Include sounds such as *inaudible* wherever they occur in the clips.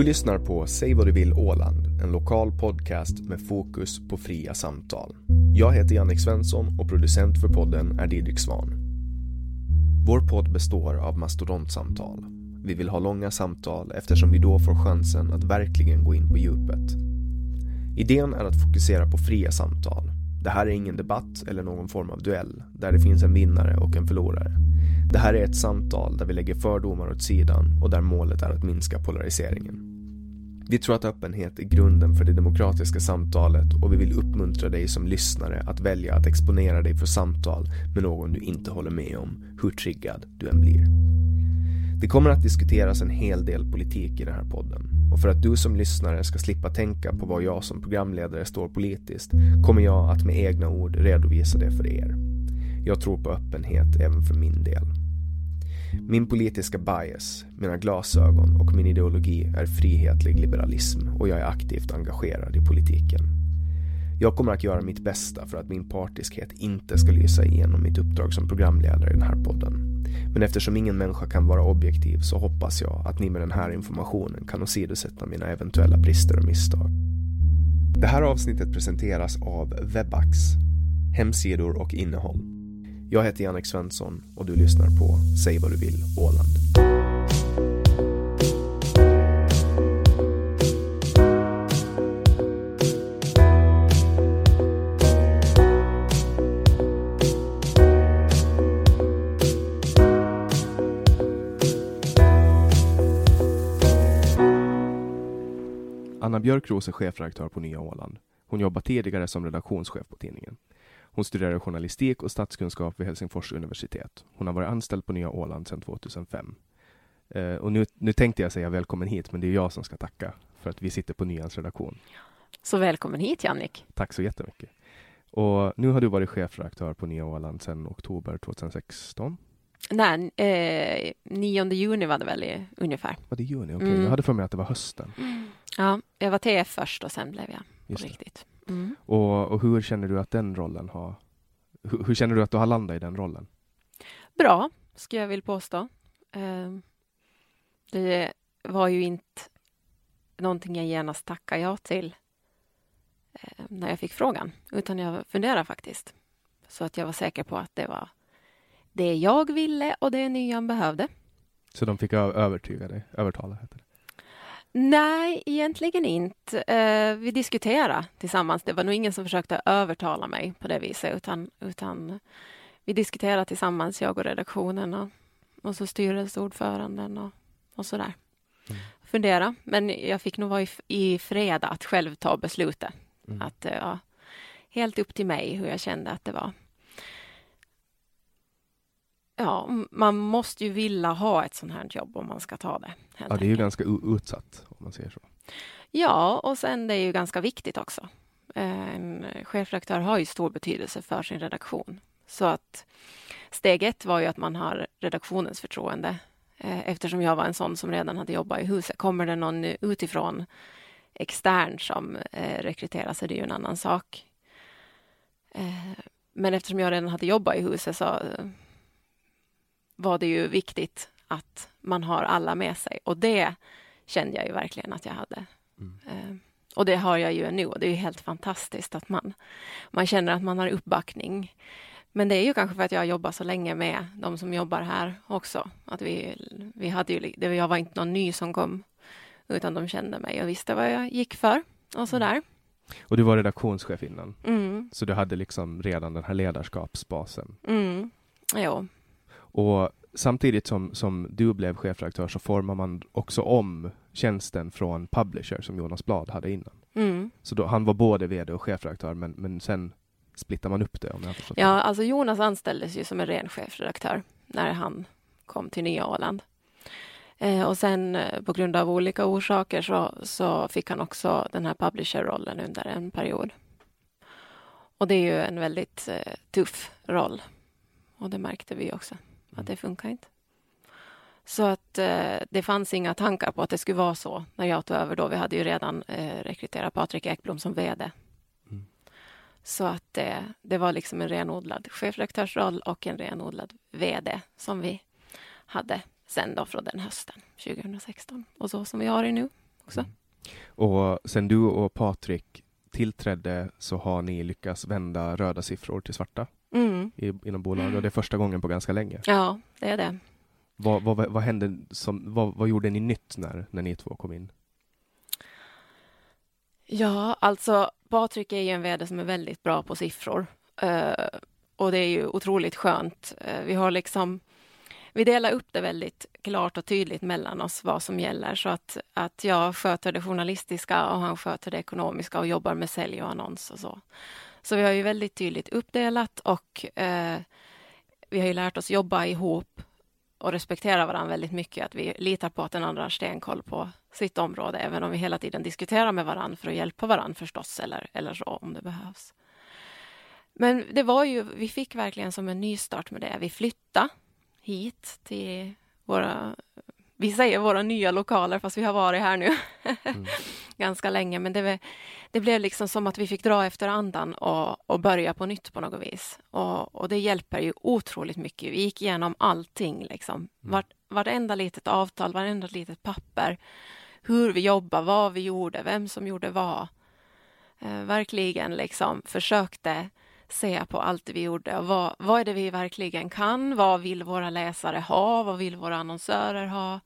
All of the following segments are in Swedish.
Du lyssnar på Säg vad du vill Åland, en lokal podcast med fokus på fria samtal. Jag heter Jannik Svensson och producent för podden är Didrik Svan. Vår podd består av mastodontsamtal. Vi vill ha långa samtal eftersom vi då får chansen att verkligen gå in på djupet. Idén är att fokusera på fria samtal. Det här är ingen debatt eller någon form av duell där det finns en vinnare och en förlorare. Det här är ett samtal där vi lägger fördomar åt sidan och där målet är att minska polariseringen. Vi tror att öppenhet är grunden för det demokratiska samtalet och vi vill uppmuntra dig som lyssnare att välja att exponera dig för samtal med någon du inte håller med om, hur triggad du än blir. Det kommer att diskuteras en hel del politik i den här podden och för att du som lyssnare ska slippa tänka på vad jag som programledare står politiskt kommer jag att med egna ord redovisa det för er. Jag tror på öppenhet även för min del. Min politiska bias, mina glasögon och min ideologi är frihetlig liberalism och jag är aktivt engagerad i politiken. Jag kommer att göra mitt bästa för att min partiskhet inte ska lysa igenom mitt uppdrag som programledare i den här podden. Men eftersom ingen människa kan vara objektiv så hoppas jag att ni med den här informationen kan åsidosätta mina eventuella brister och misstag. Det här avsnittet presenteras av Webax, hemsidor och innehåll. Jag heter Jannik Svensson och du lyssnar på Säg vad du vill Åland. Anna Björkroos är chefredaktör på Nya Åland. Hon jobbar tidigare som redaktionschef på tidningen. Hon studerade journalistik och statskunskap vid Helsingfors universitet. Hon har varit anställd på Nya Åland sedan 2005. Eh, och nu, nu tänkte jag säga välkommen hit, men det är jag som ska tacka för att vi sitter på Nyans redaktion. Så välkommen hit Jannik. Tack så jättemycket. Och nu har du varit chefredaktör på Nya Åland sedan oktober 2016. Nej, eh, 9 juni var det väl i, ungefär. Var det juni? Okej, okay. Mm. jag hade för mig att det var hösten. Ja, jag var TF först och sen blev jag Just det. riktigt. Mm. Och, och hur känner du att den rollen har... Hur, hur känner du att du har landat i den rollen? Bra, skulle jag vilja påstå. Eh, det var ju inte någonting jag genast tackade ja till eh, när jag fick frågan, utan jag funderade faktiskt. Så att jag var säker på att det var det jag ville och det Nyan behövde. Så de fick övertyga dig, övertala heter det. Nej, egentligen inte. Eh, vi diskuterade tillsammans. Det var nog ingen som försökte övertala mig på det viset, utan, utan vi diskuterade tillsammans, jag och redaktionen och, och så styrelseordföranden och, och så där. Mm. Fundera, men jag fick nog vara i, i fred att själv ta beslutet. Mm. Att det var helt upp till mig hur jag kände att det var. Ja, man måste ju vilja ha ett sånt här jobb om man ska ta det. Ja, det är ju ganska utsatt om man säger så. Ja, och sen det är ju ganska viktigt också. En chefredaktör har ju stor betydelse för sin redaktion. Så att steg ett var ju att man har redaktionens förtroende. Eh, eftersom jag var en sån som redan hade jobbat i huset. Kommer det någon utifrån extern som eh, rekryteras är det ju en annan sak. Eh, men eftersom jag redan hade jobbat i huset så var det ju viktigt att man har alla med sig. Och det kände jag ju verkligen att jag hade. Mm. Och det har jag ju nu och det är helt fantastiskt att man, man känner att man har uppbackning. Men det är ju kanske för att jag jobbar så länge med de som jobbar här också. Att vi, vi hade ju, jag var inte någon ny som kom, utan de kände mig och visste vad jag gick för och så där. Och du var redaktionschef innan, mm. så du hade liksom redan den här ledarskapsbasen. Mm. Jo. Och samtidigt som, som du blev chefredaktör så formar man också om tjänsten från publisher som Jonas Blad hade innan. Mm. Så då, han var både vd och chefredaktör men, men sen splittar man upp det om jag förstått Ja, det. alltså Jonas anställdes ju som en ren chefredaktör när han kom till Nya Åland. Eh, och sen eh, på grund av olika orsaker så, så fick han också den här publisher-rollen under en period. Och det är ju en väldigt eh, tuff roll. Och det märkte vi också, att mm. det funkar inte. Så att eh, det fanns inga tankar på att det skulle vara så när jag tog över då. Vi hade ju redan eh, rekryterat Patrik Ekblom som VD. Mm. Så att eh, det var liksom en renodlad chefredaktörsroll och en renodlad VD som vi hade sen då från den hösten 2016 och så som vi har det nu också. Mm. Och sen du och Patrik tillträdde så har ni lyckats vända röda siffror till svarta mm. i, inom bolaget och det är första gången på ganska länge. Ja, det är det. Vad, vad, vad hände som, vad, vad gjorde ni nytt när, när ni två kom in? Ja, alltså Patrik är ju en vd som är väldigt bra på siffror. Uh, och det är ju otroligt skönt. Uh, vi har liksom vi delar upp det väldigt klart och tydligt mellan oss vad som gäller så att, att jag sköter det journalistiska och han sköter det ekonomiska och jobbar med sälj och annons och så. Så vi har ju väldigt tydligt uppdelat och eh, vi har ju lärt oss jobba ihop och respektera varandra väldigt mycket. Att vi litar på att den andra har stenkoll på sitt område, även om vi hela tiden diskuterar med varandra för att hjälpa varandra förstås, eller, eller så om det behövs. Men det var ju, vi fick verkligen som en nystart med det. Vi flyttade hit till våra vi säger våra nya lokaler fast vi har varit här nu mm. *laughs* ganska länge. Men det, det, blev liksom som att vi fick dra efter andan och, och börja på nytt på något vis. Och, och, det hjälper ju otroligt mycket. Vi gick igenom allting, liksom. Mm. Vart, varenda litet avtal, varenda litet papper. Hur vi jobbade, vad vi gjorde, vem som gjorde vad. Eh, verkligen liksom försökte se på allt vi gjorde och vad, vad är det vi verkligen kan? Vad vill våra läsare ha? Vad vill våra annonsörer ha?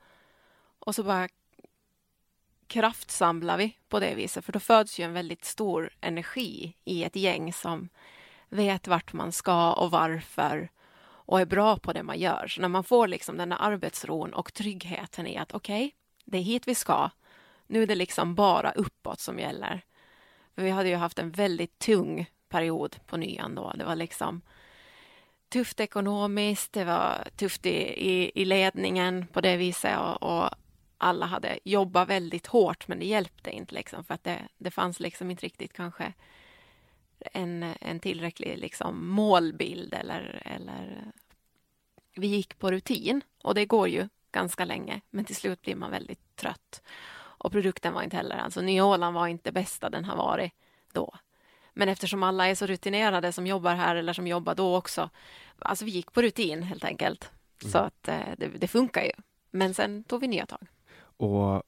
Och så bara kraftsamlar vi på det viset, för då föds ju en väldigt stor energi i ett gäng som vet vart man ska och varför och är bra på det man gör. Så när man får liksom den där arbetsron och tryggheten i att okej, okay, det är hit vi ska. Nu är det liksom bara uppåt som gäller. För vi hade ju haft en väldigt tung period på nyan då. Det var liksom tufft ekonomiskt, det var tufft i, i, i ledningen på det viset och, och, alla hade jobbat väldigt hårt men det hjälpte inte liksom för att det, det fanns liksom inte riktigt kanske en, en tillräcklig liksom målbild eller, eller vi gick på rutin och det går ju ganska länge men till slut blir man väldigt trött. Och produkten var inte heller, alltså Nya Åland var inte bästa den har varit då. Men eftersom alla är så rutinerade som jobbar här eller som jobbar då också. Alltså vi gick på rutin helt enkelt. Mm. Så att eh, det, det, funkar ju. Men sen tog vi nya tag. Och,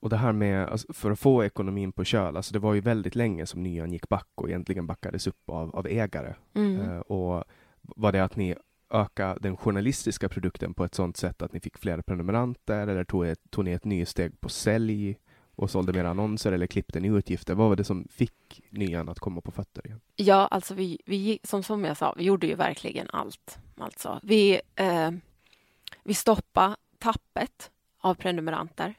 och det här med, alltså, för att få ekonomin på köl, alltså det var ju väldigt länge som Nyan gick back och egentligen backades upp av, av ägare. Mm. Uh, och var det att ni öka den journalistiska produkten på ett sådant sätt att ni fick fler prenumeranter eller tog, tog ni ett nytt steg på sälj? och sålde mer annonser eller klippte ni utgifter? Vad var det som fick Nyan att komma på fötter igen? Ja, alltså vi, vi som, som jag sa, vi gjorde ju verkligen allt. Alltså, vi, eh, vi stoppade tappet av prenumeranter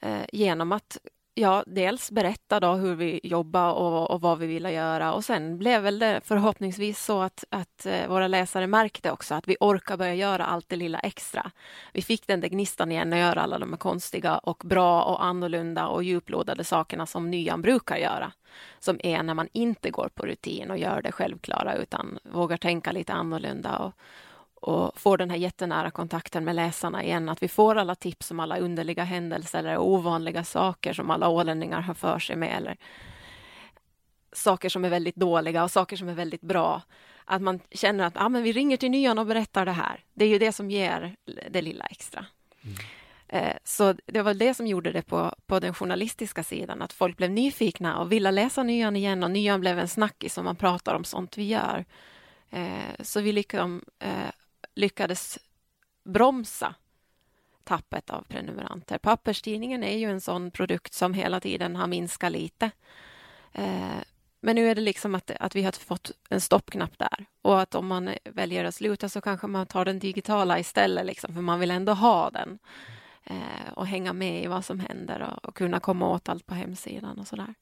eh, genom att ja, dels berätta då hur vi jobbar och, och, vad vi ville göra och sen blev väl det förhoppningsvis så att, att eh, våra läsare märkte också att vi orkar börja göra allt det lilla extra. Vi fick den där gnistan igen att göra alla de här konstiga och bra och annorlunda och djuplodade sakerna som nyan brukar göra. Som är när man inte går på rutin och gör det självklara utan vågar tänka lite annorlunda och, och får den här jättenära kontakten med läsarna igen. Att vi får alla tips om alla underliga händelser eller ovanliga saker som alla ålänningar har för sig med. Eller saker som är väldigt dåliga och saker som är väldigt bra. Att man känner att ah, men vi ringer till nyan och berättar det här. Det är ju det som ger det lilla extra. Mm. Eh, så det var det som gjorde det på, på den journalistiska sidan, att folk blev nyfikna och ville läsa nyan igen och nyan blev en snackis som man pratar om sånt vi gör. Eh, så vi liksom lyckades bromsa tappet av prenumeranter. Papperstidningen är ju en sån produkt som hela tiden har minskat lite. Eh, men nu är det liksom att, att vi har fått en stoppknapp där och att om man väljer att sluta så kanske man tar den digitala istället, liksom, för man vill ändå ha den eh, och hänga med i vad som händer och, och kunna komma åt allt på hemsidan och sådär.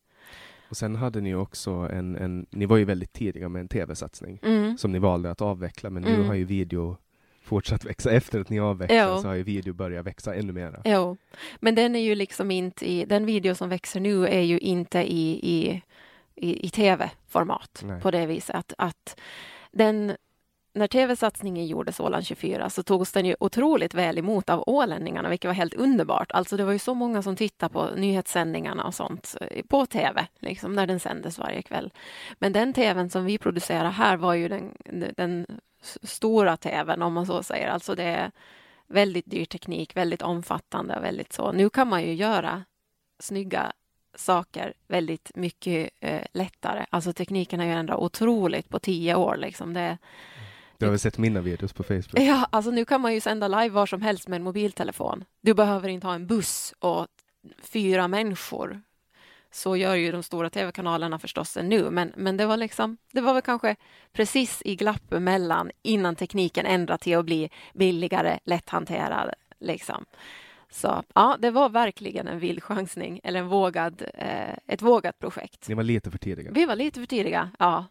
Och sen hade ni också en, en ni var ju väldigt tidiga med en tv-satsning mm. som ni valde att avveckla, men nu mm. har ju video fortsatt växa *laughs* efter att ni avvecklade så har ju video börjat växa ännu mer. Jo, men den är ju liksom inte i, den video som växer nu är ju inte i, i, i, i tv-format på det viset att, att den när tv-satsningen gjordes, Åland 24, så togs den ju otroligt väl emot av ålänningarna, vilket var helt underbart. Alltså det var ju så många som tittade på nyhetssändningarna och sånt eh, på tv, liksom när den sändes varje kväll. Men den tvn som vi producerar här var ju den, den stora tvn, om man så säger. Alltså det är väldigt dyr teknik, väldigt omfattande och väldigt så. Nu kan man ju göra snygga saker väldigt mycket eh, lättare. Alltså tekniken har ju ändrat otroligt på tio år. Liksom. Det, du har väl sett mina videos på Facebook? Ja, alltså nu kan man ju sända live var som helst med en mobiltelefon. Du behöver inte ha en buss och fyra människor. Så gör ju de stora tv-kanalerna förstås nu, men, men det var liksom, det var väl kanske precis i glappet mellan innan tekniken ändrade till att bli billigare, lätthanterad. Liksom. Så ja, det var verkligen en vild chansning, eller en vågad, eh, ett vågat projekt. Ni var lite för tidiga. Vi var lite för tidiga, ja.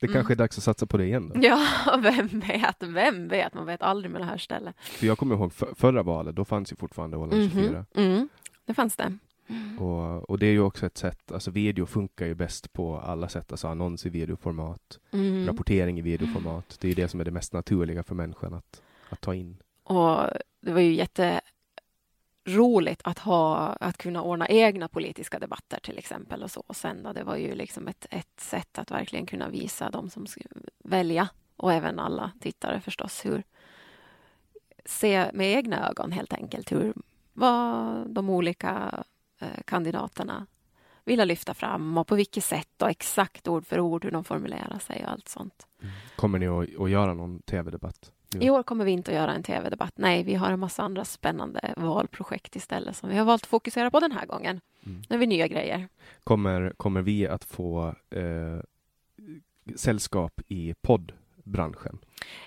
Det kanske mm. är dags att satsa på det igen då? Ja, *laughs* vem vet? Vem vet? Man vet aldrig med det här stället. För jag kommer ihåg för, förra valet, då fanns ju fortfarande Åland 24. Mm, mm, det fanns det. Och, och, det är ju också ett sätt, alltså video funkar ju bäst på alla sätt, alltså annons i videoformat, mm. rapportering i videoformat. Det är ju det som är det mest naturliga för människan att, att ta in. Och det var ju jätte roligt att, ha, att kunna ordna egna politiska debatter till exempel och så och sända. Det var ju liksom ett, ett sätt att verkligen kunna visa de som ska välja och även alla tittare förstås hur se med egna ögon helt enkelt hur vad de olika eh, kandidaterna ville lyfta fram och på vilket sätt och exakt ord för ord hur de formulerar sig och allt sånt. Mm. Kommer ni att, att göra någon tv-debatt? Ja. I år kommer vi inte att göra en tv-debatt. Nej, vi har en massa andra spännande valprojekt istället som vi har valt att fokusera på den här gången. Mm. Nu har vi nya grejer. Kommer, kommer vi att få eh, sällskap i poddbranschen?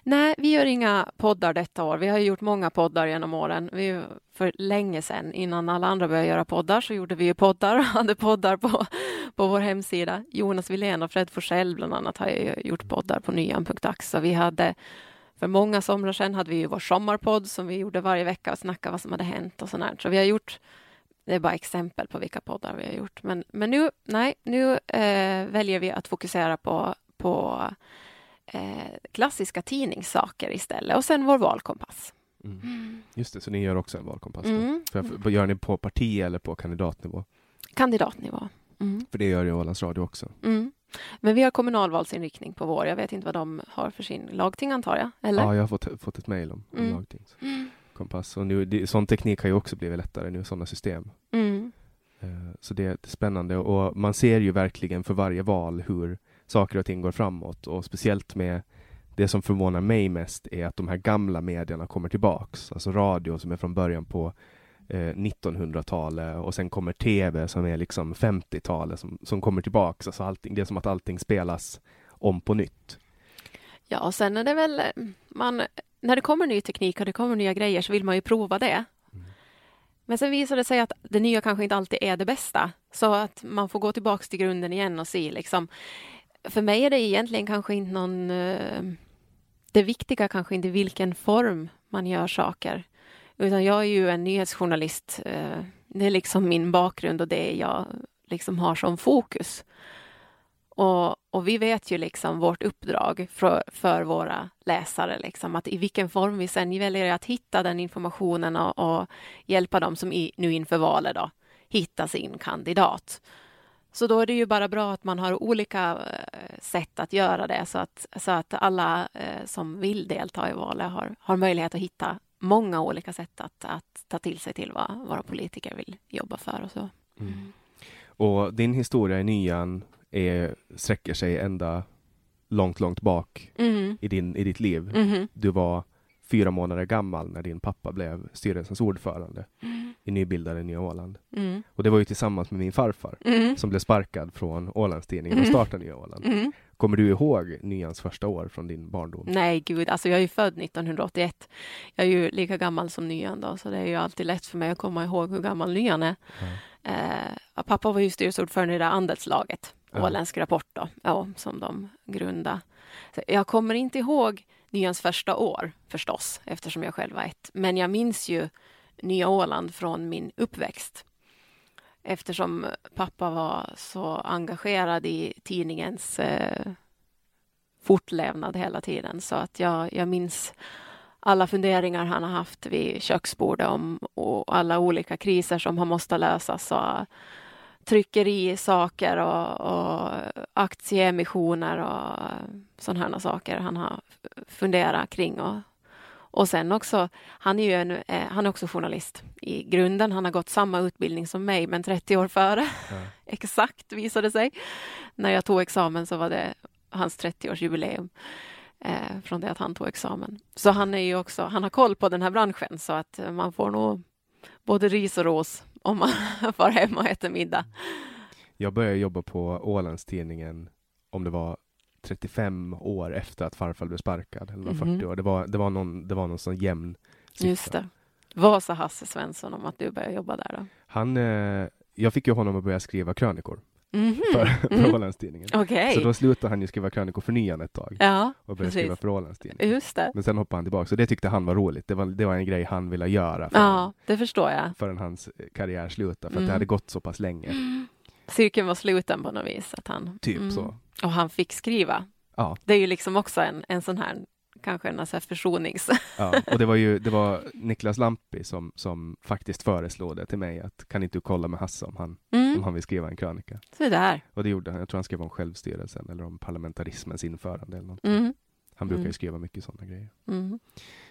Nej, vi gör inga poddar detta år. Vi har gjort många poddar genom åren. Vi, för länge sedan, innan alla andra började göra poddar, så gjorde vi poddar och hade poddar på, på vår hemsida. Jonas Wilén och Fred Forsell bland annat har gjort poddar på nyan.ax. Vi hade för många somrar sedan hade vi ju vår sommarpodd som vi gjorde varje vecka och snackade vad som hade hänt och sånt. Så vi har gjort, det är bara exempel på vilka poddar vi har gjort. Men, men nu, nej, nu eh, väljer vi att fokusera på, på eh, klassiska tidningssaker istället och sen vår valkompass. Mm. Just det, så ni gör också en valkompass? Mm. För, gör ni på parti eller på kandidatnivå? Kandidatnivå. Mm. För det gör ju Ålands Radio också. Mm. Men vi har kommunalvalsinriktning på vår. Jag vet inte vad de har för sin lagting antar jag? Eller? Ja, jag har fått, fått ett mejl om, om mm. lagting. Mm. Kompass. Och nu, det, sån teknik har ju också blivit lättare nu, sådana system. Mm. Uh, så det är spännande och man ser ju verkligen för varje val hur saker och ting går framåt och speciellt med det som förvånar mig mest är att de här gamla medierna kommer tillbaks. Alltså radio som är från början på 1900-talet eh, och sen kommer tv som är liksom 50-talet som, som kommer tillbaks. Alltså allting, det är som att allting spelas om på nytt. Ja, och sen är det väl man, när det kommer ny teknik och det kommer nya grejer så vill man ju prova det. Mm. Men sen visar det sig att det nya kanske inte alltid är det bästa. Så att man får gå tillbaks till grunden igen och se liksom. För mig är det egentligen kanske inte någon... eh, Det viktiga kanske inte vilken form man gör saker. Utan jag är ju en nyhetsjournalist. Eh, det är liksom min bakgrund och det jag liksom har som fokus. Och, och vi vet ju liksom vårt uppdrag för, för våra läsare, liksom, att i vilken form vi sen väljer att hitta den informationen och, och hjälpa dem som i, nu inför valet då, hitta sin kandidat. Så då är det ju bara bra att man har olika eh, sätt att göra det så att, så att alla eh, som vill delta i valet har, har möjlighet att hitta många olika sätt att, att ta till sig till vad våra politiker vill jobba för och så. Och din historia i nian är, sträcker sig ända långt, långt bak Mm. i, din, i ditt liv. Mhm. Du var fyra månader gammal när din pappa blev styrelsens ordförande Mm. i nybildade Nya Åland. Mm. Och det var ju tillsammans med min farfar Mm. som blev sparkad från Ålandstidningen och startade Nya Åland. Mm. Kommer du ihåg Nyans första år från din barndom? Nej, gud, alltså jag är ju född 1981. Jag är ju lika gammal som Nyan då, så det är ju alltid lätt för mig att komma ihåg hur gammal Nyan är. Eh, pappa var ju styrelseordförande i det andelslaget, Ja. Åländsk Rapport då, ja, som de grundade. Så jag kommer inte ihåg Nyans första år förstås, eftersom jag själv var ett. Men jag minns ju Nya Åland från min uppväxt. Eftersom pappa var så engagerad i tidningens eh, fortlevnad hela tiden. Så att jag, jag minns alla funderingar han har haft vid köksbordet om och alla olika kriser som har måste lösas och tryckerisaker och, och aktieemissioner och sådana saker han har funderat kring. Och, och sen också, han är ju en, eh, han är också journalist i grunden. Han har gått samma utbildning som mig, men 30 år före. Ja. *laughs* Exakt visade sig. När jag tog examen så var det hans 30-årsjubileum eh, från det att han tog examen. Så han är ju också, han har koll på den här branschen så att eh, man får nog både ris och ros om man *laughs* far hem och äter middag. Jag började jobba på Ålandstidningen om det var 35 år efter att farfar blev sparkad, eller var 40 Mhm. år. Det var, det var någon, det var någon sån jämn siffra. Just det. Vad sa Hasse Svensson om att du började jobba där då? Han, eh, jag fick ju honom att börja skriva krönikor Mhm. för, för Mm. Ålandstidningen. Okej. Så då slutade han ju skriva krönikor för Nyan ett tag Ja, och började precis. skriva för Ålandstidningen. just det. Men sen hoppade han tillbaka, så det tyckte han var roligt. Det var, det var en grej han ville göra förrän, Ja, det förstår jag. förrän hans karriär slutade, för att Mm. det hade gått så pass länge. Cirkeln var sluten på något vis. Att han, Typ Mm. så. Och han fick skriva. Ja. Det är ju liksom också en, en sån här, kanske en sån här försonings... Ja, och det var ju det var Niklas Lampi som, som faktiskt föreslog det till mig att kan inte du kolla med Hasse om han, om Mm. han vill skriva en krönika? Så där. Och det gjorde han. Jag tror han skrev om självstyrelsen eller om parlamentarismens införande eller. Mm. Han brukar ju Mm. skriva mycket sådana grejer. Mm.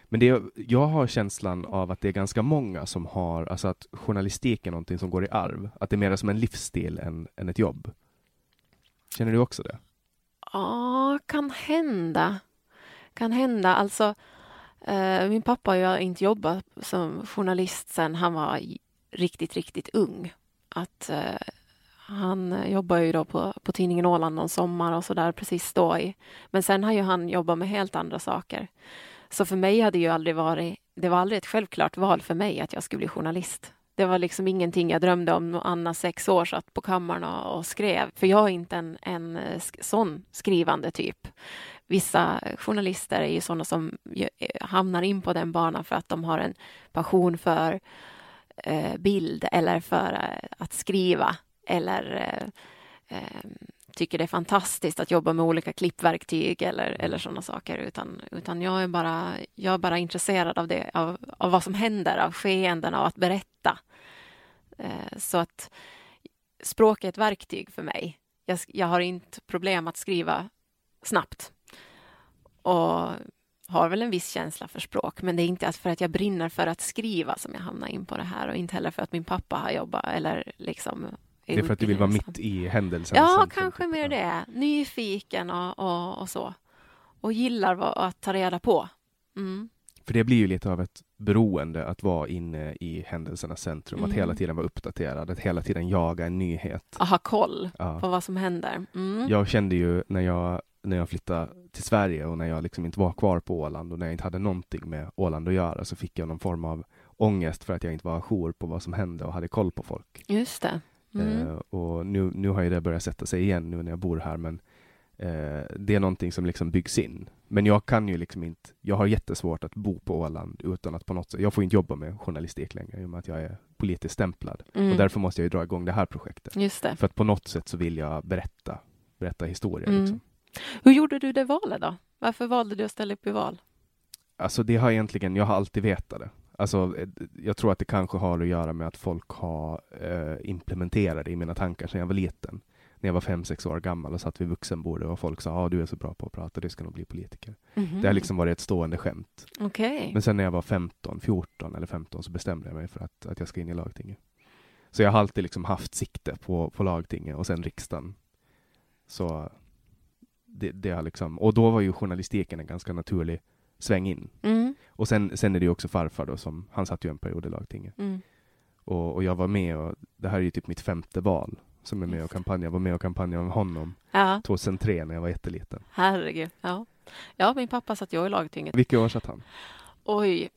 Men det, jag har känslan av att det är ganska många som har, alltså att journalistik är någonting som går i arv. Att det är mer som en livsstil än, än ett jobb. Känner du också det? Ja, kan hända. Kan hända. Alltså, eh, min pappa har ju inte jobbat som journalist sen han var riktigt, riktigt ung. Att eh, han jobbade jobbar ju då på, på tidningen Åland någon sommar och så där precis då. I. Men sen har ju han jobbat med helt andra saker. Så för mig hade ju aldrig varit, det var aldrig ett självklart val för mig att jag skulle bli journalist. Det var liksom ingenting jag drömde om. Anna, sex år, satt på kammaren och, och skrev. För jag är inte en, en eh, sån skrivande typ. Vissa journalister är ju sådana som eh, hamnar in på den banan för att de har en passion för eh, bild eller för att skriva eller eh, eh, tycker det är fantastiskt att jobba med olika klippverktyg eller, eller sådana saker. Utan, utan jag, är bara, jag är bara intresserad av, det, av, av vad som händer, av skeenden, av att berätta. Eh, så att språk är ett verktyg för mig. Jag, jag har inte problem att skriva snabbt. Och har väl en viss känsla för språk, men det är inte för att jag brinner för att skriva som jag hamnar in på det här och inte heller för att min pappa har jobbat eller liksom Det är för att du vill vara mitt i händelsen. Ja, kanske typ. mer det. Nyfiken och, och, och så. Och gillar att ta reda på. Mm. För det blir ju lite av ett beroende att vara inne i händelsernas centrum, att Mm. hela tiden vara uppdaterad, att hela tiden jaga en nyhet. Att ha koll Ja. på vad som händer. Mm. Jag kände ju när jag, när jag flyttade till Sverige och när jag liksom inte var kvar på Åland och när jag inte hade någonting med Åland att göra så fick jag någon form av ångest för att jag inte var jour på vad som hände och hade koll på folk. Just det. Mm. Eh, och nu, nu har ju det börjat sätta sig igen nu när jag bor här, men det är någonting som liksom byggs in. Men jag kan ju liksom inte, jag har jättesvårt att bo på Åland utan att på något sätt, jag får inte jobba med journalistik längre i och med att jag är politiskt stämplad. Mm. Och därför måste jag ju dra igång det här projektet. Det. För att på något sätt så vill jag berätta, berätta historier. Mm. Liksom. Hur gjorde du det valet då? Varför valde du att ställa upp i val? Alltså det har egentligen, jag har alltid vetat det. Alltså, eh, jag tror att det kanske har att göra med att folk har eh, implementerat det i mina tankar sedan jag var liten. När jag var fem, sex år gammal och satt vid vuxenbordet och folk sa ah, du är så bra på att prata, du ska nog bli politiker. Mhm. Det har liksom varit ett stående skämt. Okej. Men sen när jag var 15, 14 eller 15 så bestämde jag mig för att, att jag ska in i lagtinget. Så jag har alltid liksom haft sikte på, på lagtinget och sen riksdagen. Så det, det har liksom, och då var ju journalistiken en ganska naturlig sväng in. Mm. Och sen, sen är det ju också farfar då som, han satt ju en period i lagtinget. Mm. Och, och jag var med och, det här är ju typ mitt femte val som är med och kampanjar. Jag var med och kampanjade med honom Ja, 2003 när jag var jätteliten. herregud. Ja. ja, min pappa satt jag i lagtinget. Vilka år satt han? Oj.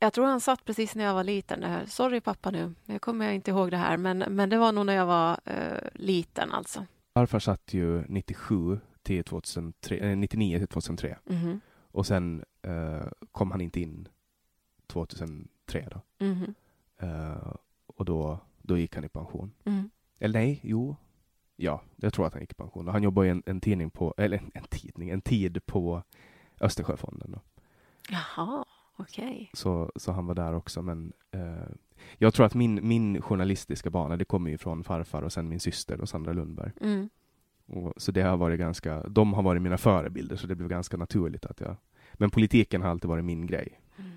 Jag tror han satt precis när jag var liten. Här. Sorry pappa nu, jag kommer inte ihåg det här. Men, men det var nog när jag var eh, liten alltså. Farfar satt ju 97 till 2003, eh, 99 till 2003. Mhm. Och sen eh, kom han inte in 2003 då. Eh, och då, då gick han i pension. Mm. Eller nej, jo. Ja, jag tror att han gick i pension. Han jobbar i en, en tidning på, eller en, en tidning, en tid på Östersjöfonden. Då. Jaha, okej. Så, så han var där också. Men eh, jag tror att min, min journalistiska bana, det kommer ju från farfar och sen min syster och Sandra Lundberg. Mm. Och, så det har varit ganska, de har varit mina förebilder, så det blev ganska naturligt att jag... Men politiken har alltid varit min grej. Mm.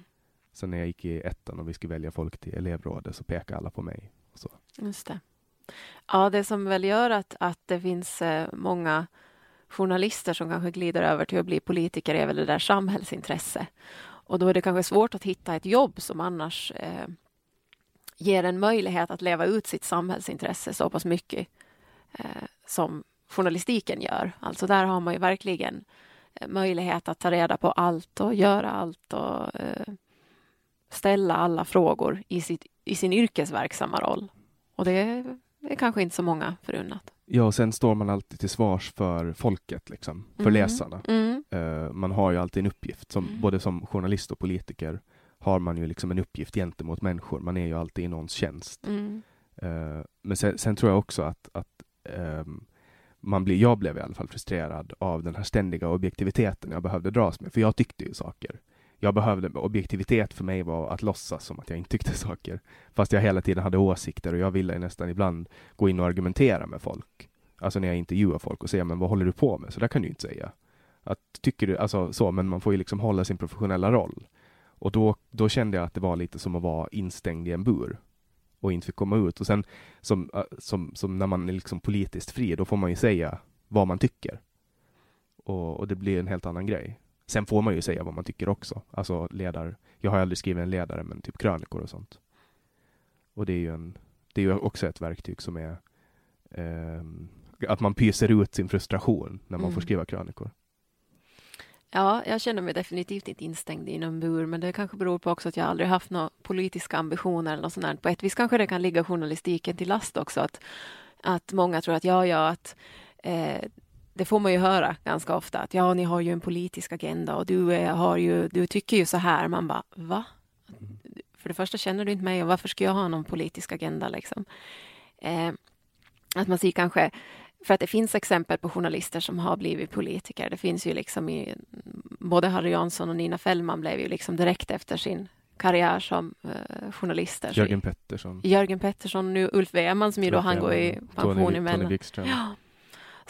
Sen när jag gick i ettan och vi skulle välja folk till elevrådet så pekade alla på mig. Så. Just det. Ja, det som väl gör att, att det finns eh, många journalister som kanske glider över till att bli politiker är väl det där samhällsintresse. Och då är det kanske svårt att hitta ett jobb som annars eh, ger en möjlighet att leva ut sitt samhällsintresse så pass mycket eh, som journalistiken gör. Alltså där har man ju verkligen eh, möjlighet att ta reda på allt och göra allt och eh, ställa alla frågor i, sitt, i sin yrkesverksamma roll. Och det är, kanske inte så många förunnat. Ja, och sen står man alltid till svars för folket, liksom, för Mm. läsarna. Mm. Eh, man har ju alltid en uppgift, som, Mm. både som journalist och politiker har man ju liksom en uppgift gentemot människor. Man är ju alltid i någons tjänst. Eh, men sen, sen tror jag också att, att ehm, man blir, jag blev i alla fall frustrerad av den här ständiga objektiviteten jag behövde dras med. För jag tyckte ju saker. Jag behövde, objektivitet för mig var att låtsas som att jag inte tyckte *laughs* saker. Fast jag hela tiden hade åsikter och jag ville nästan ibland gå in och argumentera med folk. Alltså när jag intervjuar folk och säga, men vad håller du på med? Så där kan du inte säga. Att, tycker du, alltså så, men man får ju liksom hålla sin professionella roll. Och då, då kände jag att det var lite som att vara instängd i en bur och inte fick komma ut. Och sen som, äh, som, som när man är liksom politiskt fri, då får man ju säga vad man tycker. Och, och det blir en helt annan grej. Sen får man ju säga vad man tycker också. Alltså ledar, jag har aldrig skrivit en ledare, men typ krönikor och sånt. Och det är ju, en, det är ju också ett verktyg som är ehm, att man pyser ut sin frustration när man får Mm. skriva krönikor. Ja, jag känner mig definitivt inte instängd i någon bur, men det kanske beror på också att jag aldrig haft några politiska ambitioner eller något sånt där. På ett vis kanske det kan ligga journalistiken till last också, att, att många tror att ja, ja, att eh, det får man ju höra ganska ofta, att ja, ni har ju en politisk agenda och du, är, har ju, du tycker ju så här. Man bara, va? För det första känner du inte mig och varför ska jag ha någon politisk agenda liksom? Eh, att man ser kanske för att det finns exempel på journalister som har blivit politiker. Det finns ju liksom i både Harry Jansson och Nina Fällman blev ju liksom direkt efter sin karriär som eh, journalister. Jörgen Pettersson. Jörgen Pettersson, nu Ulf Wehrman som ju då han går i pension emellan. Ja.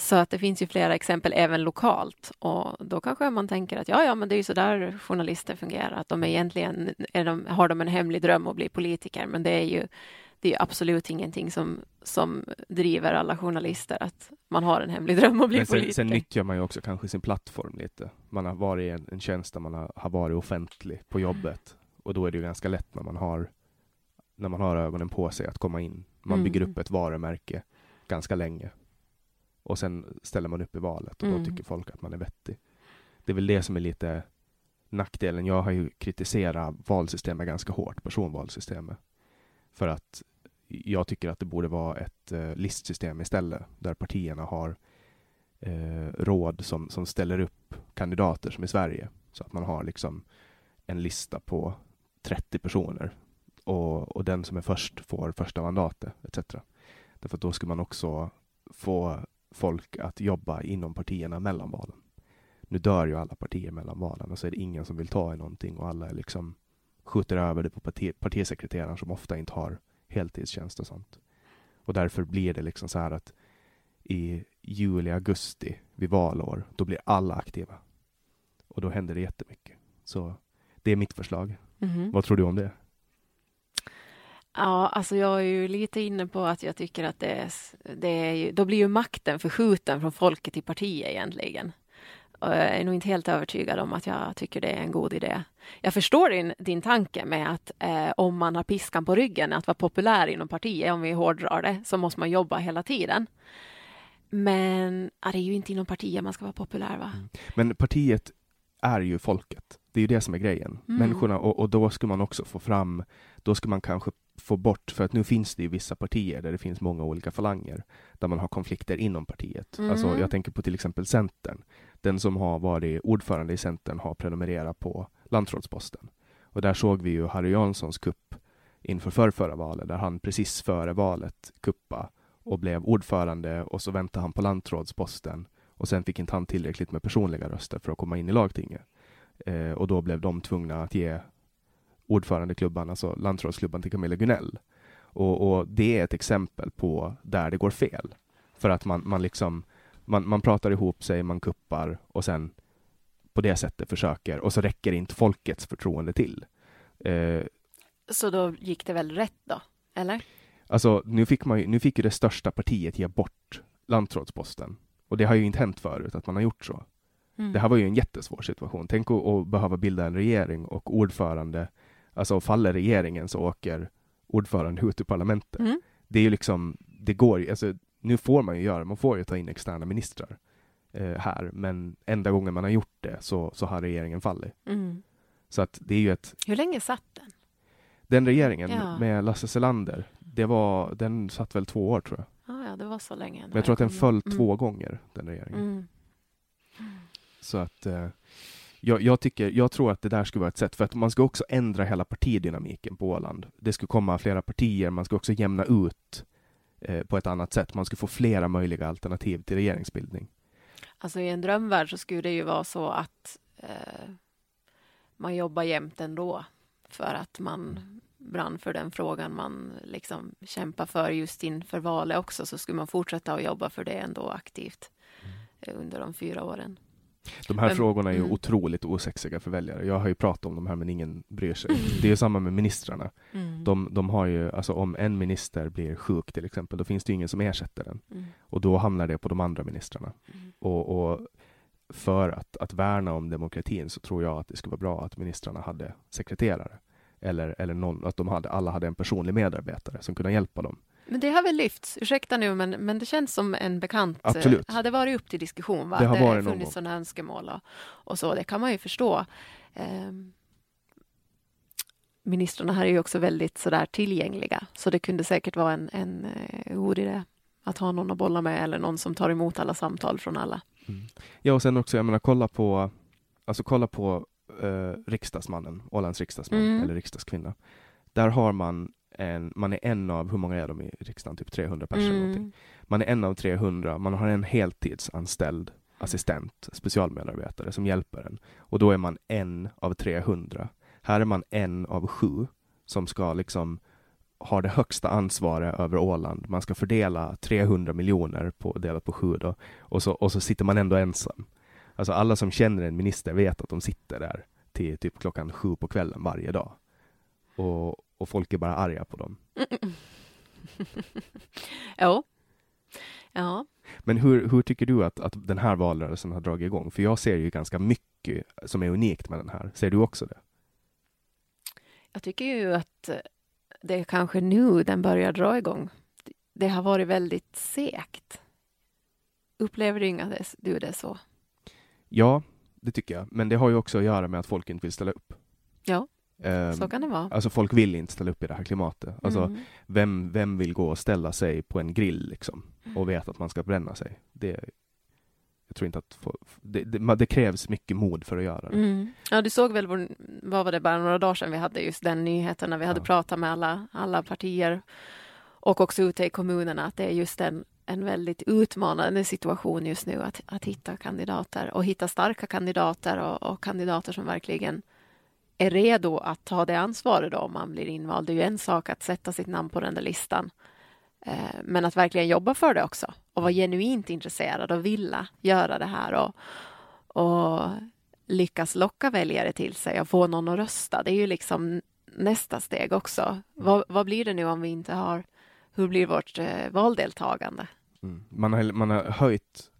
Så att det finns ju flera exempel även lokalt och då kanske man tänker att ja, ja, men det är ju så där journalister fungerar, att de egentligen är de, har de en hemlig dröm att bli politiker, men det är ju det är absolut ingenting som, som driver alla journalister att man har en hemlig dröm att bli Men sen, politiker. sen nyttjar man ju också kanske sin plattform lite. Man har varit i en, en tjänst där man har, har varit offentlig på jobbet. Och då är det ju ganska lätt när man har när man har ögonen på sig att komma in. Man Mm. bygger upp ett varumärke ganska länge. Och sen ställer man upp i valet och Mm. då tycker folk att man är vettig. Det är väl det som är lite nackdelen, jag har ju kritiserat valsystemet ganska hårt, personvalsystemet. För att jag tycker att det borde vara ett eh, listsystem istället, där partierna har eh, råd som, som ställer upp kandidater som i Sverige. Så att man har liksom en lista på 30 personer och, och den som är först får första mandatet etc. Därför att då ska man också få folk att jobba inom partierna mellan valen. Nu dör ju alla partier mellan valen och så är det ingen som vill ta i någonting och alla är liksom skjuter över det på parti, partisekreteraren som ofta inte har heltidstjänst och sånt. Och därför blir det liksom så här att i juli, augusti vid valår, då blir alla aktiva. Och då händer det jättemycket. Så det är mitt förslag. Mhm. Vad tror du om det? Ja, alltså jag är ju lite inne på att jag tycker att det är, det är ju, då blir ju makten förskjuten från folket till partiet egentligen. Och jag är nog inte helt övertygad om att jag tycker det är en god idé. Jag förstår din, din tanke med att eh, om man har piskan på ryggen, att vara populär inom partiet, om vi hårdrar det, så måste man jobba hela tiden. Men ja, det är ju inte inom partiet man ska vara populär, va? Men partiet är ju folket. Det är ju det som är grejen. Mm. Människorna, och, och då ska man också få fram, då ska man kanske få bort, för att nu finns det ju vissa partier där det finns många olika falanger, där man har konflikter inom partiet. Mm. Alltså, jag tänker på till exempel Centern. Den som har varit ordförande i Centern har prenumererat på Landsrådsposten. Och där såg vi ju Harry Janssons kupp inför förrförra valet, där han precis före valet kuppa och blev ordförande och så väntade han på Landsrådsposten och sen fick inte han tillräckligt med personliga röster för att komma in i lagtinget. Eh, och då blev de tvungna att ge ordförandeklubban, alltså landsrådsklubban till Camilla Gunell. Och, och det är ett exempel på där det går fel. För att man, man liksom, man, man pratar ihop sig, man kuppar och sen på det sättet försöker och så räcker inte folkets förtroende till. Eh, Så då gick det väl rätt då, eller? Alltså, nu fick, man ju, nu fick ju det största partiet ge bort landsrådsposten. Och det har ju inte hänt förut att man har gjort så. Mm. Det här var ju en jättesvår situation. Tänk att, att behöva bilda en regering och ordförande, alltså faller regeringen så åker ordförande ut ur parlamentet. Mm. Det är ju liksom, det går ju, alltså nu får man ju göra, man får ju ta in externa ministrar eh, här, men enda gången man har gjort det så, så har regeringen fallit. Mm. Så att det är ju ett, Hur länge satt den? den regeringen Ja. med Lasse Selander, det var, den satt väl två år tror jag. Ah, ja, det var så länge. Men jag tror att den föll Mm. två gånger, den regeringen. Mm. Så att eh, jag, jag, tycker, jag tror att det där skulle vara ett sätt, för att man ska också ändra hela partidynamiken på Åland. Det ska komma flera partier, man ska också jämna ut eh, på ett annat sätt. Man ska få flera möjliga alternativ till regeringsbildning. Alltså i en drömvärld så skulle det ju vara så att eh, man jobbar jämt ändå för att man brann för den frågan man liksom kämpar för just inför valet också så skulle man fortsätta att jobba för det ändå aktivt eh, under de fyra åren. De här Men- frågorna är ju mm. otroligt osexiga för väljare. Jag har ju pratat om de här men ingen bryr sig. Det är ju samma med ministrarna. De, de har ju, alltså om en minister blir sjuk till exempel, då finns det ingen som ersätter den. Mm. Och då hamnar det på de andra ministrarna. Mm. Och, och för att, att värna om demokratin så tror jag att det skulle vara bra att ministrarna hade sekreterare. Eller, eller någon, att de hade, alla hade en personlig medarbetare som kunde hjälpa dem. Men det har väl lyfts, ursäkta nu, men, men det känns som en bekant... eh, Absolut. Hade varit upp till diskussion, va? Det har någon funnits sådana önskemål och, och så, det kan man ju förstå. Ehm, ministrarna här är ju också väldigt sådär tillgängliga, så det kunde säkert vara en, en eh, god idé att ha någon att bolla med eller någon som tar emot alla samtal från alla. Ja, och sen också, jag menar, kolla på, alltså kolla på eh, riksdagsmannen, Ålands riksdagsman Mm. eller riksdagskvinna. Där har man en, man är en av, hur många är de i riksdagen? Typ 300 personer. Mm. Man är en av 300, man har en heltidsanställd assistent, specialmedarbetare som hjälper en. Och då är man en av 300. Här är man en av sju som ska liksom ha det högsta ansvaret över Åland. Man ska fördela 300 miljoner på, delat på sju då. Och så, och så sitter man ändå ensam. Alltså alla som känner en minister vet att de sitter där till typ klockan sju på kvällen varje dag. Och, och folk är bara arga på dem. *laughs* Jo. Ja. Men hur, hur tycker du att, att den här valrörelsen har dragit igång? För jag ser ju ganska mycket som är unikt med den här. Ser du också det? Jag tycker ju att det är kanske nu den börjar dra igång. Det har varit väldigt segt. Upplever du inga du det så? Ja, det tycker jag. Men det har ju också att göra med att folk inte vill ställa upp. Ja, Ehm, så kan det vara. Alltså folk vill inte ställa upp i det här klimatet. Alltså Mm. vem, vem vill gå och ställa sig på en grill liksom och veta att man ska bränna sig? Det, jag tror inte att få- det, det, det krävs mycket mod för att göra det. Mm. Ja, du såg väl, vår, vad var det, bara några dagar sedan vi hade just den nyheten när vi hade Ja. pratat med alla, alla partier och också ute i kommunerna att det är just en, en väldigt utmanande situation just nu att, att hitta kandidater och hitta starka kandidater och, och kandidater som verkligen är redo att ta det ansvaret då om man blir invald. Det är ju en sak att sätta sitt namn på den där listan. Eh, men att verkligen jobba för det också och vara genuint intresserad och vilja göra det här och, och lyckas locka väljare till sig och få någon att rösta. Det är ju liksom nästa steg också. Vad, vad blir det nu om vi inte har, hur blir vårt eh, valdeltagande? Mm. Man, har, man, har höjt,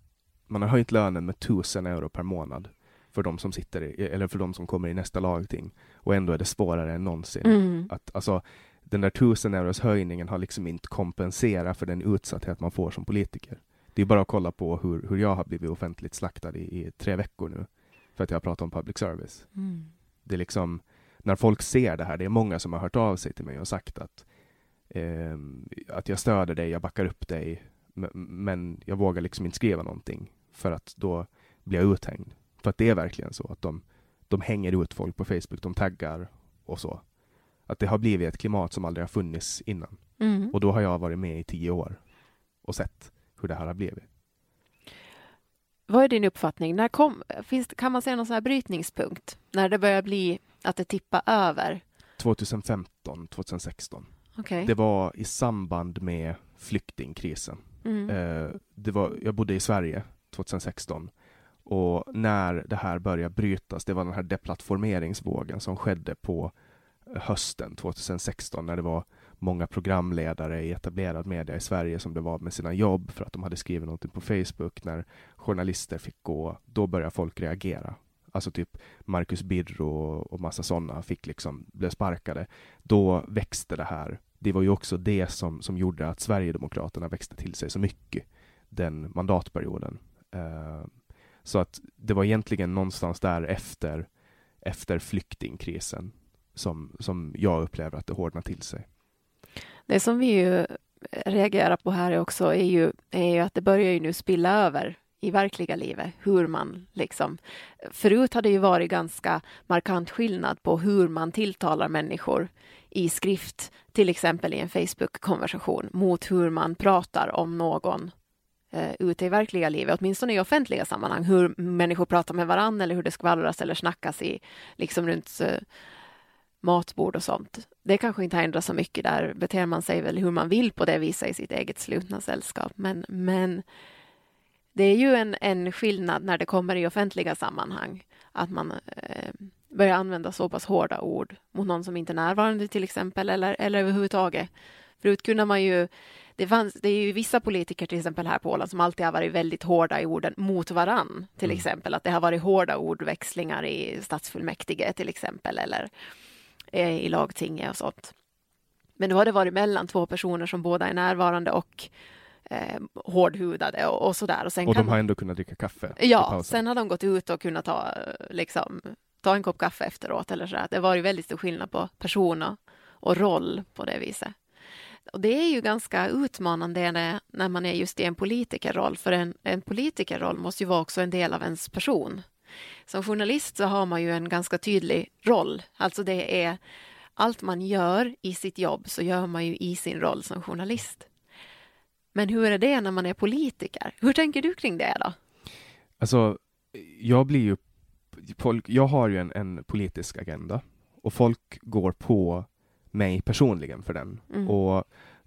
man har höjt lönen med tusen euro per månad för de som sitter i, eller för de som kommer i nästa lagting och ändå är det svårare än någonsin. Mm. Att, alltså, den där 1000 euros höjningen har liksom inte kompenserat för den utsatthet man får som politiker. Det är bara att kolla på hur, hur jag har blivit offentligt slaktad i, i tre veckor nu för att jag har pratat om public service. Mm. Det är liksom, när folk ser det här, det är många som har hört av sig till mig och sagt att, ehm, att jag stöder dig, jag backar upp dig, men, men jag vågar liksom inte skriva någonting för att då blir jag uthängd. För att det är verkligen så att de, de hänger ut folk på Facebook, de taggar och så. Att det har blivit ett klimat som aldrig har funnits innan. Mm. Och då har jag varit med i tio år och sett hur det här har blivit. Vad är din uppfattning? När kom, finns, kan man se någon sån här brytningspunkt? När det börjar bli att det tippar över? 2015, 2016. Okej. Det var i samband med flyktingkrisen. Mm. Eh, det var, jag bodde i Sverige 2016 och när det här började brytas, det var den här deplattformeringsvågen som skedde på hösten 2016 när det var många programledare i etablerad media i Sverige som blev av med sina jobb för att de hade skrivit någonting på Facebook när journalister fick gå. Då började folk reagera. Alltså typ Marcus Birro och massa sådana fick liksom, blev sparkade. Då växte det här. Det var ju också det som, som gjorde att Sverigedemokraterna växte till sig så mycket den mandatperioden. Uh, så att det var egentligen någonstans där efter, efter flyktingkrisen som, som jag upplever att det hårdnar till sig. Det som vi ju reagerar på här också är ju, är ju att det börjar ju nu spilla över i verkliga livet, hur man liksom... Förut har det ju varit ganska markant skillnad på hur man tilltalar människor i skrift, till exempel i en Facebook-konversation, mot hur man pratar om någon eh, ute i verkliga livet, åtminstone i offentliga sammanhang, hur människor pratar med varandra eller hur det skvallras eller snackas i, liksom runt eh, matbord och sånt. Det kanske inte har ändrats så mycket. Där beter man sig väl hur man vill på det viset i sitt eget slutna sällskap. Men, men det är ju en, en skillnad när det kommer i offentliga sammanhang. Att man eh, börjar använda så pass hårda ord mot någon som inte är närvarande till exempel. Eller, eller överhuvudtaget. Förut kunde man ju det, fanns, det är ju vissa politiker till exempel här på Åland som alltid har varit väldigt hårda i orden mot varann. Till Mm. exempel att det har varit hårda ordväxlingar i stadsfullmäktige till exempel. Eller eh, i lagtinget och sånt. Men nu har det varit mellan två personer som båda är närvarande och eh, hårdhudade och, och sådär. Och, sen Och de har man, ändå kunnat dricka kaffe Ja, sen har de gått ut och kunnat ta, liksom, ta en kopp kaffe efteråt eller så. där. Det har varit väldigt stor skillnad på person och roll på det viset. Och det är ju ganska utmanande när, när man är just i en politikerroll, för en, en politikerroll måste ju vara också en del av ens person. Som journalist så har man ju en ganska tydlig roll, alltså det är allt man gör i sitt jobb så gör man ju i sin roll som journalist. Men hur är det när man är politiker? Hur tänker du kring det då? Alltså, jag blir ju... Folk, jag har ju en, en politisk agenda och folk går på mig personligen för den. Mm. Och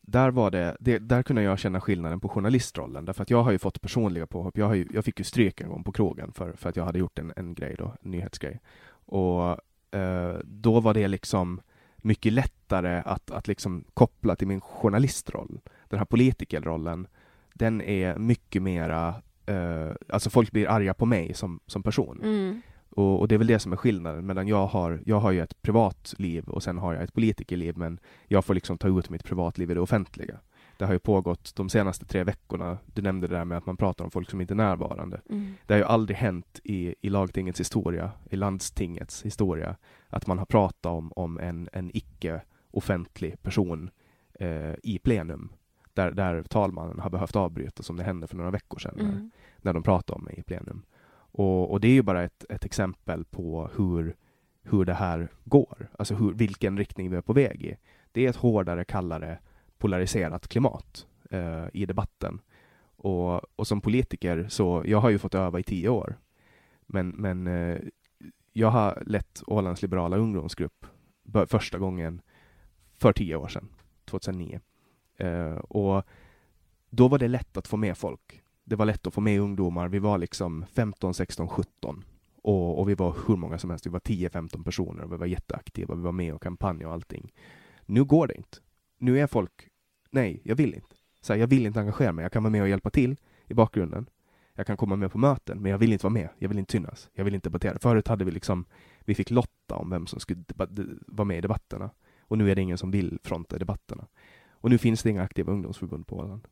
där var det, det, där kunde jag känna skillnaden på journalistrollen, därför att jag har ju fått personliga påhopp. Jag, har ju, jag fick ju stryk en gång på krogen för, för att jag hade gjort en, en grej då, en nyhetsgrej. Och eh, då var det liksom mycket lättare att, att liksom koppla till min journalistroll. Den här politikerrollen, den är mycket mera, eh, alltså folk blir arga på mig som, som person. Mm. Och, och det är väl det som är skillnaden mellan jag har, jag har ju ett privatliv och sen har jag ett politikerliv men jag får liksom ta ut mitt privatliv i det offentliga. Det har ju pågått de senaste tre veckorna. Du nämnde det där med att man pratar om folk som inte är närvarande. Mm. Det har ju aldrig hänt i, i lagtingets historia, i landstingets historia, att man har pratat om, om en, en icke-offentlig person eh, i plenum, där, där talmannen har behövt avbryta, som det hände för några veckor sedan, när, Mm. när de pratade om mig i plenum. Och, och det är ju bara ett, ett exempel på hur, hur det här går, alltså hur, vilken riktning vi är på väg i. Det är ett hårdare, kallare, polariserat klimat eh, i debatten. Och, och som politiker så, jag har ju fått öva i tio år. Men, men eh, jag har lett Ålands liberala ungdomsgrupp bör- första gången för tio år sedan, 2009. Eh, och då var det lätt att få med folk. Det var lätt att få med ungdomar. Vi var liksom 15, 16, 17 och, och vi var hur många som helst. Vi var 10-15 personer och vi var jätteaktiva. Vi var med och kampanjade och allting. Nu går det inte. Nu är folk, nej, jag vill inte. Så här, jag vill inte engagera mig. Jag kan vara med och hjälpa till i bakgrunden. Jag kan komma med på möten, men jag vill inte vara med. Jag vill inte synas. Jag vill inte debattera. Förut hade vi liksom, vi fick lotta om vem som skulle vara med i debatterna. Och nu är det ingen som vill fronta i debatterna. Och nu finns det inga aktiva ungdomsförbund på Åland.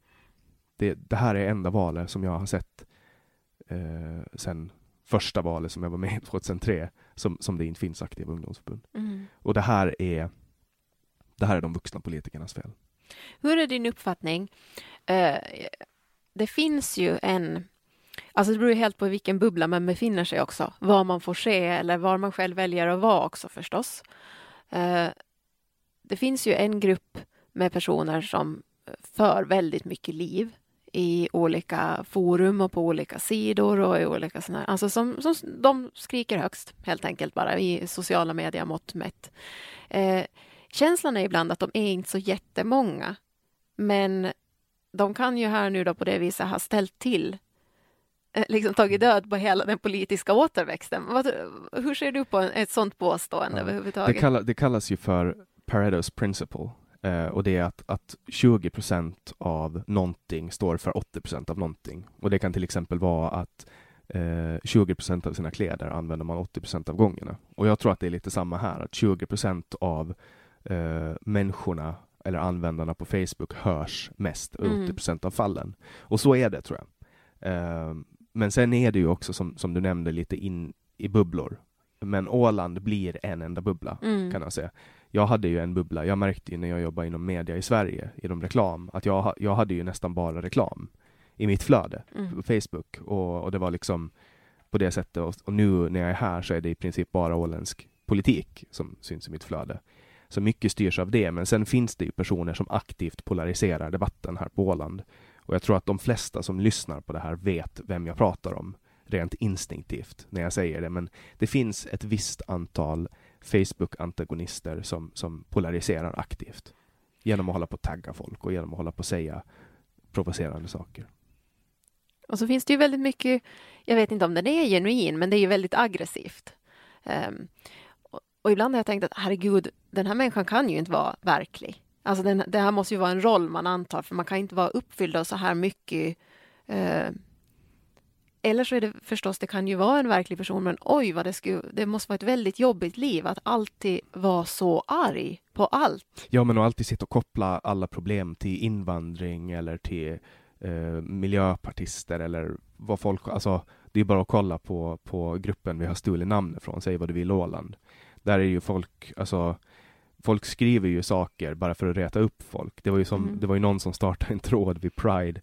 Det, det här är enda valet som jag har sett eh, sen första valet som jag var med i *laughs* 2003, som, som det inte finns aktiva ungdomsförbund. Mm. Och det här är det här är de vuxna politikernas fel. Hur är din uppfattning? Eh, det finns ju en... Alltså det beror ju helt på vilken bubbla man befinner sig också. Vad man får se eller var man själv väljer att vara också förstås. Eh, det finns ju en grupp med personer som för väldigt mycket liv i olika forum och på olika sidor och i olika sådana här, alltså som, som de skriker högst helt enkelt bara i sociala medier mått mätt. Eh, känslan är ibland att de är inte så jättemånga, men de kan ju här nu då på det viset ha ställt till eh, liksom tagit död på hela den politiska återväxten. Vad, hur ser du på ett sånt påstående Ja. överhuvudtaget? Det, kallar, det kallas ju för Pareto's principle. Eh, och det är att, att 20 procent av någonting står för 80 procent av någonting. Och det kan till exempel vara att eh, 20 procent av sina kläder använder man 80 procent av gångerna. Och jag tror att det är lite samma här, att 20 procent av eh, människorna eller användarna på Facebook hörs mest Mm. 80 procent av fallen. Och så är det tror jag. Eh, men sen är det ju också som, som du nämnde lite in i bubblor. Men Åland blir en enda bubbla Mm. kan jag säga. Jag hade ju en bubbla, jag märkte ju när jag jobbade inom media i Sverige, inom reklam, att jag, jag hade ju nästan bara reklam i mitt flöde Mm. på Facebook och, och det var liksom på det sättet och, och nu när jag är här så är det i princip bara åländsk politik som syns i mitt flöde. Så mycket styrs av det, men sen finns det ju personer som aktivt polariserar debatten här på Åland. Och jag tror att de flesta som lyssnar på det här vet vem jag pratar om rent instinktivt när jag säger det, men det finns ett visst antal Facebook-antagonister som, som polariserar aktivt genom att hålla på att tagga folk och genom att hålla på att säga provocerande saker. Och så finns det ju väldigt mycket, jag vet inte om den är genuin, men det är ju väldigt aggressivt. Um, och, och ibland har jag tänkt att herregud, den här människan kan ju inte vara verklig. Alltså den, det här måste ju vara en roll man antar, för man kan inte vara uppfylld av så här mycket. uh, eller så är det förstås, det kan ju vara en verklig person, men oj vad det skulle, det måste vara ett väldigt jobbigt liv att alltid vara så arg på allt. Ja, men att alltid sitta och koppla alla problem till invandring eller till eh, miljöpartister eller vad folk... Alltså, det är bara att kolla på, på gruppen vi har stulit namnet från, Säg vad du vill Åland. Där är ju folk, alltså folk skriver ju saker bara för att reta upp folk. Det var ju, som, Mm. det var ju någon som startade en tråd vid Pride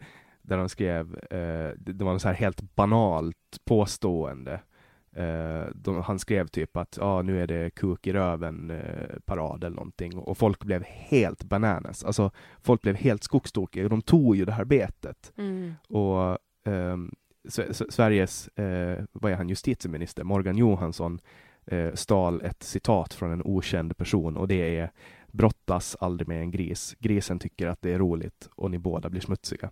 där de skrev, eh, det, var en så här helt banalt påstående. Eh, de, han skrev typ att ah, nu är det kuk i röven eh, eller någonting och folk blev helt bananas. Alltså folk blev helt skogstokiga och de tog ju det här betet. Och ehm, S- S- Sveriges, eh, vad är han, justitieminister Morgan Johansson eh, stal ett citat från en okänd person och det är brottas aldrig med en gris. Grisen tycker att det är roligt och ni båda blir smutsiga.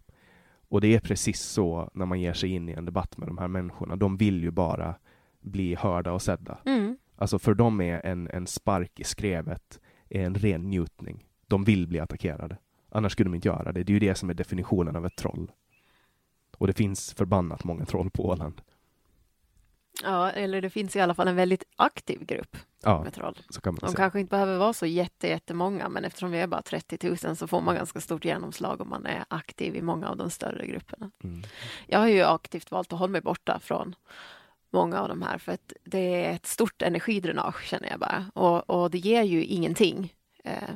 Och det är precis så när man ger sig in i en debatt med de här människorna. De vill ju bara bli hörda och sedda. Mm. Alltså för dem är en, en spark i skrevet en ren njutning. De vill bli attackerade. Annars skulle de inte göra det. Det är ju det som är definitionen av ett troll. Och det finns förbannat många troll på Åland. Ja, eller det finns i alla fall en väldigt aktiv grupp Ja, med troll. så kan man De säga. kanske inte behöver vara så jätte, jättemånga, men eftersom vi är bara 30 000 så får man ganska stort genomslag om man är aktiv i många av de större grupperna. Mm. Jag har ju aktivt valt att hålla mig borta från många av de här, för att det är ett stort energidränage, känner jag bara. Och, och det ger ju ingenting. Eh,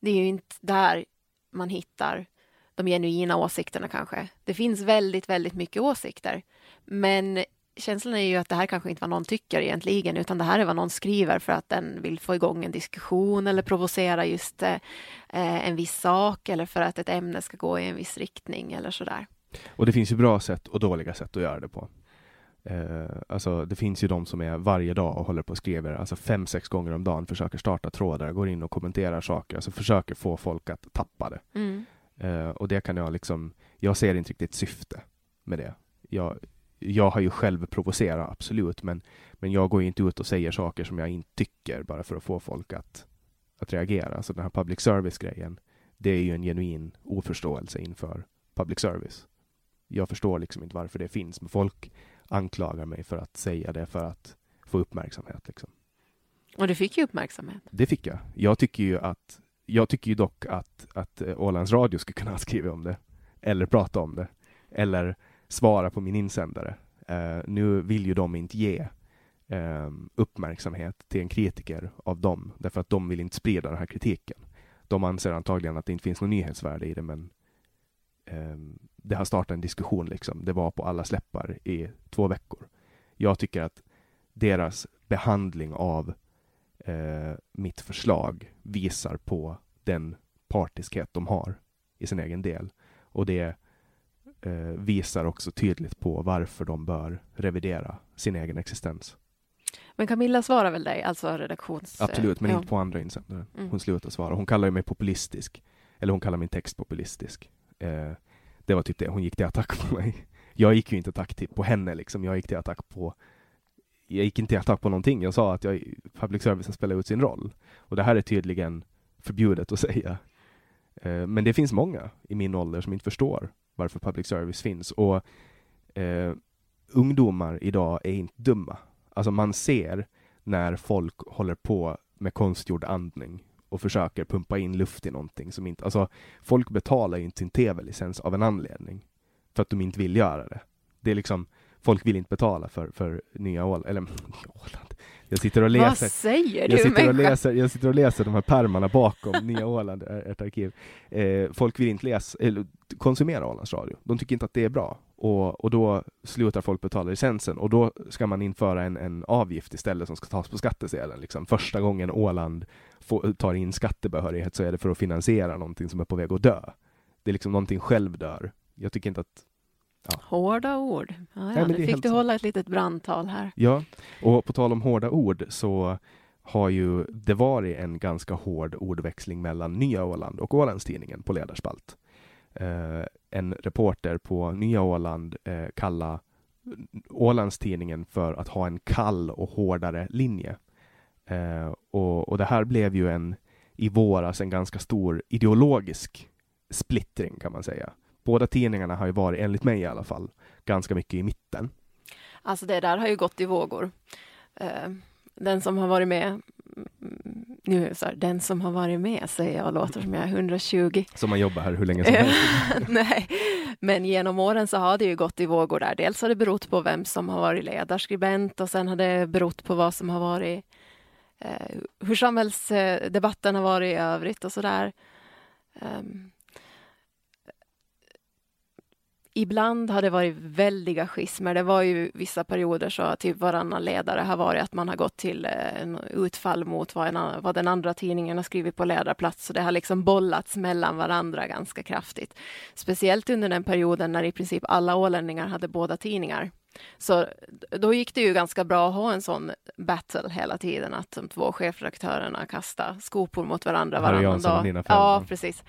det är ju inte där man hittar de genuina åsikterna kanske. Det finns väldigt, väldigt mycket åsikter, men känslan är ju att det här kanske inte vad någon tycker egentligen, utan det här är vad någon skriver för att den vill få igång en diskussion eller provocera just eh, en viss sak eller för att ett ämne ska gå i en viss riktning eller sådär. Och det finns ju bra sätt och dåliga sätt att göra det på. Eh, alltså det finns ju de som är varje dag och håller på och skriver, alltså fem, sex gånger om dagen, försöker starta trådar, går in och kommenterar saker, alltså försöker få folk att tappa det. Mm. Eh, och det kan jag liksom, jag ser inte riktigt syfte med det. Jag, jag har ju själv provocerat, absolut, men, men jag går ju inte ut och säger saker som jag inte tycker bara för att få folk att, att reagera. Alltså den här public service-grejen, det är ju en genuin oförståelse inför public service. Jag förstår liksom inte varför det finns, men folk anklagar mig för att säga det för att få uppmärksamhet. Liksom. Och det fick ju uppmärksamhet. Det fick jag. Jag tycker ju att jag tycker ju dock att, att eh, Ålands Radio skulle kunna *laughs* skriva om det. Eller prata om det. Eller svara på min insändare. Uh, nu vill ju de inte ge eh, uppmärksamhet till en kritiker av dem, därför att de vill inte sprida den här kritiken. De anser antagligen att det inte finns något nyhetsvärde i det, men um, det har startat en diskussion liksom. Det var på alla släppar i två veckor. Jag tycker att deras behandling av eh, mitt förslag visar på den partiskhet de har i sin egen del. Och det eh, visar också tydligt på varför de bör revidera sin egen existens. Men Camilla svarar väl dig, alltså redaktions... Absolut, men ja. inte på andra insändare. Mm. Hon slutar svara. Hon kallar mig populistisk. Eller hon kallar min text populistisk. Eh, det var typ det. Hon gick till attack på mig. Jag gick ju inte attack till, på henne liksom. Jag gick till attack på jag gick inte till attack på någonting. Jag sa att jag, public servicen spelar ut sin roll. Och det här är tydligen förbjudet att säga. Eh, men det finns många i min ålder som inte förstår varför public service finns. Och eh, ungdomar idag är inte dumma. Alltså man ser när folk håller på med konstgjord andning och försöker pumpa in luft i någonting som inte, alltså folk betalar ju inte sin tv-licens av en anledning. För att de inte vill göra det. Det är liksom, folk vill inte betala för, för nya *laughs* Åland, eller Åland. Jag sitter och Vad läser, säger jag du sitter, och läser, jag sitter och läser de här pärmarna bakom *laughs* Nya Åland, ett arkiv. Eh, folk vill inte läsa, eller konsumera Ålands Radio. De tycker inte att det är bra. Och, och då slutar folk betala licensen och då ska man införa en, en avgift istället som ska tas på skattesedeln. Liksom. Första gången Åland får, tar in skattebehörighet så är det för att finansiera någonting som är på väg att dö. Det är liksom någonting självdör. Jag tycker inte att Hårda ord. Ja, ja, är nu fick du sant. hålla ett litet brandtal här. Ja, och på tal om hårda ord så har ju det varit en ganska hård ordväxling mellan Nya Åland och Ålandstidningen på ledarspalt. Eh, en reporter på Nya Åland eh, kallade Ålandstidningen för att ha en kall och hårdare linje. Eh, och, och det här blev ju en i våras en ganska stor ideologisk splittring kan man säga. Båda tidningarna har ju varit, enligt mig i alla fall, ganska mycket i mitten. Alltså det där har ju gått i vågor. Eh, Den som har varit med, nu så här, den som har varit med säger jag och låter som jag är 120. Så man jobbar här hur länge som helst. *laughs* Nej, men genom åren så har det ju gått i vågor där. Dels har det berott på vem som har varit ledarskribent och sen har det berott på vad som har varit eh, hur samhällsdebatten har varit i övrigt och sådär. Um, ibland har det varit väldiga schismer. Det var ju vissa perioder så typ varannan ledare har varit att man har gått till eh, en utfall mot vad, en, vad den andra tidningen har skrivit på ledarplats. Så det har liksom bollats mellan varandra ganska kraftigt. Speciellt under den perioden när i princip alla ålänningar hade båda tidningar. Så då gick det ju ganska bra att ha en sån battle hela tiden, att de två chefredaktörerna kastade skopor mot varandra varannan dag. Ja, precis.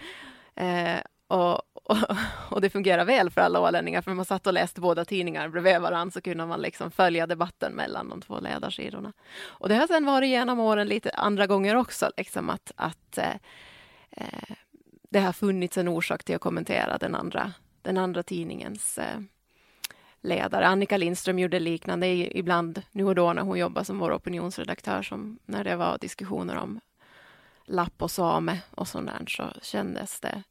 Eh, och, och, *laughs* och det fungerar väl för alla ålänningar, för man satt och läste båda tidningar bredvid varandra, så kunde man liksom följa debatten mellan de två ledarsidorna. Och det har sen varit genom åren lite andra gånger också, liksom att, att eh, eh, det har funnits en orsak till att kommentera den andra, den andra tidningens eh, ledare. Annika Lindström gjorde liknande ibland nu och då när hon jobbade som vår opinionsredaktör, som när det var diskussioner om lapp och same och sånt där, så kändes det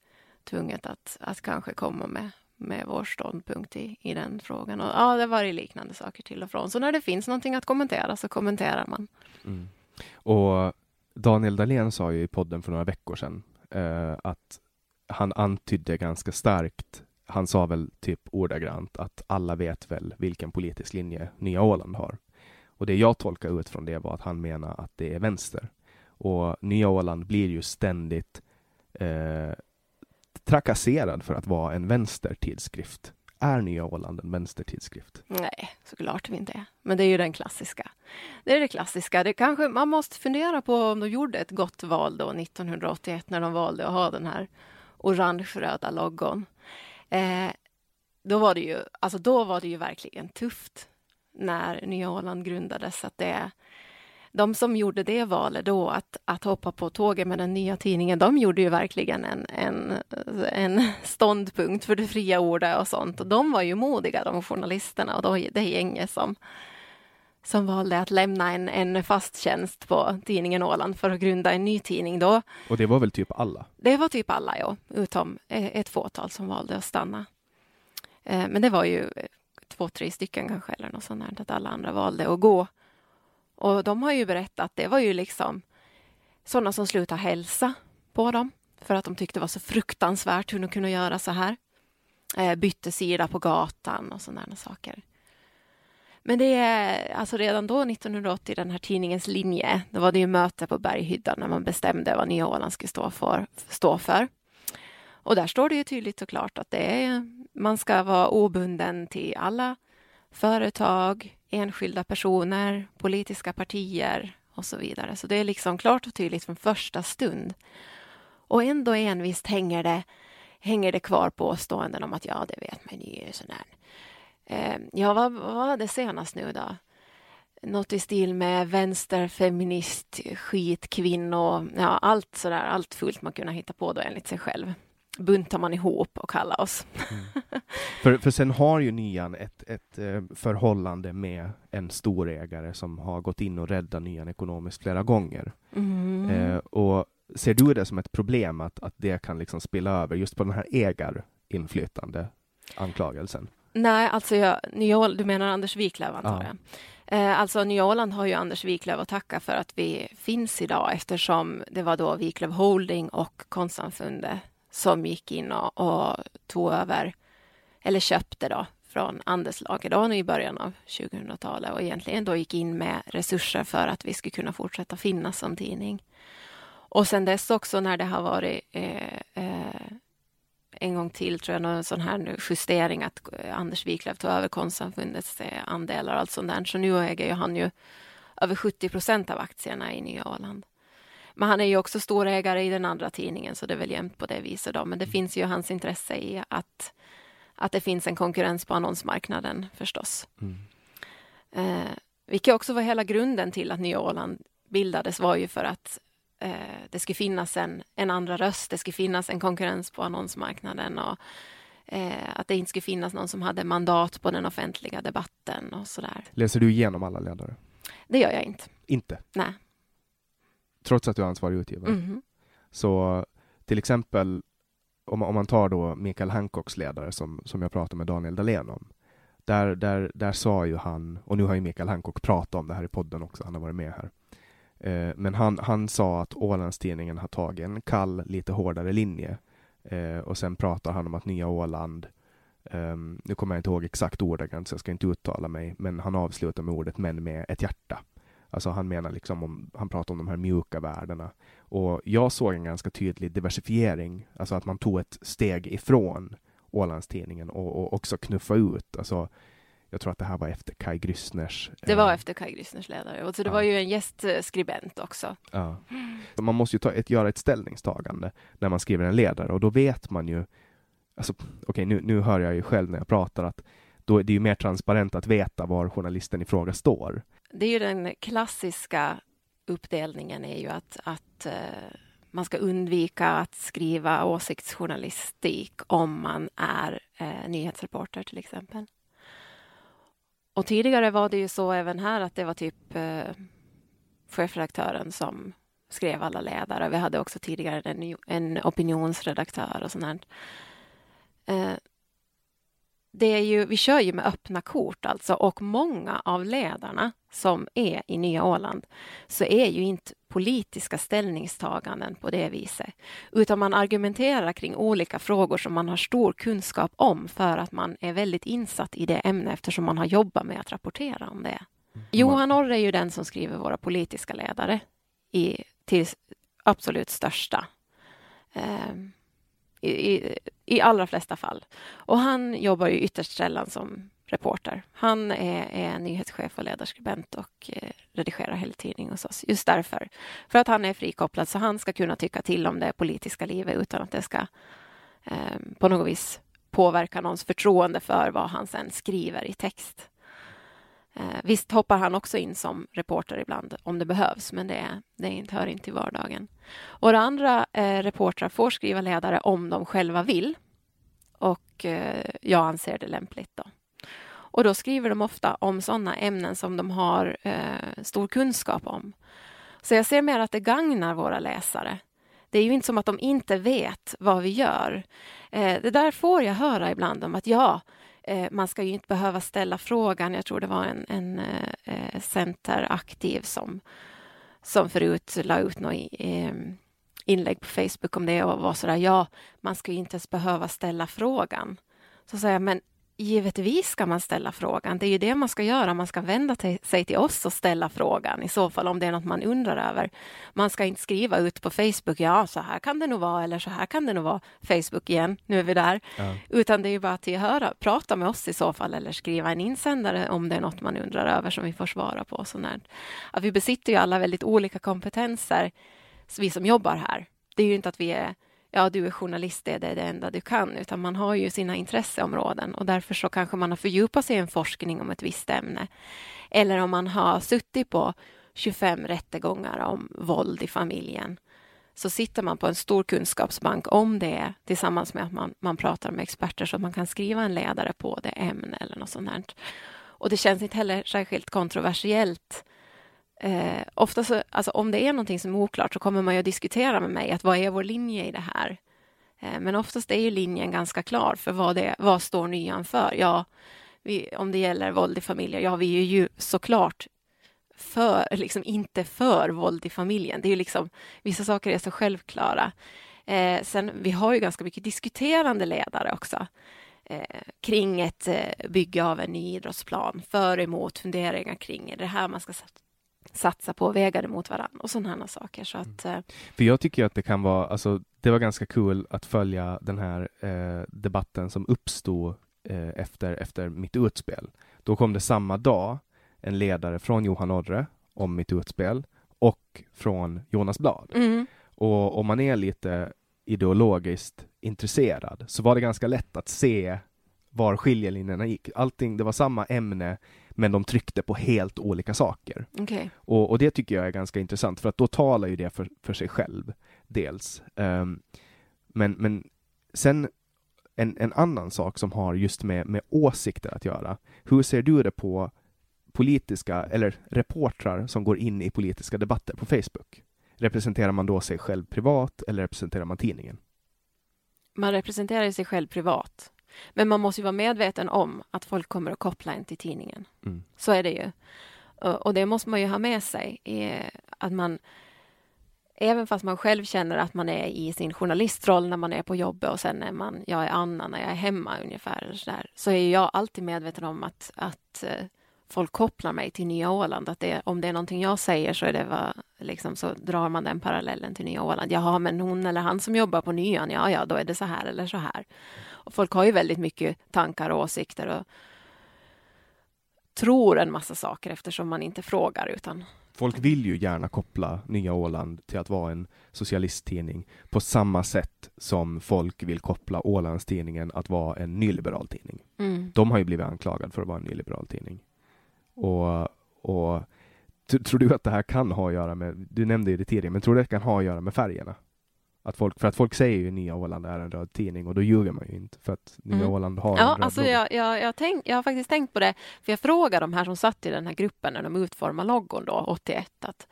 tvunget att, att kanske komma med, med vår ståndpunkt i, i den frågan. Och, ja, det var liknande saker till och från. Så när det finns någonting att kommentera så kommenterar man. Mm. Och Daniel Dahlén sa ju i podden för några veckor sedan eh, att han antydde ganska starkt han sa väl typ ordagrant att alla vet väl vilken politisk linje Nya Åland har. Och det jag tolkar ut från det var att han menar att det är vänster. Och Nya Åland blir ju ständigt eh, trakasserad för att vara en vänstertidskrift. Är Nya Åland en vänstertidskrift? Nej, såklart vi inte är. Men det är ju den klassiska. Det är det klassiska. Det kanske, man måste fundera på om de gjorde ett gott val då 1981 när de valde att ha den här orange-röda logon. Eh, då var det ju, alltså då var det ju verkligen tufft när Nya Åland grundades. Att det, de som gjorde det valet då, att, att hoppa på tåget med den nya tidningen, de gjorde ju verkligen en, en, en ståndpunkt för det fria ordet och sånt. Och de var ju modiga, de journalisterna och då, det gänget som, som valde att lämna en, en fast tjänst på tidningen Åland för att grunda en ny tidning då. Och det var väl typ alla? Det var typ alla, ja, utom ett fåtal som valde att stanna. Eh, men det var ju två, tre stycken kanske, eller något sånt där, att alla andra valde att gå. Och de har ju berättat, att det var ju liksom sådana som slutade hälsa på dem för att de tyckte det var så fruktansvärt hur de kunde göra så här. Eh, bytte sida på gatan och sådana saker. Men det är alltså redan då, 1980, den här tidningens linje, då var det ju möte på Berghyddan när man bestämde vad Nya Åland skulle stå för. Stå för. Och där står det ju tydligt och klart att det är, man ska vara obunden till alla företag, enskilda personer, politiska partier och så vidare. Så det är liksom klart och tydligt från första stund. Och ändå envist hänger det, hänger det kvar påståenden om att ja, det vet man ju, sån här Eh, ja, vad, vad var det senast nu då? Något i stil med vänsterfeminist, skitkvinno, ja allt sådär, allt fullt man kunde hitta på då enligt sig själv. Buntar man ihop och kallar oss. Mm. för, för sen har ju Nyan ett, ett eh, förhållande med en storägare som har gått in och räddat Nyan ekonomiskt flera gånger. Mm. Eh, och ser du det som ett problem att, att det kan liksom spilla över just på den här ägarinflytande anklagelsen? Nej, alltså jag, Nya du menar Anders Wiklöf antar jag. Eh, alltså Nya Åland har ju Anders Wiklöf att tacka för att vi finns idag eftersom det var då Wiklöf Holding och Konstsamfundet som gick in och, och, tog över, eller köpte då, från Anders Lagerdahl i början av 2000-talet och egentligen då gick in med resurser för att vi skulle kunna fortsätta finnas som tidning. Och sen dess också när det har varit eh, eh, en gång till, tror jag, någon sån här justering att eh, Anders Wiklöf tog över Konstsamfundets eh, andelar och allt sånt där. Så nu äger ju han ju över 70 procent av aktierna i Nya Åland. Men han är ju också storägare i den andra tidningen, så det är väl jämnt på det viset. Då. Men det finns ju hans intresse i att, att det finns en konkurrens på annonsmarknaden förstås. Mm. Eh, vilket också var hela grunden till att Nya Åland bildades var ju för att eh, det ska finnas en, en andra röst, det ska finnas en konkurrens på annonsmarknaden och eh, att det inte ska finnas någon som hade mandat på den offentliga debatten och sådär. Läser du igenom alla ledare? Det gör jag inte. Inte? Nej. Trots att du är ansvarig utgivare? Mm. Så till exempel om, om man tar då Mikael Hancocks ledare som, som jag pratade med Daniel Dahlén om. Där, där, där sa ju han, och nu har ju Mikael Hancock pratat om det här i podden också, han har varit med här. Eh, men han, han sa att Ålandstidningen har tagit en kall, lite hårdare linje. Eh, och sen pratar han om att Nya Åland, um, nu kommer jag inte ihåg exakt ordagrant så jag ska inte uttala mig, men han avslutar med ordet men med ett hjärta. Alltså han menar liksom om, han pratar om de här mjuka värdena. Och jag såg en ganska tydlig diversifiering, alltså att man tog ett steg ifrån Ålandstidningen och, och också knuffa ut. Alltså, jag tror att det här var efter Kai Grissners. Det var eh, efter Kai Grissners ledare. Och så det ja. var ju en gästskribent också. Ja. Man måste ju ta ett, göra ett ställningstagande när man skriver en ledare och då vet man ju Alltså, Okej, okay, nu, nu hör jag ju själv när jag pratar att då är det ju mer transparent att veta var journalisten i fråga står. Det är ju den klassiska uppdelningen är ju att, att eh, man ska undvika att skriva åsiktsjournalistik om man är eh, nyhetsreporter till exempel. och tidigare var det ju så även här att det var typ eh, chefredaktören som skrev alla ledare. Vi hade också tidigare en, en opinionsredaktör och sånt eh, det är ju, vi kör ju med öppna kort alltså och många av ledarna som är i Nya Åland så är ju inte politiska ställningstaganden på det viset utan man argumenterar kring olika frågor som man har stor kunskap om för att man är väldigt insatt i det ämne eftersom man har jobbat med att rapportera om det. Mm. Johan Orre är ju den som skriver våra politiska ledare i, till absolut största. Um, i, i, allra flesta fall. Och han jobbar ju ytterst sällan som reporter. Han är, är nyhetschef och ledarskribent och eh, redigerar Helgtidning hos oss. Just därför. För att han är frikopplad så han ska kunna tycka till om det politiska livet utan att det ska eh, på något vis påverka någons förtroende för vad han sen skriver i text. Eh, visst hoppar han också in som reporter ibland om det behövs, men det, det hör inte till vardagen. Och andra eh, reportrar får skriva ledare om de själva vill. Och eh, jag anser det lämpligt. Då. Och då skriver de ofta om sådana ämnen som de har eh, stor kunskap om. Så jag ser mer att det gagnar våra läsare. Det är ju inte som att de inte vet vad vi gör. Eh, det där får jag höra ibland om att ja, Eh, man ska ju inte behöva ställa frågan. Jag tror det var en, en eh, centeraktiv som, som förut la ut något eh, inlägg på Facebook om det och var sådär, ja, man ska ju inte ens behöva ställa frågan. Så säger jag, men givetvis ska man ställa frågan. Det är ju det man ska göra. Man ska vända sig till oss och ställa frågan i så fall om det är något man undrar över. Man ska inte skriva ut på Facebook, ja så här kan det nog vara eller så här kan det nog vara. Facebook igen, nu är vi där. Ja. Utan det är ju bara till att höra, prata med oss i så fall eller skriva en insändare om det är något man undrar över som vi får svara på. Så när, att vi besitter ju alla väldigt olika kompetenser, vi som jobbar här. Det är ju inte att vi är ja, du är journalist, det är det enda du kan, utan man har ju sina intresseområden och därför så kanske man har fördjupat sig i en forskning om ett visst ämne. Eller om man har suttit på 25 rättegångar om våld i familjen så sitter man på en stor kunskapsbank om det tillsammans med att man, man pratar med experter så att man kan skriva en ledare på det ämne eller något sånt här. Och det känns inte heller särskilt kontroversiellt Eh, ofta så, alltså om det är någonting som är oklart så kommer man ju att diskutera med mig att vad är vår linje i det här? Eh, men oftast är ju linjen ganska klar för vad, det, vad står nyan för? Ja, vi, om det gäller våld i familjer, ja, vi är ju såklart för, liksom inte för våld i familjen. Det är ju liksom, vissa saker är så självklara. Eh, sen, vi har ju ganska mycket diskuterande ledare också eh, kring ett eh, bygge av en ny idrottsplan. För emot, funderingar kring är det här man ska satsa på, väga det mot varandra och sådana saker. Så att, mm. För jag tycker att det kan vara, alltså det var ganska kul att följa den här eh, debatten som uppstod eh, efter, efter mitt utspel. Då kom det samma dag en ledare från Johan Orre om mitt utspel och från Jonas Blad. Mm. Och om man är lite ideologiskt intresserad så var det ganska lätt att se var skiljelinjerna gick. Allting, det var samma ämne, men de tryckte på helt olika saker. Okay. Och, och, det tycker jag är ganska intressant, för att då talar ju det för, för sig själv, dels. Um, men, men sen en, en annan sak som har just med, med åsikter att göra. Hur ser du det på politiska, eller reportrar som går in i politiska debatter på Facebook? Representerar man då sig själv privat eller representerar man tidningen? Man representerar sig själv privat. Men man måste ju vara medveten om att folk kommer att koppla en till tidningen. Mm. Så är det ju. Och det måste man ju ha med sig. Att man, även fast man själv känner att man är i sin journalistroll när man är på jobbet och sen är man, jag är Anna när jag är hemma ungefär, så, där, så är jag alltid medveten om att, att eh, folk kopplar mig till Nya Åland. Att det, om det är någonting jag säger så, är det vad, liksom, så drar man den parallellen till Nya Åland. Jaha, men hon eller han som jobbar på Nyan, ja, ja, då är det så här eller så här. Och folk har ju väldigt mycket tankar och åsikter och tror en massa saker eftersom man inte frågar utan Folk vill ju gärna koppla Nya Åland till att vara en socialisttidning på samma sätt som folk vill koppla Ålandstidningen att vara en nyliberal tidning. Mm. De har ju blivit anklagade för att vara en nyliberal tidning. Och, och tror du att det här kan ha att göra med, du nämnde det tidigare, men tror du det kan ha att göra med färgerna? Att folk, för att folk säger ju Nya Åland är en röd tidning och då ljuger man ju inte för att Nya Mm. Åland har en Ja, röd alltså logga. jag, jag, jag, tänk, jag har faktiskt tänkt på det, för jag frågade de här som satt i den här gruppen när de utformade loggon då, 81, att,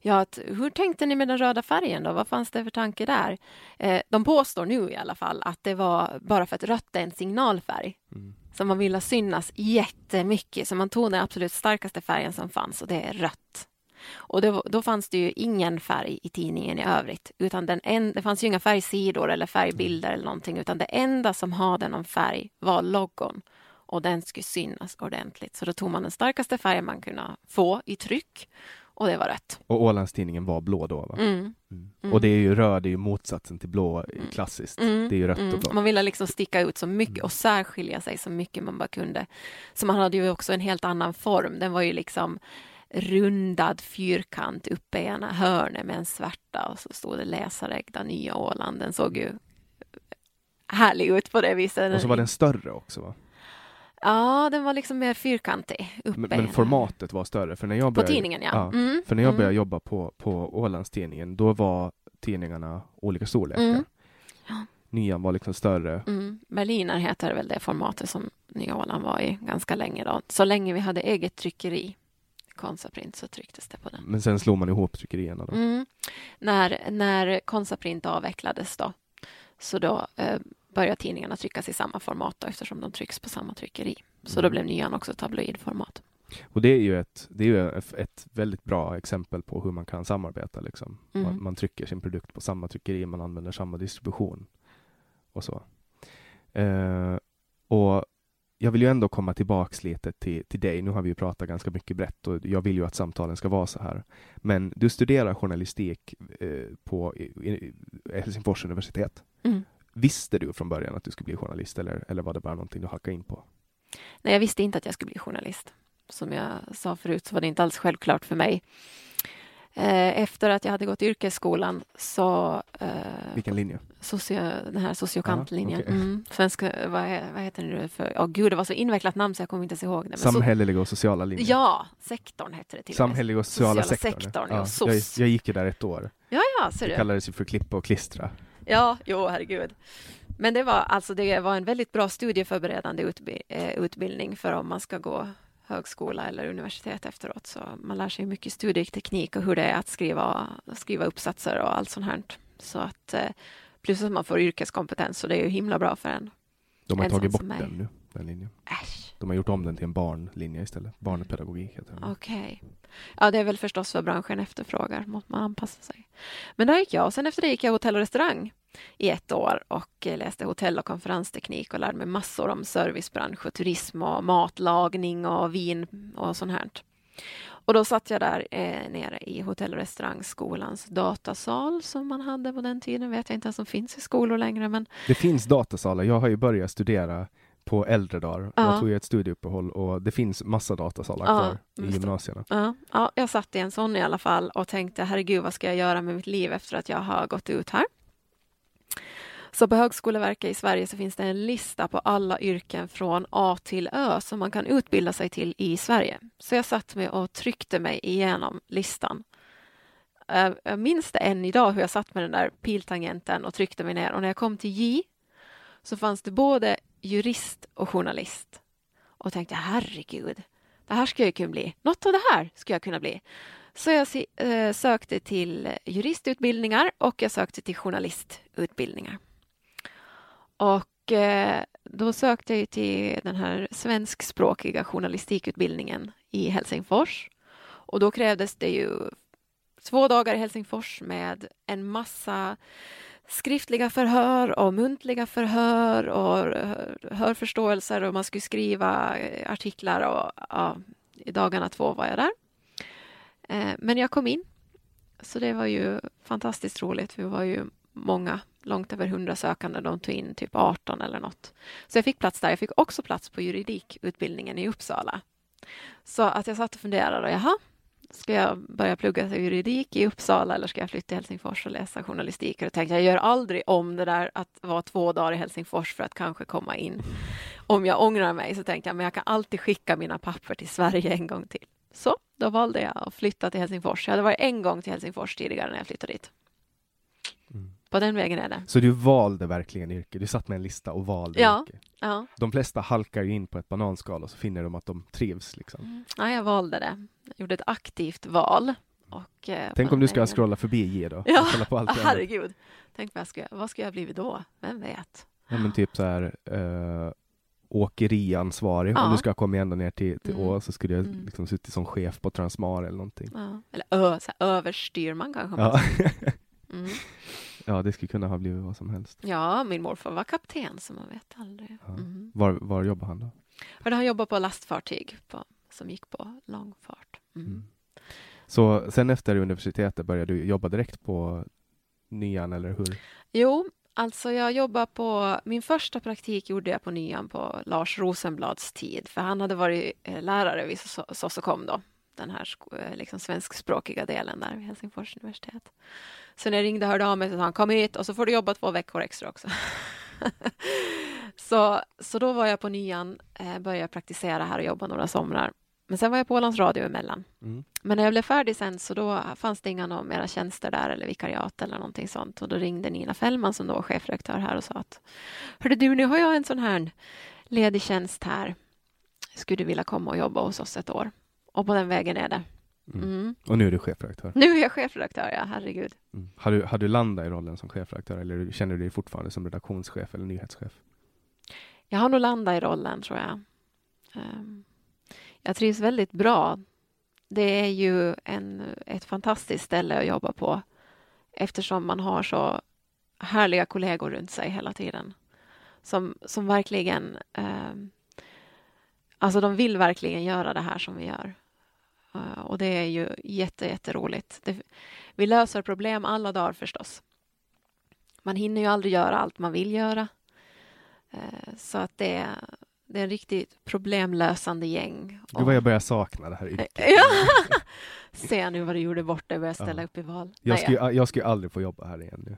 ja, att, hur tänkte ni med den röda färgen då? Vad fanns det för tanke där? Eh, de påstår nu i alla fall att det var bara för att rött är en signalfärg Mm. som man ville synas jättemycket, så man tog den absolut starkaste färgen som fanns och det är rött. Och då, då fanns det ju ingen färg i tidningen i övrigt, utan den en, det fanns ju inga färgsidor eller färgbilder eller någonting, utan det enda som hade någon färg var loggon och den skulle synas ordentligt. Så då tog man den starkaste färgen man kunde få i tryck och det var rött. Och Ålandstidningen var blå då va? Mm. Mm. Mm. Och det är ju röd, det är ju motsatsen till blå eh, Mm. klassiskt. Mm, Det är ju rött mm. och blå. Man ville liksom sticka ut så mycket Mm. och särskilja sig så mycket man bara kunde. Så man hade ju också en helt annan form. Den var ju liksom rundad fyrkant uppe i ena hörnet med en svärta och så stod det läsarägda Nya Åland. Den såg ju härlig ut på det viset. Och så var den större också va? Ja, den var liksom mer fyrkantig. Uppe Men, men formatet var större. För när jag På började, tidningen, ja. ja. Mm, För när jag mm, började jobba på, på Ålandstidningen, då var tidningarna olika storlekar. Mm. Ja. Nian var liksom större. Mm. Berliner heter väl det formatet som Nya Åland var i ganska länge. Då. Så länge vi hade eget tryckeri, Konsaprint, så trycktes det på den. Men sen slog man ihop tryckerierna då. Mm. När, när Konsaprint avvecklades då, så då eh, började tidningarna tryckas i samma format då, eftersom de trycks på samma tryckeri. Så då Mm. blev Nyan också tabloidformat. Och det är ju ett, det är ju ett, väldigt bra exempel på hur man kan samarbeta. Liksom. Man, Mm. man trycker sin produkt på samma tryckeri, man använder samma distribution och så. Eh, och jag vill ju ändå komma tillbaks lite till, till dig. Nu har vi ju pratat ganska mycket brett och jag vill ju att samtalen ska vara så här. Men du studerar journalistik eh, på i, Helsingfors universitet. Mm. Visste du från början att du skulle bli journalist eller, eller var det bara någonting du hackade in på? Nej, jag visste inte att jag skulle bli journalist. Som jag sa förut så var det inte alls självklart för mig. Eh, Efter att jag hade gått yrkesskolan så eh, Vilken linje? socio, den här sociokantlinjen. Ja, okej. mm, svenska, vad, vad heter det för? Åh gud, det var så invecklat namn så jag kommer inte ens ihåg det. Samhälleliga och sociala linjer. ja, sektorn hette det till. Samhälleliga och sociala, Sociala sektorn. sektorn, ja, ja, jag, jag gick ju där ett år. Ja, ja, ser Det du. kallades ju för klippa och klistra. Ja, jo, herregud. Men det var alltså det var en väldigt bra studieförberedande eh, utbildning för om man ska gå högskola eller universitet efteråt. Så man lär sig mycket studieteknik och hur det är att skriva, skriva uppsatser och allt sånt här. Så att eh, plus att man får yrkeskompetens så det är ju himla bra för en. De har En tagit bort den nu, den linjen. Äsch, De har gjort om den till en barnlinje istället. Barnpedagogik heter den. okej. Ja, det är väl förstås vad branschen efterfrågar, måste man anpassa sig. Men där gick jag och sen efter det gick jag hotell och restaurang i ett år och läste hotell och konferensteknik och lärde mig massor om servicebransch och turism och matlagning och vin och sånt här. Och då satt jag där eh, nere i hotell och restaurangskolans datasal som man hade på den tiden. Vet jag inte ens om finns i skolor längre, men Det finns datasalar. Jag har ju börjat studera på äldre dagar. Ja. Jag tog ett studieuppehåll och det finns massa datasalar Ja, kvar i gymnasierna. Ja, ja, jag satt i en sån i alla fall och tänkte herregud vad ska jag göra med mitt liv efter att jag har gått ut här. Så på Högskoleverket i Sverige så finns det en lista på alla yrken från A till Ö som man kan utbilda sig till i Sverige. Så jag satt med och tryckte mig igenom listan. Eh, Jag minns det än idag hur jag satt med den där piltangenten och tryckte mig ner och när jag kom till J så fanns det både jurist och journalist. Och tänkte herregud, det här ska jag kunna bli. Något av det här ska jag kunna bli. Så jag eh, sökte till juristutbildningar och jag sökte till journalistutbildningar. Och eh, då sökte jag till den här svenskspråkiga journalistikutbildningen i Helsingfors. Och då krävdes det ju två dagar i Helsingfors med en massa skriftliga förhör och muntliga förhör och hörförståelser och man skulle skriva eh, artiklar och ja, i dagarna två var jag där. Eh, men jag kom in, så det var ju fantastiskt roligt. Vi var ju många, långt över hundra sökande. De tog in typ 18 eller något. Så jag fick plats där. Jag fick också plats på juridikutbildningen i Uppsala. Så att jag satt och funderade, jaha, ska jag börja plugga juridik i Uppsala eller ska jag flytta till Helsingfors och läsa journalistik? Och då tänkte jag, jag gör aldrig om det där att vara två dagar i Helsingfors för att kanske komma in. Om jag ångrar mig så tänkte jag, men jag kan alltid skicka mina papper till Sverige en gång till. Så då valde jag att flytta till Helsingfors. Jag hade varit en gång till Helsingfors tidigare när jag flyttade dit. Mm. på den vägen är det. Så du valde verkligen yrke? Du satt med en lista och valde Ja. yrke? Ja. De flesta halkar ju in på ett bananskal och så finner de att de trivs liksom. ja, jag valde det. Gjorde ett aktivt val. Och, eh, Tänk om du ska scrolla förbi J då? Ja, kolla på allt herregud. Tänk vad, jag ska, vad ska jag blivit då? Vem vet? Ja, men typ så här uh, åkeriansvarig. Om Ja. du ska komma ända ner till, till Mm. Å så skulle jag Mm. liksom suttit som chef på Transmar eller någonting. Ja. Eller ö, så här, överstyrman kanske Ja. *laughs* mm. ja, det skulle kunna ha blivit vad som helst. ja, min morfar var kapten så man vet aldrig. Ja. Mm. Var, var jobbar han då? Han jobbade på lastfartyg på, som gick på långfart. Mm. Mm. Så sen efter universitetet började du jobba direkt på Nyan, eller hur? Jo, alltså jag jobbade på... Min första praktik gjorde jag på nian på Lars Rosenblads tid, för han hade varit eh, lärare vid So- Sossocom då, den här eh, liksom svenskspråkiga delen där vid Helsingfors universitet. Så när jag ringde och hörde av mig så sa han kom hit och så får du jobba två veckor extra också. så, så då var jag på nian, eh, började praktisera här och jobba några somrar. Men sen var jag på Ålands Radio emellan. Mm. Men när jag blev färdig sen så då fanns det inga mera tjänster där eller vikariat eller någonting sånt. Och då ringde Nina Fällman som då var chefredaktör här och sa att Hörde du, nu har jag en sån här ledig tjänst här. Skulle du vilja komma och jobba hos oss ett år? Och på den vägen är det. Mm. Mm. Och nu är du chefredaktör. Nu är jag chefredaktör, ja herregud. Mm. Har, du, har du landat i rollen som chefredaktör eller känner du dig fortfarande som redaktionschef eller nyhetschef? Jag har nog landat i rollen tror jag. Ehm, jag trivs väldigt bra. Det är ju en, ett fantastiskt ställe att jobba på eftersom man har så härliga kollegor runt sig hela tiden. Som, som verkligen... Eh, alltså de vill verkligen göra det här som vi gör. Eh, och det är ju jätte, jätteroligt. Det, vi löser problem alla dagar förstås. Man hinner ju aldrig göra allt man vill göra. Eh, Så att det det är en riktigt problemlösande gäng. Gud vad jag börjar sakna det här yrket. Ja! *laughs* Se nu vad du gjorde bort dig, börja ställa Ja. upp i val. Jag ska, ju, jag ska ju aldrig få jobba här igen nu.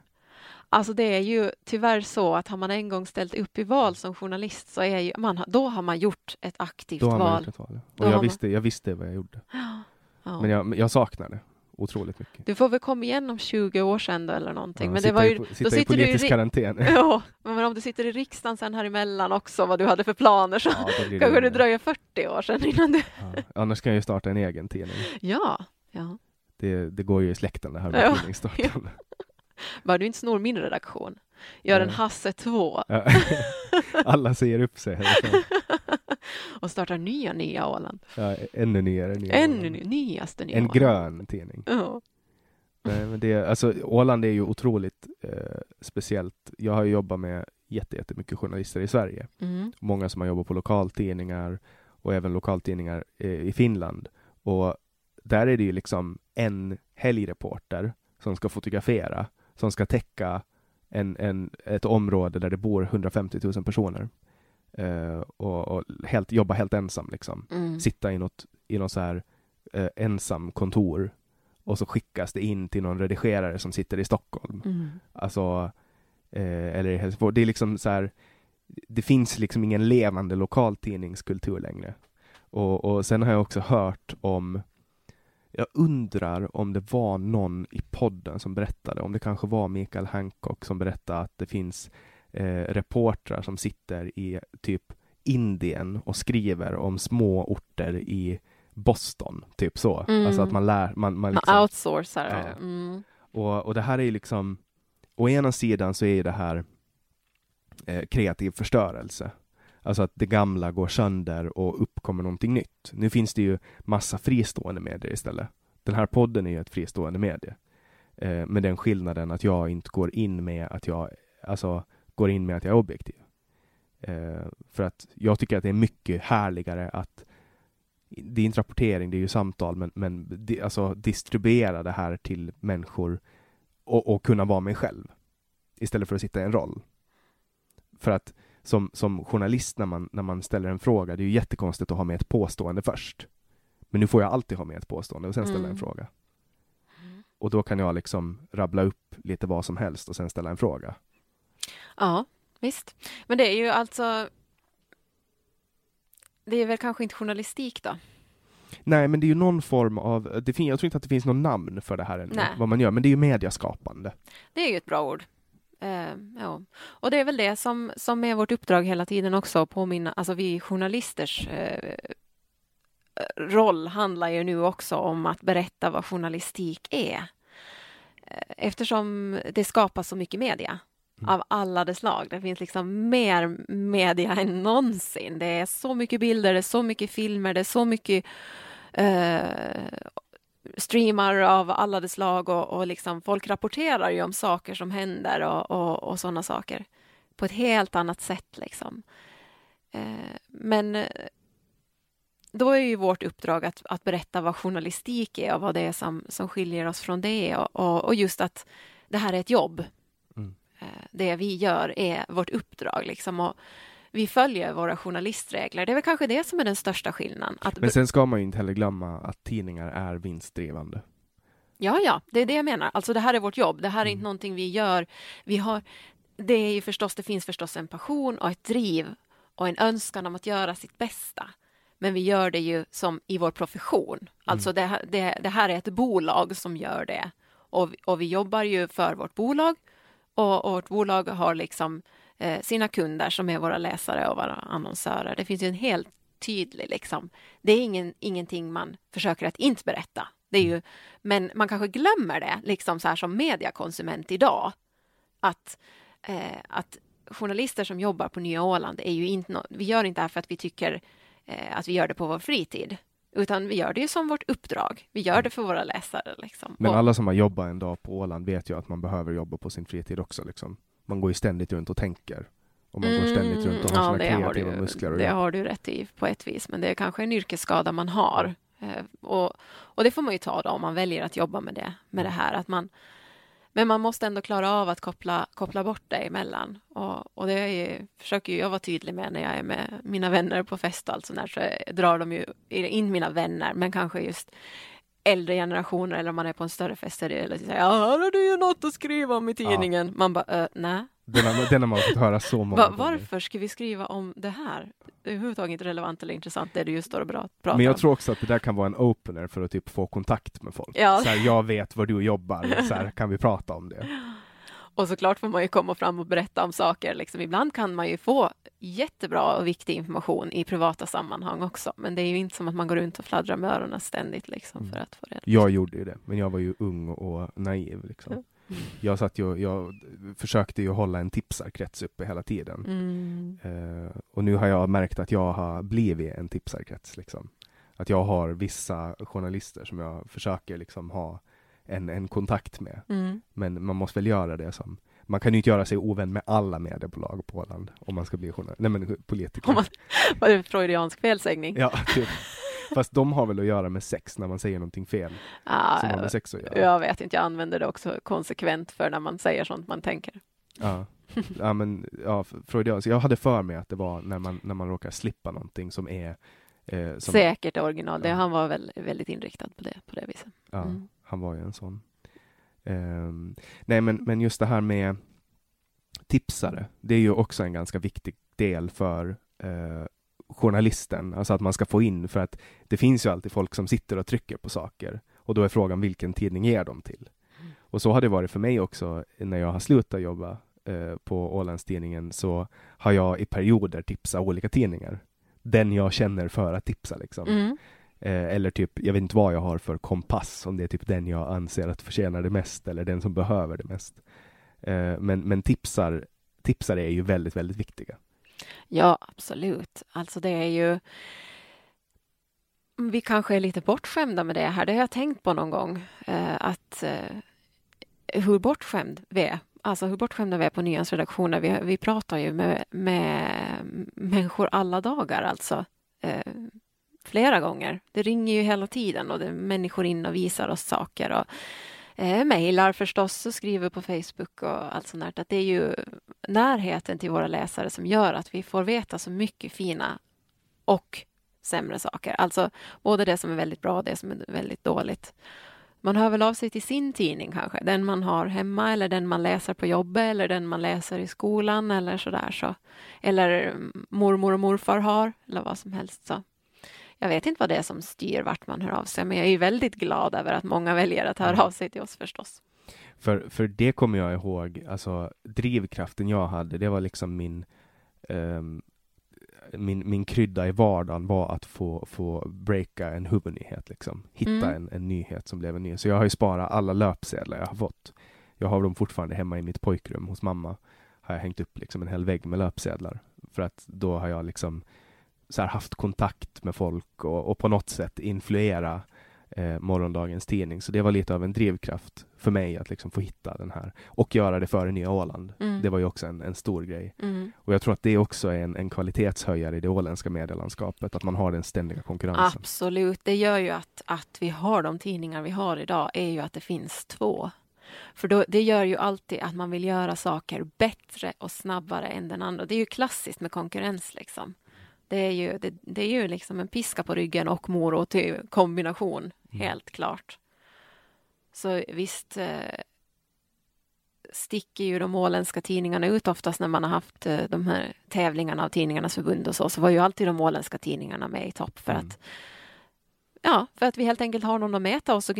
Alltså det är ju tyvärr så att har man en gång ställt upp i val som journalist så är ju, man, då har man gjort ett aktivt Då har man val. gjort ett val. Då Och har jag man- visste, jag visste vad jag gjorde. *gasps* Ja. Men jag, jag saknar det otroligt mycket. Du får väl komma igen om 20 år sedan då eller någonting. Ja, men det var i ju, då sitta i sitter du i politisk ri- karantän. *laughs* Ja, men om du sitter i riksdagen sen här emellan också, vad du hade för planer, så Ja, då kanske det dröjer 40 år sedan innan du... Ja. Annars kan jag ju starta en egen tidning. Ja, ja. Det, det går ju i släkten det här med Ja, tidningsstartande. *laughs* Bara du inte snor min redaktion. Gör en Nej. Hasse 2 Ja. *laughs* Alla säger upp sig. härifrån. Och startar nya, nya Åland. Ja, ännu nyare. nyare. Ännu ny, nyaste nya En Åland. grön tidning. Ja. Nej, men det, alltså, Åland är ju otroligt eh, speciellt. Jag har jobbat med jätte, jättemycket journalister i Sverige. Mm. Många som har jobbat på lokaltidningar och även lokaltidningar eh, i Finland. Och där är det ju liksom en helgreporter som ska fotografera, som ska täcka en, en, ett område där det bor 150 000 personer. Eh, och, och helt, jobba helt ensam liksom. Mm. Sitta i något, i något så här eh, ensam kontor och så skickas det in till någon redigerare som sitter i Stockholm. Mm. Alltså, eh, eller i Helsingfors. Det är liksom så här, det finns liksom ingen levande lokaltidningskultur längre. Och, och sen har jag också hört om, jag undrar om det var någon i podden som berättade, om det kanske var Mikael Hancock som berättade att det finns eh, reportrar som sitter i typ Indien och skriver om små orter i Boston, typ så. Mm. Alltså att man lär, man, man Man liksom, outsourcar. Ja. Mm. och, och det här är ju liksom, å ena sidan så är ju det här eh, kreativ förstörelse. Alltså att det gamla går sönder och uppkommer någonting nytt. Nu finns det ju massa fristående medier istället. Den här podden är ju ett fristående medie. Eh, med den skillnaden att jag inte går in med att jag, alltså, går in med att jag är objektiv. Eh, för att jag tycker att det är mycket härligare att det är inte rapportering, det är ju samtal, men, men di, alltså distribuera det här till människor och, och kunna vara mig själv istället för att sitta i en roll. För att som, som journalist när man, när man ställer en fråga, det är ju jättekonstigt att ha med ett påstående först. Men nu får jag alltid ha med ett påstående och sen ställa Mm. en fråga. Och då kan jag liksom rabbla upp lite vad som helst och sen ställa en fråga. Ja, visst. Men det är ju alltså... Det är väl kanske inte journalistik då? Nej, men det är ju någon form av, det fin, jag tror inte att det finns någon namn för det här ännu, Nej. vad man gör, men det är ju mediaskapande. Det är ju ett bra ord. Eh, ja. Och det är väl det som, som är vårt uppdrag hela tiden också, påminna, alltså vi journalisters eh, roll handlar ju nu också om att berätta vad journalistik är. Eh, eftersom det skapas så mycket media mm. av alla dess slag. Det finns liksom mer media än någonsin. Det är så mycket bilder, det är så mycket filmer, det är så mycket eh, streamar av alla dess slag och, och liksom folk rapporterar ju om saker som händer och, och, och sådana saker på ett helt annat sätt. Liksom. Eh, men eh, då är ju vårt uppdrag att, att berätta vad journalistik är och vad det är som, som skiljer oss från det och, och, och just att det här är ett jobb. Eh, det vi gör är vårt uppdrag liksom och vi följer våra journalistregler. Det är väl kanske det som är den största skillnaden. Att... Men sen ska man ju inte heller glömma att tidningar är vinstdrivande. Ja, ja, det är det jag menar. Alltså det här är vårt jobb. Det här är mm. inte någonting vi gör. Vi har, det är ju förstås, det finns förstås en passion och ett driv och en önskan om att göra sitt bästa. Men vi gör det ju som i vår profession. Mm. Alltså det, det, det här är ett bolag som gör det. Och, och vi jobbar ju för vårt bolag och, och vårt bolag har liksom eh, sina kunder som är våra läsare och våra annonsörer. Det finns ju en helt tydlig liksom. Det är ingen, ingenting man försöker att inte berätta. Det är ju, men man kanske glömmer det, liksom så här som mediekonsument idag. Att, eh, att journalister som jobbar på Nya Åland är ju inte no vi gör inte det här för att vi tycker eh, att vi gör det på vår fritid. Utan vi gör det ju som vårt uppdrag. Vi gör det för våra läsare. Liksom. Men alla som har jobbat en dag på Åland vet ju att man behöver jobba på sin fritid också. Liksom man går ju ständigt runt och tänker. Och man mm, går ständigt runt och har ja, sina kreativa du, muskler. det har du rätt i på ett vis, men det är kanske en yrkesskada man har. Eh, och, och det får man ju ta då om man väljer att jobba med det, med det här. Att man, men man måste ändå klara av att koppla, koppla bort det emellan. Och, och det är ju, försöker jag vara tydlig med när jag är med mina vänner på fest och allt sånt där, så drar de ju in mina vänner, men kanske just äldre generationer eller om man är på en större fest är det eller säger ja, här har du ju något att skriva om i tidningen. Ja. Man bara, äh, nej. Den har, den har man fått höra så många Va, Varför ska vi skriva om det här? Överhuvudtaget inte relevant eller intressant det du just står och pratar om. Men jag tror också att det där kan vara en opener för att typ få kontakt med folk. Ja. Så här, jag vet var du jobbar, så här, *laughs* kan vi prata om det? Och såklart får man ju komma fram och berätta om saker. Liksom, ibland kan man ju få jättebra och viktig information i privata sammanhang också. Men det är ju inte som att man går runt och fladdrar med öronen ständigt liksom, mm. för att få reda Jag gjorde ju det, men jag var ju ung och naiv. Liksom. *laughs* Jag, satt ju, jag försökte ju hålla en tipsarkrets uppe hela tiden. Mm. Uh, och nu har jag märkt att jag har blivit en tipsarkrets. Liksom. Att jag har vissa journalister som jag försöker liksom ha en, en kontakt med. Mm. Men man måste väl göra det som man kan ju inte göra sig ovän med alla mediebolag på Åland om man ska bli journalist, nej men politiker. *laughs* Man, var det en freudiansk felsägning? Ja, typ. Fast de har väl att göra med sex när man säger någonting fel. Ah, som har med sex att göra. Jag vet inte, jag använder det också konsekvent för när man säger sånt man tänker. Ja, ja men ja, freudiansk. Jag hade för mig att det var när man, när man råkar slippa någonting som är eh, som, Säkert original. Det, Han var väl, väldigt inriktad på det, på det viset. Ja. Mm han var ju en sån. Um, nej, men, men just det här med tipsare, det är ju också en ganska viktig del för uh, journalisten, alltså att man ska få in, för att det finns ju alltid folk som sitter och trycker på saker och då är frågan vilken tidning ger de till? Mm. Och så har det varit för mig också när jag har slutat jobba uh, på Ålandstidningen så har jag i perioder tipsat olika tidningar. Den jag känner för att tipsa liksom. Mm. Eh, eller typ, jag vet inte vad jag har för kompass, om det är typ den jag anser att förtjänar det mest eller den som behöver det mest. Eh, men, men tipsar, tipsare är ju väldigt, väldigt viktiga. Ja, absolut. Alltså det är ju mm, vi kanske är lite bortskämda med det här. Det har jag tänkt på någon gång. Eh, att eh, hur bortskämd vi är. Alltså hur bortskämda vi är på nyhetsredaktioner. Vi, vi pratar ju med, med människor alla dagar alltså. Eh, flera gånger. Det ringer ju hela tiden och det är människor in och visar oss saker. Och, eh, mejlar förstås och skriver på Facebook och allt sånt där. Att det är ju närheten till våra läsare som gör att vi får veta så mycket fina och sämre saker. Alltså både det som är väldigt bra och det som är väldigt dåligt. Man hör väl av sig till sin tidning kanske, den man har hemma eller den man läser på jobbet eller den man läser i skolan eller sådär. Så. Eller mm, mormor och morfar har eller vad som helst. Så jag vet inte vad det är som styr vart man hör av sig, men jag är väldigt glad över att många väljer att höra av sig till oss förstås. För, för det kommer jag ihåg, alltså drivkraften jag hade, det var liksom min um, min, min krydda i vardagen var att få, få breaka en huvudnyhet, liksom. hitta mm. en, en nyhet som blev en nyhet. Så jag har ju sparat alla löpsedlar jag har fått. Jag har dem fortfarande hemma i mitt pojkrum hos mamma. Har jag hängt upp liksom en hel vägg med löpsedlar. För att då har jag liksom så haft kontakt med folk och, och på något sätt influera eh, morgondagens tidning. Så det var lite av en drivkraft för mig att liksom få hitta den här och göra det före Nya Åland. Mm. Det var ju också en, en stor grej. Mm. Och jag tror att det också är en, en kvalitetshöjare i det åländska medielandskapet, att man har den ständiga konkurrensen. Absolut, det gör ju att, att vi har de tidningar vi har idag, är ju att det finns två. För då, det gör ju alltid att man vill göra saker bättre och snabbare än den andra. Det är ju klassiskt med konkurrens liksom. Det är ju, det, det är ju liksom en piska på ryggen och morot i kombination, mm. helt klart. Så visst eh, sticker ju de åländska tidningarna ut oftast när man har haft eh, de här tävlingarna av Tidningarnas förbund och så, så var ju alltid de åländska tidningarna med i topp för mm. att Ja, för att vi helt enkelt har någon att mäta oss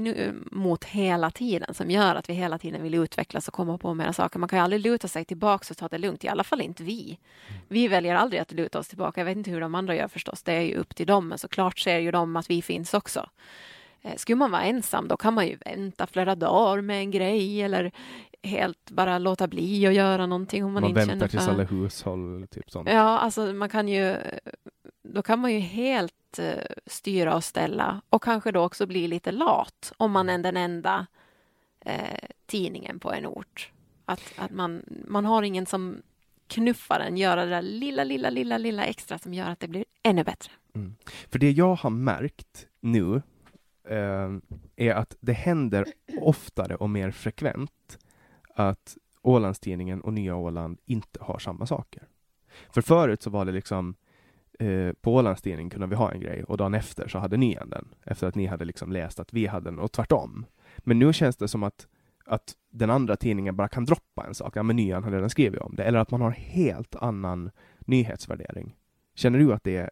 mot hela tiden som gör att vi hela tiden vill utvecklas och komma på mera saker. Man kan ju aldrig luta sig tillbaka och ta det lugnt, i alla fall inte vi. Mm. Vi väljer aldrig att luta oss tillbaka. Jag vet inte hur de andra gör förstås, det är ju upp till dem, men såklart ser ju de att vi finns också. Eh, skulle man vara ensam, då kan man ju vänta flera dagar med en grej eller helt bara låta bli att göra någonting om man, man inte känner för... Man väntar tills alla hushåll, typ sånt. Ja, alltså man kan ju då kan man ju helt eh, styra och ställa och kanske då också bli lite lat om man är den enda eh, tidningen på en ort. Att, att man, man har ingen som knuffar en, göra det där lilla, lilla, lilla, lilla extra som gör att det blir ännu bättre. Mm. För det jag har märkt nu eh, är att det händer oftare och mer frekvent att Ålandstidningen och Nya Åland inte har samma saker. För förut så var det liksom eh, på Ålandstidningen kunde vi ha en grej och dagen efter så hade ni en den. Efter att ni hade liksom läst att vi hade den och tvärtom. Men nu känns det som att, att den andra tidningen bara kan droppa en sak. Ja, men nyan har redan skrivit om det. Eller att man har helt annan nyhetsvärdering. Känner du att det är,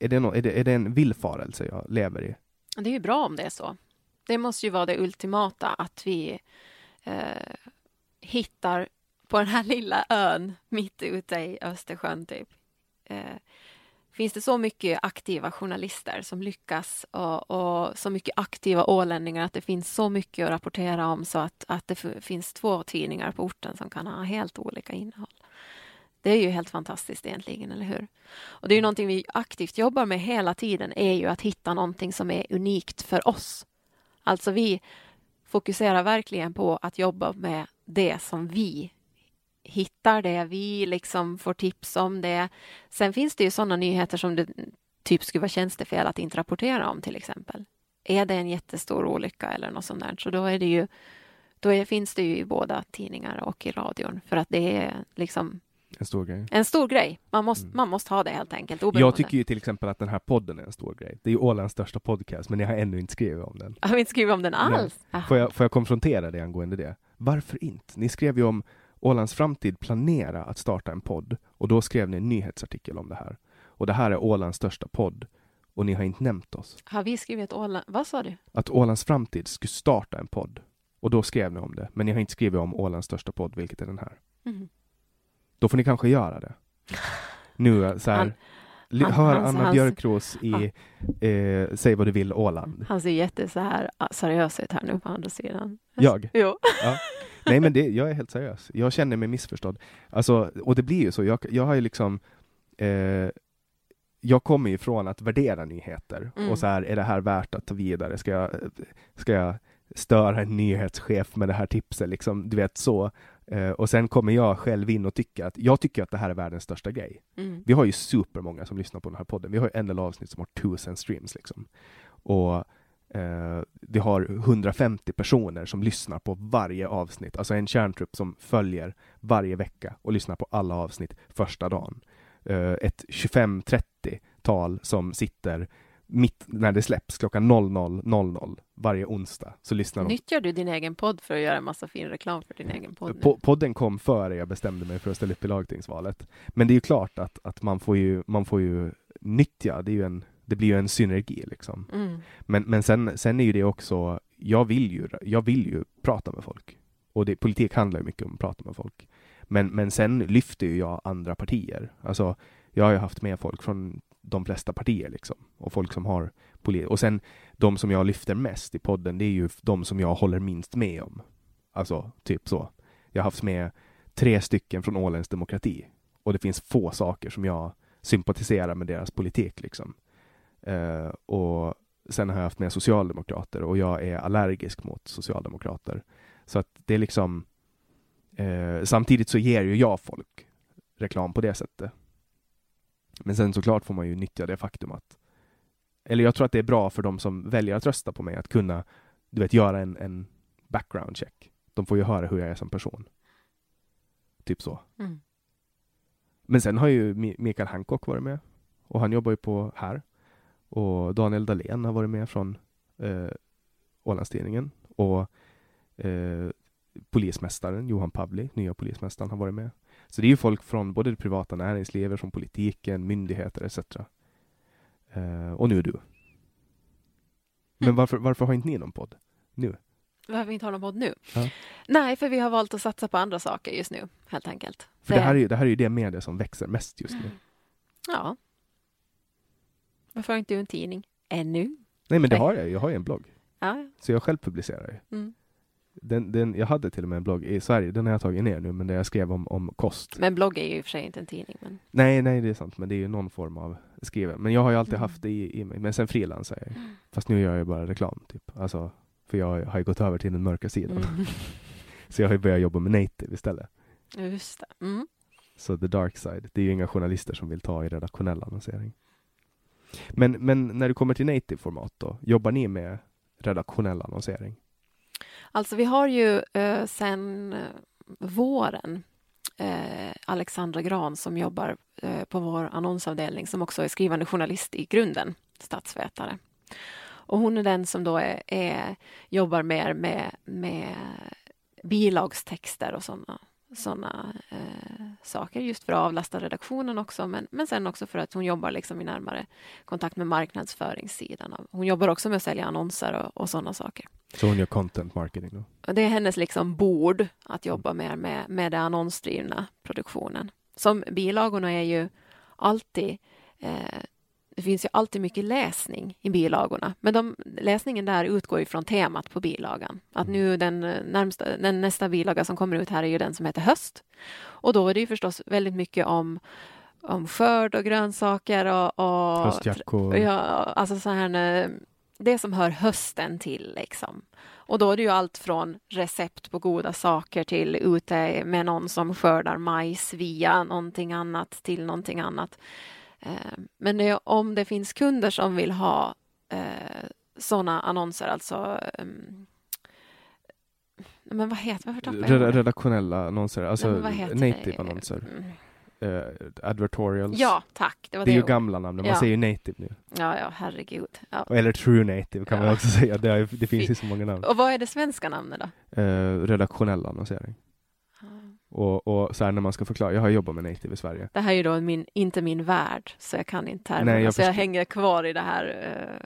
är det, no, är det, är det en villfarelse jag lever i? Det är ju bra om det är så. Det måste ju vara det ultimata, att vi eh, hittar på den här lilla ön mitt ute i Östersjön, typ. Eh, finns det så mycket aktiva journalister som lyckas och, och, så mycket aktiva ålänningar att det finns så mycket att rapportera om så att, att det finns två tidningar på orten som kan ha helt olika innehåll. Det är ju helt fantastiskt egentligen, eller hur? Och det är ju någonting vi aktivt jobbar med hela tiden, är ju att hitta någonting som är unikt för oss. Alltså vi fokuserar verkligen på att jobba med det som vi hittar det, vi liksom får tips om det. Sen finns det ju sådana nyheter som det typ skulle vara tjänstefel att inte rapportera om till exempel. Är det en jättestor olycka eller något sånt där, så då är det ju då är, finns det ju i båda tidningar och i radion för att det är liksom en stor grej. En stor grej. Man måste, mm. man måste ha det helt enkelt. Oberoende. Jag tycker ju till exempel att den här podden är en stor grej. Det är ju Ålands största podcast, men jag har ännu inte skrivit om den. Har vi inte skrivit om den alls? Får jag, får jag konfrontera dig angående det? Varför inte? Ni skrev ju om Ålands Framtid planera att starta en podd och då skrev ni en nyhetsartikel om det här. Och det här är Ålands största podd och ni har inte nämnt oss. Har vi skrivit Åland? Vad sa du? Att Ålands Framtid skulle starta en podd. Och då skrev ni om det, men ni har inte skrivit om Ålands största podd, vilket är den här. Mm. Då får ni kanske göra det. Nu så här, han, hör han, Anna han, Björkros i eh, Säg vad du vill Åland. Han ser jätte så här seriös ut här nu på andra sidan. Jag? Jo. Ja. Nej, men det, jag är helt seriös. Jag känner mig missförstådd. Alltså, och det blir ju så. Jag, jag har ju liksom eh, jag kommer ju från att värdera nyheter mm. och så här, är det här värt att ta vidare? Ska jag, ska jag störa en nyhetschef med det här tipset? Liksom, du vet så. Eh, och sen kommer jag själv in och tycker att jag tycker att det här är världens största grej. Mm. Vi har ju supermånga som lyssnar på den här podden. Vi har ju en del avsnitt som har tusen streams liksom. Och Eh, vi har 150 personer som lyssnar på varje avsnitt, alltså en kärntrupp som följer varje vecka och lyssnar på alla avsnitt första dagen. Eh, ett 25-30-tal som sitter mitt när det släpps klockan 00.00 varje onsdag. Så lyssnar Nyttjar du din egen podd för att göra en massa fin reklam för din egen podd? Po podden kom före jag bestämde mig för att ställa upp i lagtingsvalet. Men det är ju klart att, att man, får ju, man får ju nyttja, det är ju en det blir ju en synergi liksom. Mm. Men, men sen, sen är ju det också, jag vill ju, jag vill ju prata med folk. Och det, politik handlar ju mycket om att prata med folk. Men, men sen lyfter ju jag andra partier. Alltså, jag har ju haft med folk från de flesta partier liksom. Och folk som har politik. Och sen de som jag lyfter mest i podden, det är ju de som jag håller minst med om. Alltså, typ så. Jag har haft med tre stycken från Åländsk demokrati. Och det finns få saker som jag sympatiserar med deras politik liksom. Uh, och sen har jag haft med socialdemokrater och jag är allergisk mot socialdemokrater. Så att det är liksom uh, samtidigt så ger ju jag folk reklam på det sättet. Men sen såklart får man ju nyttja det faktum att eller jag tror att det är bra för de som väljer att rösta på mig att kunna du vet, göra en, en background check. De får ju höra hur jag är som person. Typ så. Mm. Men sen har ju Mikael Hancock varit med och han jobbar ju på här. Och Daniel Dahlén har varit med från eh, Ålandstidningen och eh, polismästaren Johan Pavli, nya polismästaren, har varit med. Så det är ju folk från både det privata näringslivet, från politiken, myndigheter etc. Eh, och nu är du. Men varför, varför har inte ni någon podd nu? Varför vi inte har någon podd nu? Ja. Nej, för vi har valt att satsa på andra saker just nu, helt enkelt. För det, det här, är ju, det här är ju det media som växer mest just nu. Ja. Varför har inte du en tidning? Ännu? Nej, men det har jag. Jag har ju en blogg. Ja. Så jag själv publicerar ju. Mm. Den, den, jag hade till och med en blogg i Sverige, den har jag tagit ner nu, men där jag skrev om, om kost. Men blogg är ju i och för sig inte en tidning. Men... Nej, nej, det är sant, men det är ju någon form av skriven. Men jag har ju alltid mm. haft det i, i mig, men sen frilansar jag mm. Fast nu gör jag bara reklam, typ. Alltså, för jag har ju gått över till den mörka sidan. Mm. *laughs* så jag har ju börjat jobba med native istället. Just det. Mm. Så the dark side, det är ju inga journalister som vill ta i redaktionell annonsering. Men, men när du kommer till native-format då, jobbar ni med redaktionell annonsering? Alltså vi har ju eh, sen eh, våren eh, Alexandra Gran som jobbar eh, på vår annonsavdelning som också är skrivande journalist i grunden, statsvetare. Och hon är den som då är, är jobbar mer med, med bilagstexter och sådana såna, eh, saker just för att avlasta redaktionen också men, men sen också för att hon jobbar liksom i närmare kontakt med marknadsföringssidan. Hon jobbar också med att sälja annonser och, och sådana saker. Så hon gör content marketing då? Det är hennes liksom bord att jobba mer med, med den annonsdrivna produktionen. Som bilagorna är ju alltid eh, det finns ju alltid mycket läsning i bilagorna, men de, läsningen där utgår ju från temat på bilagan. Att nu den, närmsta, den nästa bilaga som kommer ut här är ju den som heter höst. Och då är det ju förstås väldigt mycket om om skörd och grönsaker och, och höstjackor. Ja, alltså så här, det som hör hösten till liksom. Och då är det ju allt från recept på goda saker till ute med någon som skördar majs via någonting annat till någonting annat. Eh, men det, om det finns kunder som vill ha eh, sådana annonser, alltså um, men vad heter varför tappar jag Redaktionella annonser, alltså native-annonser. Mm. Uh, advertorials. Ja, tack. Det, var det, det är ju gamla namn, man ja. säger ju native nu. Ja, ja, herregud. Ja. Eller true native kan ja. man också säga. Det, är, det finns ju så många namn. Och vad är det svenska namnet då? Uh, redaktionell annonsering. Och, och, så här när man ska förklara, jag har jobbat med native i Sverige. Det här är ju då min, inte min värld, så jag kan inte termerna, Nej, jag så jag hänger kvar i det här.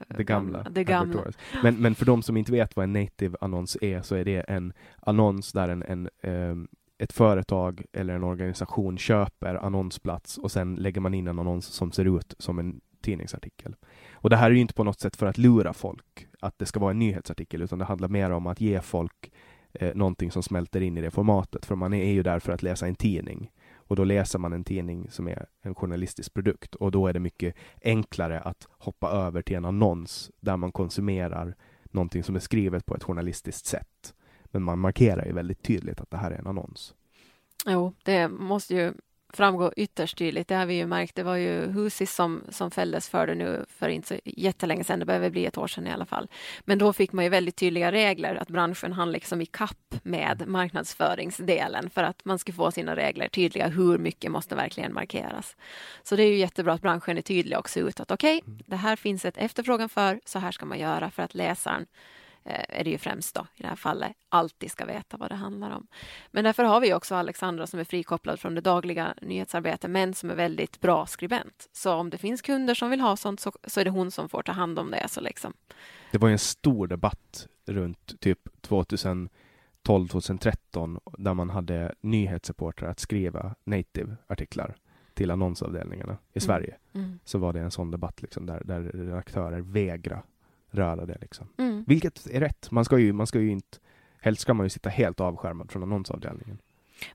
Uh, det gamla. Det gamla. Men, men för de som inte vet vad en native-annons är, så är det en annons där en, en um, ett företag eller en organisation köper annonsplats och sen lägger man in en annons som ser ut som en tidningsartikel. Och det här är ju inte på något sätt för att lura folk att det ska vara en nyhetsartikel, utan det handlar mer om att ge folk eh, någonting som smälter in i det formatet. För man är ju där för att läsa en tidning. Och då läser man en tidning som är en journalistisk produkt. Och då är det mycket enklare att hoppa över till en annons där man konsumerar någonting som är skrivet på ett journalistiskt sätt. Men man markerar ju väldigt tydligt att det här är en annons. Jo, det måste ju framgå ytterst tydligt. Det har vi ju märkt. Det var ju Husis som, som fälldes för det nu för inte så jättelänge sedan. Det behöver bli ett år sedan i alla fall. Men då fick man ju väldigt tydliga regler att branschen hann liksom i kapp med marknadsföringsdelen för att man ska få sina regler tydliga. Hur mycket måste verkligen markeras? Så det är ju jättebra att branschen är tydlig också utåt. Okej, okay, det här finns ett efterfrågan för. Så här ska man göra för att läsaren är det ju främst då i det här fallet, alltid ska veta vad det handlar om. Men därför har vi också Alexandra som är frikopplad från det dagliga nyhetsarbetet, men som är väldigt bra skribent. Så om det finns kunder som vill ha sånt så, så är det hon som får ta hand om det. Så liksom. Det var en stor debatt runt typ 2012 2012-2013 där man hade nyhetsreportrar att skriva native-artiklar till annonsavdelningarna i Mm. Sverige. Mm. Så var det en sån debatt liksom, där, där redaktörer vägra röra det. Liksom. Mm. Vilket är rätt. Man ska ju, man ska ju inte Helst ska man ju sitta helt avskärmad från annonsavdelningen.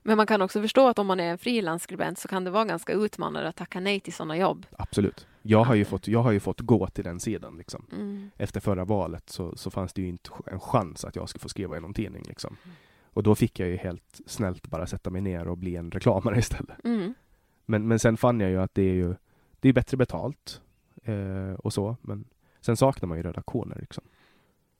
Men man kan också förstå att om man är en frilansskribent så kan det vara ganska utmanande att tacka nej till sådana jobb. Absolut. Jag har ju fått, jag har ju fått gå till den sidan. Liksom. Mm. Efter förra valet så, så fanns det ju inte en chans att jag skulle få skriva i någon tidning. Liksom. Och då fick jag ju helt snällt bara sätta mig ner och bli en reklamare *laughs* istället. Mm. Men, men sen fann jag ju att det är ju det är bättre betalt eh, och så. Men sen saknar man ju redaktioner. Liksom.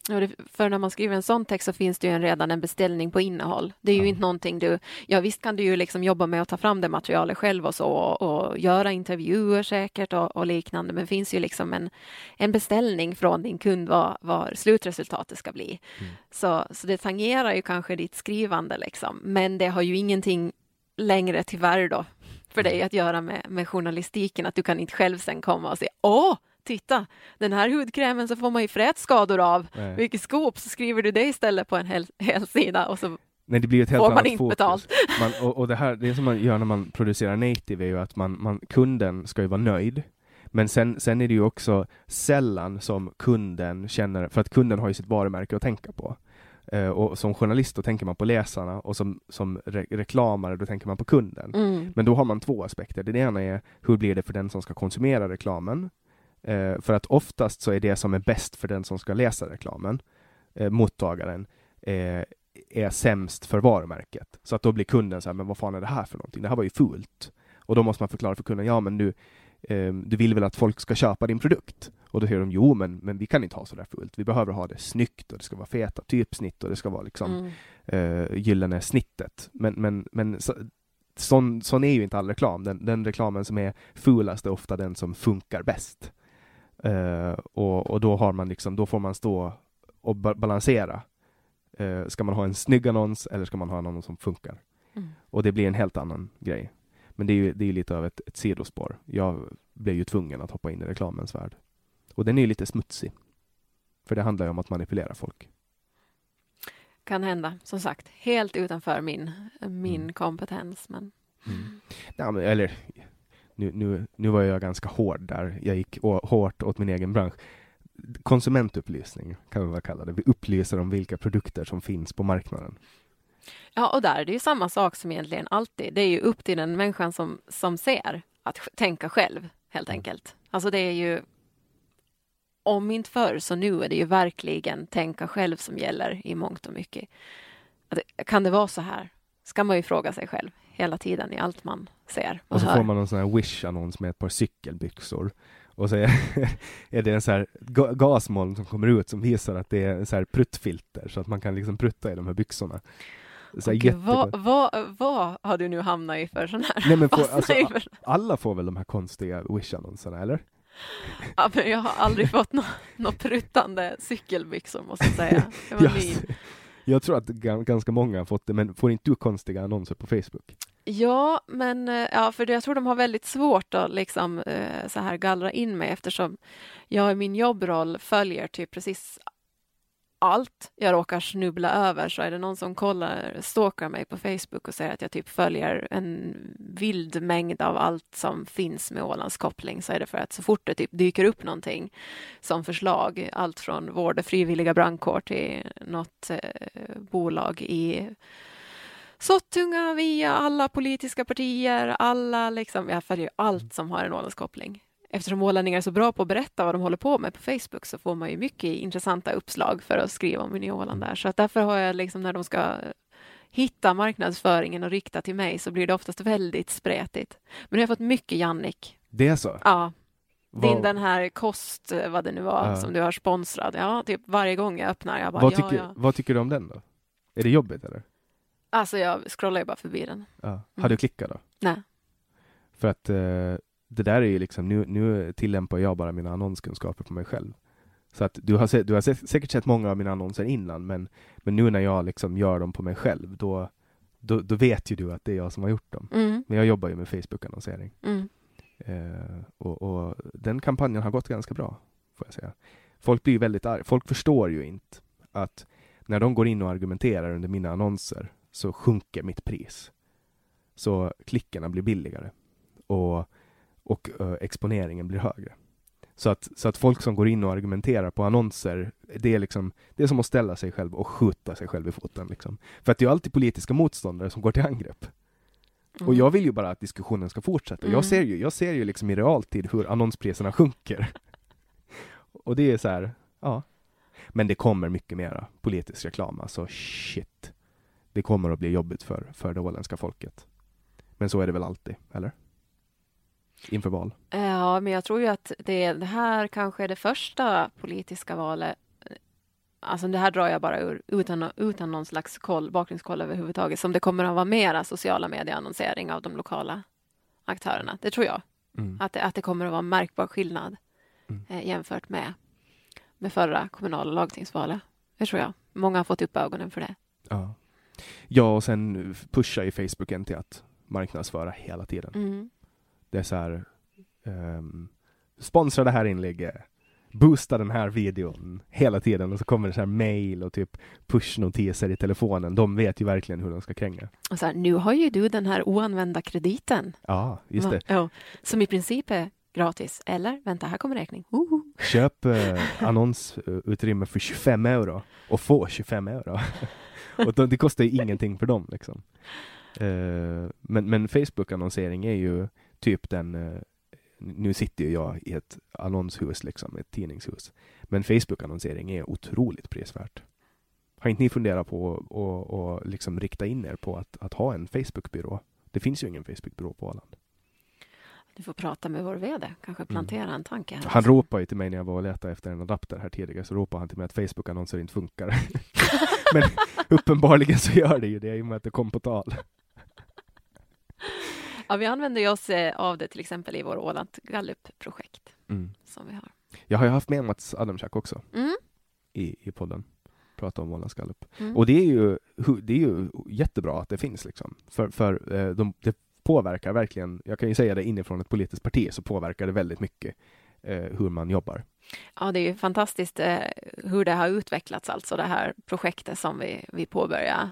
Ja, för när man skriver en sån text så finns det ju en, redan en beställning på innehåll. Det är ju Ja. inte någonting du... Ja, visst kan du ju liksom jobba med att ta fram det materialet själv och så och, och göra intervjuer säkert och, och liknande. Men det finns ju liksom en, en beställning från din kund vad, vad slutresultatet ska bli. Mm. Så, så det tangerar ju kanske ditt skrivande liksom. Men det har ju ingenting längre tyvärr då för dig att göra med, med journalistiken. Att du kan inte själv sen komma och säga Åh, titta, den här hudkrämen så får man ju frätskador av. Nej. Vilket skop, så skriver du det istället på en hel, hel sida och så Nej, det blir ett helt får man inte fokus. betalt. Man, och, och det här, det som man gör när man producerar native är ju att man, man, kunden ska ju vara nöjd. Men sen, sen är det ju också sällan som kunden känner, för att kunden har ju sitt varumärke att tänka på. Eh, och som journalist då tänker man på läsarna och som, som re reklamare då tänker man på kunden. Mm. Men då har man två aspekter. Det ena är hur blir det för den som ska konsumera reklamen? Eh, för att oftast så är det som är bäst för den som ska läsa reklamen, eh, mottagaren, eh, är sämst för varumärket. Så att då blir kunden så här, men vad fan är det här för någonting? Det här var ju fult. Och då måste man förklara för kunden, ja men du, eh, du vill väl att folk ska köpa din produkt? Och då säger de, jo men, men vi kan inte ha så där fult. Vi behöver ha det snyggt och det ska vara feta typsnitt och det ska vara liksom Mm. eh, gyllene snittet. Men, men, men så, sån, sån är ju inte all reklam. Den, den reklamen som är fulast är ofta den som funkar bäst. Eh, och, och då har man liksom, då får man stå och ba balansera. Eh, ska man ha en snygg annons eller ska man ha en annons som funkar? Mm. Och det blir en helt annan grej. Men det är ju det är lite av ett, ett sidospår. Jag blev ju tvungen att hoppa in i reklamens värld. Och den är ju lite smutsig. För det handlar ju om att manipulera folk. Kan hända, som sagt, helt utanför min, min Mm. kompetens. Men Ja, men, eller, nu, nu, nu var jag ganska hård där. Jag gick hårt åt min egen bransch. Konsumentupplysning kan vi väl kalla det. Vi upplyser om vilka produkter som finns på marknaden. Ja, och där är det ju samma sak som egentligen alltid. Det är ju upp till den människan som, som ser att tänka själv, helt enkelt. Alltså det är ju om inte förr så nu är det ju verkligen tänka själv som gäller i mångt och mycket. Kan det vara så här? Ska man ju fråga sig själv hela tiden i allt man ser och, Och så hör. får man en sån här Wish-annons med ett par cykelbyxor. Och så är, *laughs* är det en sån här ga- gasmoln som kommer ut som visar att det är en sån här pruttfilter så att man kan liksom prutta i de här byxorna. Så här vad, vad, vad har du nu hamnat i för sån här? Nej, men får, *laughs* alltså, alla får väl de här konstiga Wish-annonserna, eller? *laughs* Ja, men jag har aldrig fått något nå pruttande cykelbyxor måste jag säga. Det var ny jag tror att ganska många har fått det, men får inte du konstiga annonser på Facebook? Ja, men eh, ja, för jag tror de har väldigt svårt att liksom eh, så här gallra in mig eftersom jag i min jobbroll följer typ precis allt jag råkar snubbla över så är det någon som kollar, stalkar mig på Facebook och säger att jag typ följer en vild mängd av allt som finns med Ålands koppling så är det för att så fort det typ dyker upp någonting som förslag, allt från vård och frivilliga brandkår till något eh, bolag i Sottunga via alla politiska partier, alla liksom, jag följer allt som har en Ålandskoppling. Eftersom ålänningar är så bra på att berätta vad de håller på med på Facebook så får man ju mycket intressanta uppslag för att skriva om Nya Åland där. Så att därför har jag liksom när de ska hitta marknadsföringen och rikta till mig så blir det oftast väldigt spretigt. Men jag har fått mycket Jannik. Det är så? Ja, Vad- din den här kost, vad det nu var, Ja. som du har sponsrad. Ja, typ varje gång jag öppnar, jag bara vad, ja, tycker, ja. vad tycker du om den då? Är det jobbigt eller? Alltså jag scrollar ju bara förbi den. Ja. Har Mm. du klickat då? Nej. För att eh, det där är ju liksom, nu, nu tillämpar jag bara mina annonskunskaper på mig själv. Så att du har, se, du har sä, säkert sett många av mina annonser innan, men, men nu när jag liksom gör dem på mig själv, då, då, då vet ju du att det är jag som har gjort dem. Mm, Men jag jobbar ju med Facebook-annonsering. mm. Eh, och, och den kampanjen har gått ganska bra, får jag säga. Folk blir väldigt arga. Folk förstår ju inte att när de går in och argumenterar under mina annonser så sjunker mitt pris. Så klickarna blir billigare och, och uh, exponeringen blir högre. Så att, så att folk som går in och argumenterar på annonser, det är, liksom, det är som att ställa sig själv och skjuta sig själv i foten. Liksom. För att det är alltid politiska motståndare som går till angrepp. Mm. Och jag vill ju bara att diskussionen ska fortsätta. Mm. Jag ser ju, jag ser ju liksom i realtid hur annonspriserna sjunker. *laughs* och det är så här, ja. Men det kommer mycket mera politisk reklam, alltså shit. Det kommer att bli jobbigt för, för det åländska folket. Men så är det väl alltid, eller? Inför val. Ja, men jag tror ju att det, det här kanske är det första politiska valet Alltså det här drar jag bara ur utan, utan någon slags koll, bakgrundskoll överhuvudtaget, som det kommer att vara mera sociala medieannonsering av de lokala aktörerna. Det tror jag. Mm. Att, det, att det kommer att vara märkbar skillnad mm. eh, jämfört med, med förra kommunala lagtingsvalet. Det tror jag. Många har fått upp ögonen för det. Ja, ja och sen pushar ju Facebook en till att marknadsföra hela tiden. Mm. Det är så här, um, sponsra det här inlägget, boosta den här videon hela tiden och så kommer det så här mail och typ pushnotiser i telefonen. De vet ju verkligen hur de ska kränga. Och så här, nu har ju du den här oanvända krediten. Ja, just det. Ja, som i princip är gratis. Eller vänta, här kommer räkning. Uh. Köp eh, annonsutrymme för 25 euro och få 25 euro. *laughs* och det kostar ju ingenting för dem liksom. Uh, men, men Facebook-annonsering är ju typ den uh, nu sitter ju jag i ett annonshus, liksom, ett tidningshus. Men Facebook-annonsering är otroligt prisvärt. Har inte ni funderat på att och, liksom rikta in er på att, att ha en Facebook-byrå? Det finns ju ingen Facebook-byrå på Åland. Du får prata med vår VD, kanske plantera mm. en tanke. Här han ropade ju till mig när jag var och letade efter en adapter här tidigare, så ropade han till mig att Facebook-annonser inte funkar. *laughs* Men uppenbarligen så gör det ju det i och med att det kom på tal. Ja, vi använder oss eh, av det till exempel i vår Åland Gallup-projekt mm. som vi har. Jag har ju haft med Mats Adamczak också mm. i, i podden. Prata om Ålands Gallup. Mm. Och det är, ju, det är ju jättebra att det finns liksom. För, för eh, de, det påverkar verkligen, jag kan ju säga det inifrån ett politiskt parti, så påverkar det väldigt mycket eh, hur man jobbar. Ja, det är ju fantastiskt eh, hur det har utvecklats, alltså det här projektet som vi, vi påbörjade.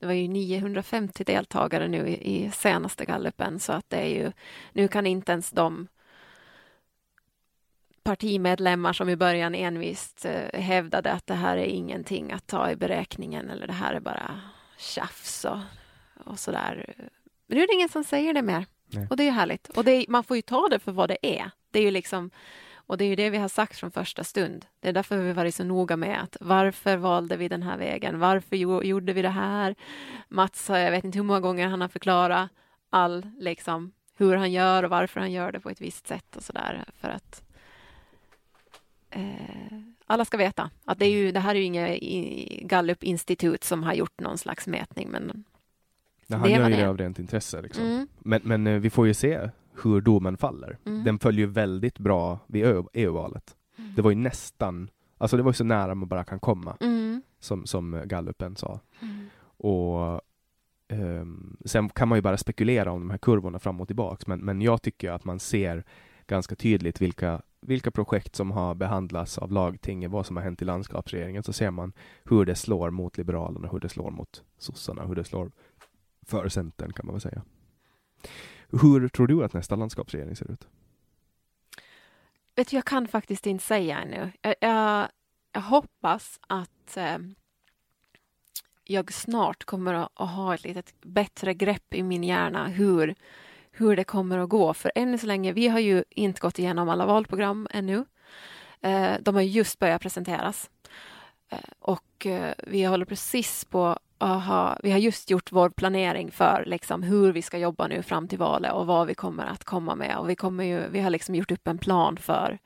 Det var ju 950 deltagare nu i, i senaste gallupen så att det är ju, nu kan inte ens de partimedlemmar som i början envist eh, hävdade att det här är ingenting att ta i beräkningen eller det här är bara tjafs och, och sådär. Men nu är det ingen som säger det mer. Nej. Och det är ju härligt. Och är, man får ju ta det för vad det är. Det är ju liksom och det är ju det vi har sagt från första stund. Det är därför vi varit så noga med att varför valde vi den här vägen? Varför gjorde vi det här? Mats, jag vet inte hur många gånger han har förklarat all, liksom, hur han gör och varför han gör det på ett visst sätt och så där för att eh, alla ska veta att det, är ju, det här är ju inget Gallup-institut som har gjort någon slags mätning, men Nej, han gör ju det av rent intresse. Liksom. Mm. Men, men eh, vi får ju se hur domen faller. Mm. Den följer väldigt bra vid EU-valet. Mm. Det var ju nästan, alltså det var ju så nära man bara kan komma, mm. som, som gallupen sa. Mm. Och um, Sen kan man ju bara spekulera om de här kurvorna fram och tillbaks, men, men jag tycker att man ser ganska tydligt vilka, vilka projekt som har behandlats av lagtinget, vad som har hänt i landskapsregeringen, så ser man hur det slår mot Liberalerna, hur det slår mot sossarna, hur det slår för Centern kan man väl säga. Hur tror du att nästa landskapsregering ser ut? Vet du, jag kan faktiskt inte säga ännu. Jag, jag, jag hoppas att eh, jag snart kommer att, att, ha ett lite bättre grepp i min hjärna hur, hur det kommer att gå. För ännu så länge, vi har ju inte gått igenom alla valprogram ännu. Eh, de har just börjat presenteras. Eh, och eh, vi håller precis på aha, vi har just gjort vår planering för liksom hur vi ska jobba nu fram till valet och vad vi kommer att komma med. Och vi, kommer ju, vi har liksom gjort upp en plan för,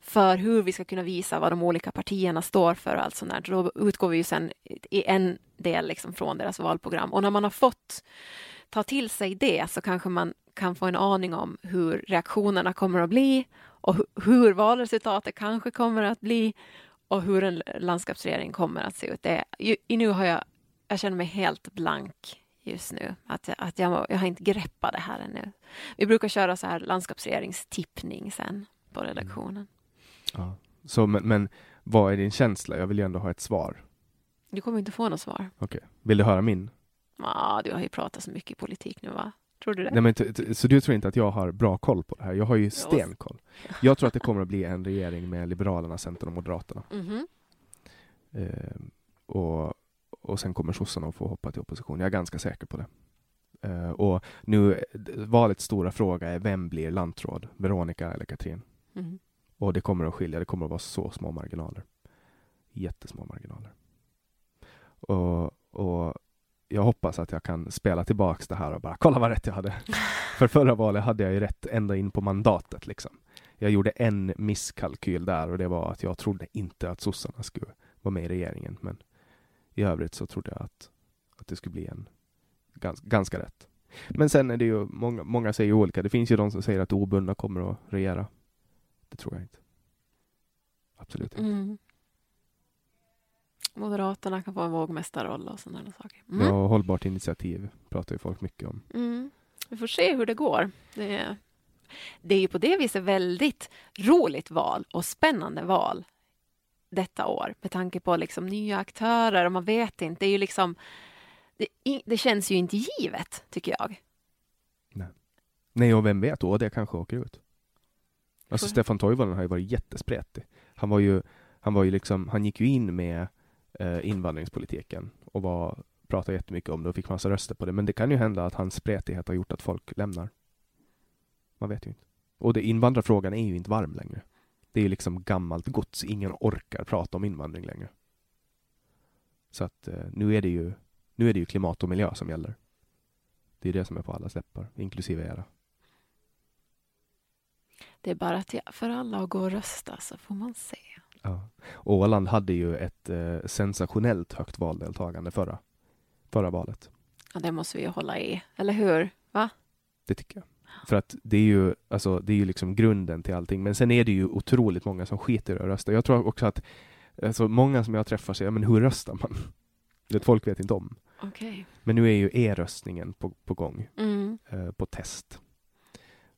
för hur vi ska kunna visa vad de olika partierna står för. Och allt sånt där. Då utgår vi ju sen i en del liksom från deras valprogram. Och när man har fått ta till sig det så kanske man kan få en aning om hur reaktionerna kommer att bli och hur valresultatet kanske kommer att bli och hur en landskapsregering kommer att se ut. Det, nu har jag jag känner mig helt blank just nu. Att, att jag, jag har inte greppat det här ännu. Vi brukar köra så här landskapsregeringstippning sen på mm. redaktionen. Ja. Så, men, men vad är din känsla? Jag vill ju ändå ha ett svar. Du kommer inte få något svar. Okej. Vill du höra min? Ja, du har ju pratat så mycket politik nu, va? Tror du det? Nej, men, så du tror inte att jag har bra koll på det här? Jag har ju stenkoll. Jag tror att det kommer att bli en regering med Liberalerna, Centern och Moderaterna. Mhm. Eh, och, och sen kommer sossarna att få hoppa till opposition. Jag är ganska säker på det. Eh, och nu, valets stora fråga är vem blir lantråd? Veronica eller Katrin? Mhm. Och det kommer att skilja, det kommer att vara så små marginaler. Jättesmå marginaler. Och, och jag hoppas att jag kan spela tillbaks det här och bara kolla vad rätt jag hade. *laughs* För förra valet hade jag ju rätt ända in på mandatet liksom. Jag gjorde en misskalkyl där och det var att jag trodde inte att sossarna skulle vara med i regeringen. Men i övrigt så trodde jag att, att det skulle bli en gans, ganska rätt. Men sen är det ju många, många säger olika. Det finns ju de som säger att obundna kommer att regera. Det tror jag inte. Absolut inte. Mm. Moderaterna kan få en vågmästarroll och sådana saker. Mm. Ja, hållbart initiativ pratar ju folk mycket om. Mm. Vi får se hur det går. Det är, det är ju på det viset väldigt roligt val och spännande val detta år med tanke på liksom nya aktörer och man vet inte. Det, är ju liksom, det, det känns ju inte givet, tycker jag. Nej, och vem vet, då det kanske åker ut. Alltså Stefan Toivonen har ju varit jättespretig. Han var ju, han var ju liksom, han gick ju in med eh, invandringspolitiken och var, pratade jättemycket om det och fick massa röster på det. Men det kan ju hända att hans spretighet har gjort att folk lämnar. Man vet ju inte. Och det, invandrarfrågan är ju inte varm längre. Det är liksom gammalt gods. Ingen orkar prata om invandring längre. Så att eh, nu är det ju, nu är det ju klimat och miljö som gäller. Det är det som är på alla läppar, inklusive era. Det är bara för alla att gå och rösta så får man se. Ja. Åland hade ju ett eh, sensationellt högt valdeltagande förra, förra valet. Ja, det måste vi ju hålla i, eller hur? Va? Det tycker jag. För att det är ju, alltså, det är ju liksom grunden till allting. Men sen är det ju otroligt många som skiter i att rösta. Jag tror också att alltså, många som jag träffar säger, men hur röstar man? *laughs* Det folk vet inte om. Okej. Men nu är ju e-röstningen på, på gång, Mm. eh, på test.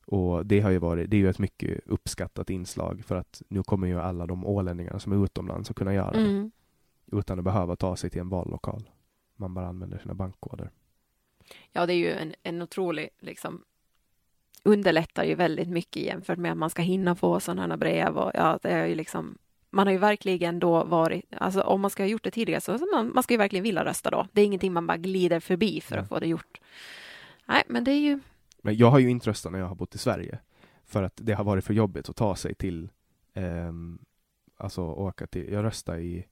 Och det har ju varit, det är ju ett mycket uppskattat inslag för att nu kommer ju alla de ålänningar som är utomlands att kunna göra det Mm. utan att behöva ta sig till en vallokal. Man bara använder sina bankkoder. Ja, det är ju en, en otrolig, liksom, underlättar ju väldigt mycket jämfört med att man ska hinna få sådana här brev och ja, det är ju liksom, man har ju verkligen då varit, alltså om man ska ha gjort det tidigare så man, man ska ju verkligen vilja rösta då. Det är ingenting man bara glider förbi för att få det gjort. Nej, men det är ju, Men jag har ju inte röstat när jag har bott i Sverige. För att det har varit för jobbigt att ta sig till, ehm, alltså åka till, jag röstade i,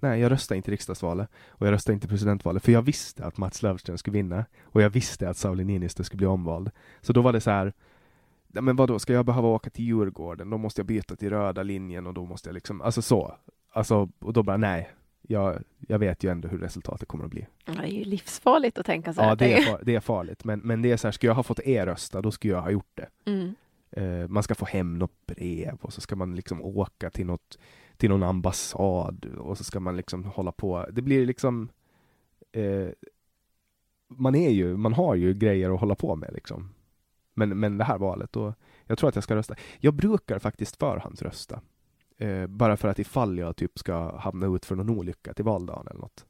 nej jag röstade inte i riksdagsvalet och jag röstade inte i presidentvalet för jag visste att Mats Löfström skulle vinna och jag visste att Sauli Niinistö skulle bli omvald. Så då var det så här, men vadå, ska jag behöva åka till Djurgården? Då måste jag byta till röda linjen och då måste jag liksom, alltså så. Alltså, och då bara nej, jag, jag vet ju ändå hur resultatet kommer att bli. det är ju livsfarligt att tänka så. Ja, det är, far, det är farligt. Men, men det är så här, ska jag ha fått e-rösta, då skulle jag ha gjort det. Mm. Eh, man ska få hem något brev och så ska man liksom åka till något till någon ambassad och så ska man liksom hålla på. Det blir liksom eh, man är ju, man har ju grejer att hålla på med liksom. Men, men det här valet, då, jag tror att jag ska rösta. Jag brukar faktiskt förhandsrösta. Eh, bara för att ifall jag typ ska hamna ut för någon olycka till valdagen eller något.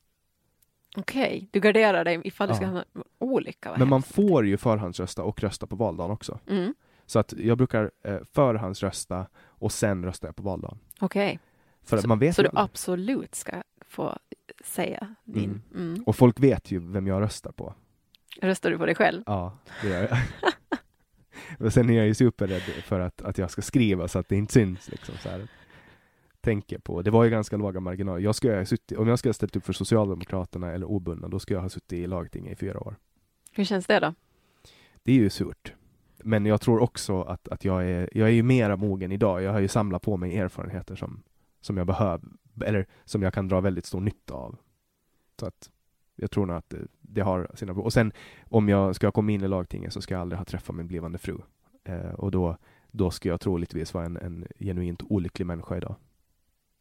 Okej, du garderar dig ifall du ska Ja. hamna i olycka. Men man får ju förhandsrösta och rösta på valdagen också. Mm. Så att jag brukar eh, förhandsrösta och sen röstar jag på valdagen. Okej, För så, man vet så ju du absolut ska få säga din... Mm. Och folk vet ju vem jag röstar på. Röstar du på dig själv? Ja, det gör jag. *laughs* Men sen är jag ju superrädd för att, att jag ska skriva så att det inte syns. Liksom, så här. Tänker på. Det var ju ganska låga marginaler. Jag skulle ha suttit, om jag skulle ha ställt upp för Socialdemokraterna eller obundna, då skulle jag ha suttit i lagtinget i fyra år. Hur känns det då? Det är ju surt. Men jag tror också att, att jag, är, jag är ju mera mogen idag. Jag har ju samlat på mig erfarenheter som, som jag behöver, eller som jag kan dra väldigt stor nytta av. Så att jag tror nog att det, det har sina Och sen om jag ska komma in i lagtinget så ska jag aldrig ha träffat min blivande fru. Eh, och då, då ska jag troligtvis vara en, en genuint olycklig människa idag.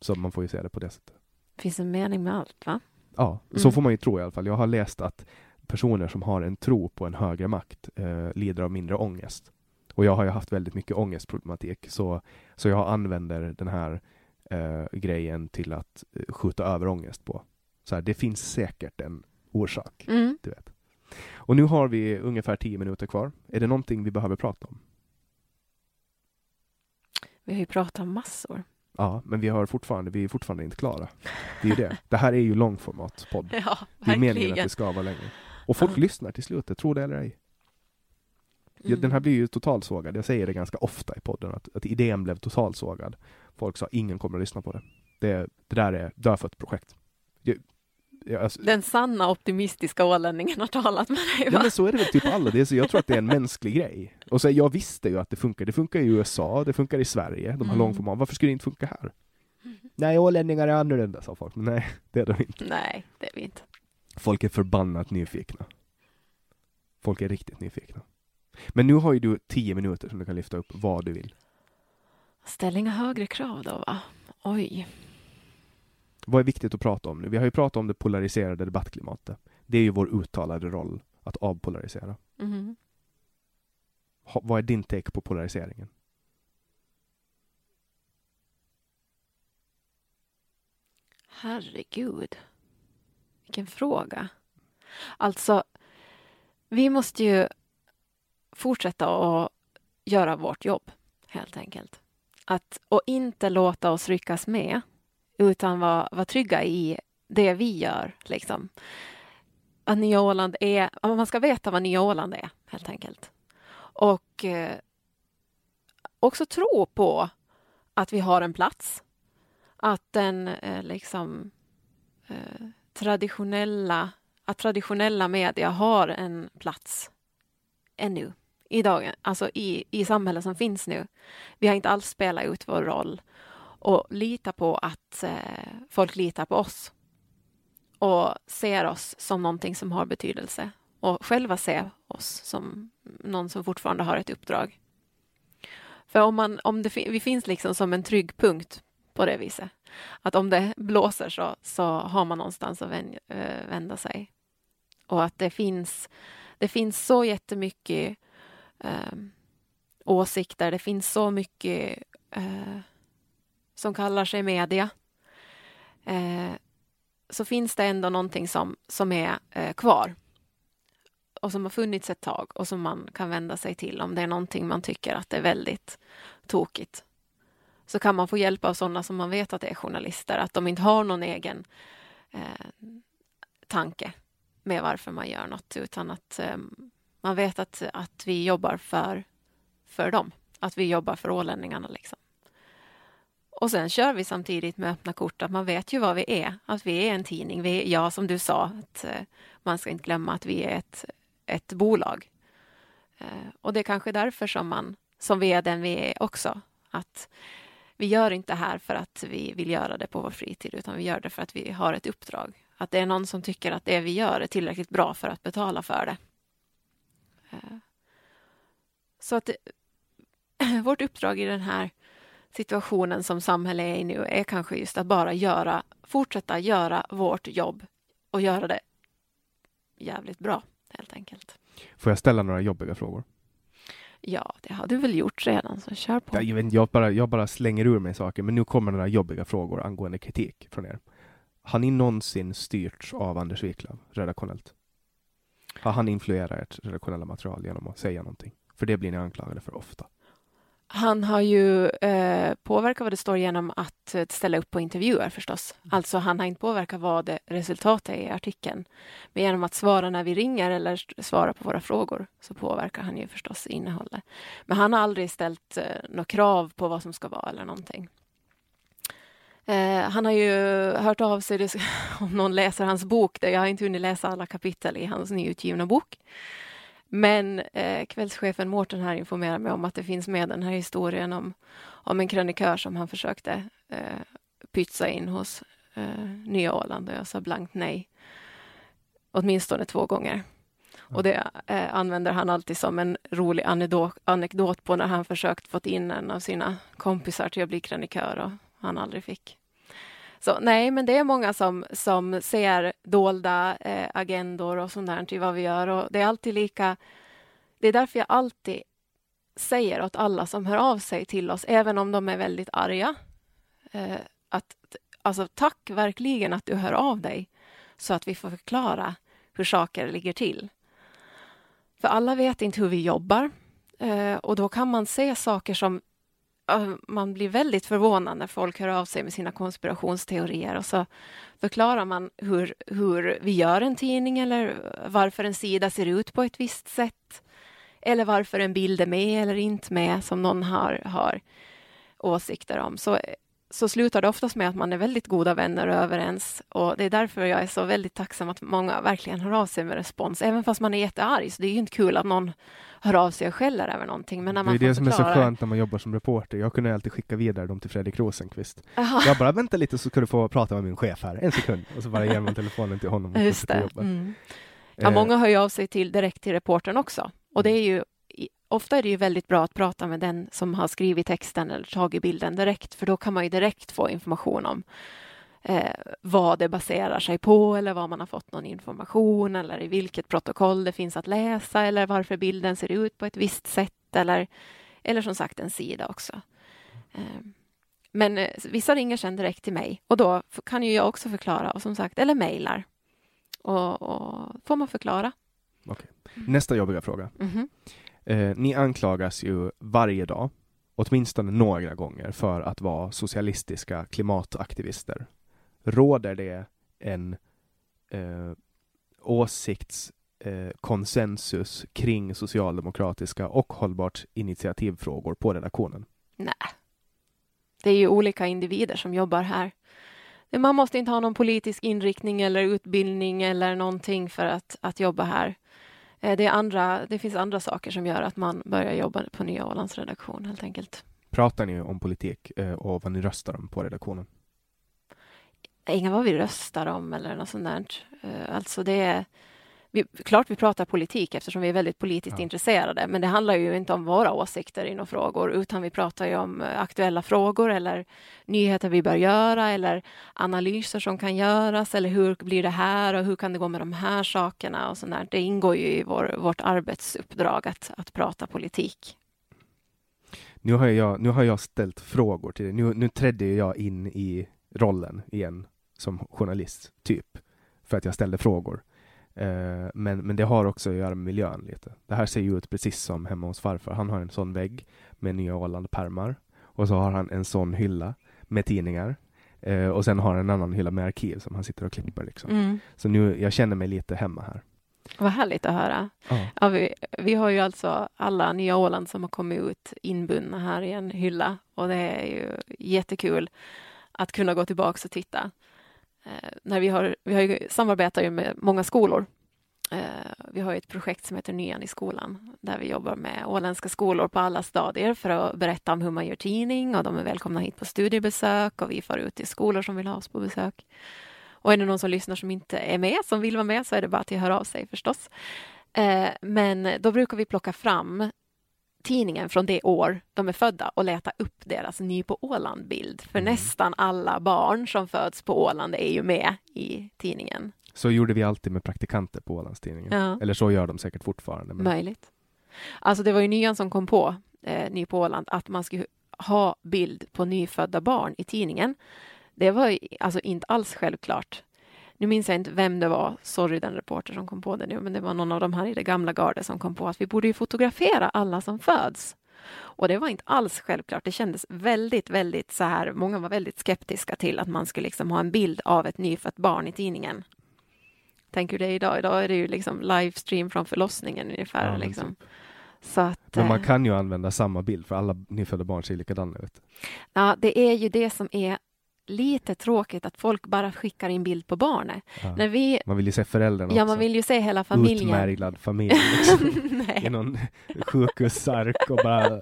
Så man får ju se det på det sättet. Finns en mening med allt, va? Ja, så Mm. får man ju tro i alla fall. Jag har läst att personer som har en tro på en högre makt eh, lider av mindre ångest. Och jag har ju haft väldigt mycket ångestproblematik så, så jag använder den här eh, grejen till att eh, skjuta över ångest på. Så här, det finns säkert en orsak, Mm. du vet. Och nu har vi ungefär tio minuter kvar. Är det någonting vi behöver prata om? Vi har ju pratat massor. Ja, men vi, har fortfarande, vi är fortfarande inte klara. Det är det. Det här är ju långformatspodd. *laughs* Ja, Det är meningen att det ska vara längre. Och folk Ja. lyssnar till slutet, tro det eller ej. Ja, den här Mm. blir ju totalsågad. Jag säger det ganska ofta i podden, att, att idén blev totalsågad. Folk sa ingen kommer att lyssna på det. Det, det där är dödfött projekt. Jag, alltså, Den sanna optimistiska ålänningen har talat med dig, ja, va? men så är det väl typ alla. Det är så, jag tror att det är en mänsklig grej. Och så, jag visste ju att det funkar. Det funkar i USA, det funkar i Sverige, de har Mm. långformat. Varför skulle det inte funka här? Nej, ålänningar är annorlunda, sa folk. Men nej, det är de inte. Nej, det är vi inte. Folk är förbannat nyfikna. Folk är riktigt nyfikna. Men nu har ju du tio minuter som du kan lyfta upp vad du vill. Ställ inga högre krav då, va? Oj. Vad är viktigt att prata om nu? Vi har ju pratat om det polariserade debattklimatet. Det är ju vår uttalade roll att avpolarisera. Mhm. Ha, vad är din take på polariseringen? Herregud. Vilken fråga. Alltså, vi måste ju fortsätta att göra vårt jobb, helt enkelt. Att, och inte låta oss ryckas med, utan vara, var trygga i det vi gör. Liksom. Att Nya Åland är, man ska veta vad Nya Åland är, helt enkelt. Och eh, också tro på att vi har en plats. Att den eh, liksom eh, traditionella, att traditionella media har en plats ännu i dagen, alltså i, i samhället som finns nu. Vi har inte alls spelat ut vår roll och lita på att eh, folk litar på oss och ser oss som någonting som har betydelse och själva se oss som någon som fortfarande har ett uppdrag. För om, man, om det, vi finns liksom som en trygg punkt på det viset. Att om det *laughs* blåser så, så har man någonstans att eh, vända sig. Och att det finns, det finns så jättemycket eh, åsikter, det finns så mycket eh, som kallar sig media. Eh, så finns det ändå någonting som, som är eh, kvar och som har funnits ett tag och som man kan vända sig till om det är någonting man tycker att det är väldigt tokigt. Så kan man få hjälp av sådana som man vet att är journalister, att de inte har någon egen eh, tanke med varför man gör något, utan att eh, man vet att, att vi jobbar för, för dem, att vi jobbar för ålänningarna. Liksom. Och sen kör vi samtidigt med öppna kort, att man vet ju vad vi är, att vi är en tidning. Vi är, ja, som du sa, att eh, man ska inte glömma att vi är ett, ett bolag. Eh, och det är kanske därför som, man, som vi är den vi är också. Att vi gör inte det här för att vi vill göra det på vår fritid, utan vi gör det för att vi har ett uppdrag. Att det är någon som tycker att det vi gör är tillräckligt bra för att betala för det. Eh, Så att *clears throat* vårt uppdrag i den här situationen som samhället är i nu är kanske just att bara göra, fortsätta göra vårt jobb och göra det jävligt bra, helt enkelt. Får jag ställa några jobbiga frågor? Ja, det har du väl gjort redan, så kör på. Jag, vet, jag, bara, jag bara slänger ur mig saker, men nu kommer några jobbiga frågor angående kritik från er. Har ni någonsin styrts av Anders Wiklöf redaktionellt? Har han influerat ert redaktionella material genom att säga någonting? För det blir ni anklagade för ofta. Han har ju eh, påverkat vad det står genom att eh, ställa upp på intervjuer förstås. Alltså han har inte påverkat vad det, resultatet är i artikeln. Men genom att svara när vi ringer eller svara på våra frågor så påverkar han ju förstås innehållet. Men han har aldrig ställt eh, några krav på vad som ska vara eller någonting. Eh, han har ju hört av sig, det, *laughs* om någon läser hans bok, där jag har inte hunnit läsa alla kapitel i hans nyutgivna bok. Men eh, kvällschefen Mårten här informerar mig om att det finns med den här historien om, om en krönikör som han försökte eh, pytsa in hos eh, Nya Åland och jag sa blankt nej. Åtminstone två gånger. Och det eh, använder han alltid som en rolig anekdot, på när han försökt få in en av sina kompisar till att bli krönikör och han aldrig fick. Så nej, men det är många som, som ser dolda eh, agendor och sånt där till vad vi gör och det är alltid lika. Det är därför jag alltid säger åt alla som hör av sig till oss, även om de är väldigt arga, eh, att alltså tack verkligen att du hör av dig. så att vi får förklara hur saker ligger till. För alla vet inte hur vi jobbar eh, och då kan man se saker som man blir väldigt förvånad när folk hör av sig med sina konspirationsteorier och så förklarar man hur, hur vi gör en tidning eller varför en sida ser ut på ett visst sätt. Eller varför en bild är med eller inte med som någon har, har åsikter om. Så så slutar det oftast med att man är väldigt goda vänner och överens. Och det är därför jag är så väldigt tacksam att många verkligen hör av sig med respons. Även fast man är jättearg, så det är ju inte kul att någon hör av sig och skäller över någonting. Men när man det är det som är så skönt när man jobbar som reporter. Jag kunde alltid skicka vidare dem till Fredrik Rosenqvist. Aha. Jag bara, vänta lite så ska du få prata med min chef här, en sekund. Och så bara ger man telefonen till honom. Och Just det. Mm. Ja, många hör ju av sig till, direkt till reportern också. Och det är ju ofta är det ju väldigt bra att prata med den som har skrivit texten eller tagit bilden direkt, för då kan man ju direkt få information om eh, vad det baserar sig på eller vad man har fått någon information eller i vilket protokoll det finns att läsa eller varför bilden ser ut på ett visst sätt eller, eller som sagt en sida också. Eh, men eh, vissa ringer sen direkt till mig och då kan ju jag också förklara och som sagt, eller mejlar. Och, och får man förklara. Okay. Nästa jobbiga fråga. Mm -hmm. Eh, ni anklagas ju varje dag, åtminstone några gånger, för att vara socialistiska klimataktivister. Råder det en eh, åsiktskonsensus eh, kring socialdemokratiska och hållbart initiativfrågor på redaktionen? Nej. Det är ju olika individer som jobbar här. Man måste inte ha någon politisk inriktning eller utbildning eller någonting för att, att jobba här. Eh, det, andra, det finns andra saker som gör att man börjar jobba på Nya Ålands redaktion helt enkelt. Pratar ni om politik eh, och vad ni röstar om på redaktionen? Inga vad vi röstar om eller något sånt där. Eh, alltså det är vi, klart vi pratar politik eftersom vi är väldigt politiskt ja. intresserade, men det handlar ju inte om våra åsikter i några frågor, utan vi pratar ju om eh, aktuella frågor eller nyheter vi bör göra eller analyser som kan göras eller hur blir det här och hur kan det gå med de här sakerna och sånt där. Det ingår ju i vår, vårt arbetsuppdrag att, att prata politik. Nu har jag, nu har jag ställt frågor till dig. Nu, nu trädde jag in i rollen igen som journalist, typ, för att jag ställde frågor. Eh, men, men det har också att göra med miljön lite. Det här ser ju ut precis som hemma hos farfar. Han har en sån vägg med Nya Åland-pärmar och så har han en sån hylla med tidningar eh, och sen har han en annan hylla med arkiv som han sitter och klipper. Liksom. Mm. Så nu, jag känner mig lite hemma här. Vad härligt att höra. Ja. Ja, vi, vi har ju alltså alla Nya Åland som har kommit ut inbundna här i en hylla och det är ju jättekul att kunna gå tillbaka och titta. Eh, när vi har, vi har ju, samarbetar ju med många skolor. Eh, vi har ett projekt som heter Nyan i skolan där vi jobbar med åländska skolor på alla stadier för att berätta om hur man gör tidning och de är välkomna hit på studiebesök och vi far ut till skolor som vill ha oss på besök. Och är det någon som lyssnar som inte är med, som vill vara med, så är det bara att höra av sig förstås. Eh, men då brukar vi plocka fram tidningen från det år de är födda och leta upp deras ny på Åland-bild. För mm. nästan alla barn som föds på Åland är ju med i tidningen. Så gjorde vi alltid med praktikanter på Ålandstidningen. Ja. Eller så gör de säkert fortfarande. Men... Möjligt. Alltså det var ju Nyan som kom på, eh, Ny på Åland, att man skulle ha bild på nyfödda barn i tidningen. Det var alltså inte alls självklart. Nu minns jag inte vem det var, sorry den reporter som kom på det nu, men det var någon av de här i det gamla gardet som kom på att vi borde ju fotografera alla som föds. Och det var inte alls självklart. Det kändes väldigt, väldigt så här, många var väldigt skeptiska till att man skulle liksom ha en bild av ett nyfött barn i tidningen. Tänk hur det är idag. Idag är det ju liksom livestream från förlossningen ungefär. Ja, liksom. Typ. Så att, men man eh, kan ju använda samma bild för alla nyfödda barn ser likadana ut. Ja, det är ju det som är lite tråkigt att folk bara skickar in bild på barnet. Ja. När vi, man vill ju se föräldrarna Ja, också. man vill ju se hela familjen. Utmärglad familj liksom. *laughs* I någon sjukhusark och bara... *laughs*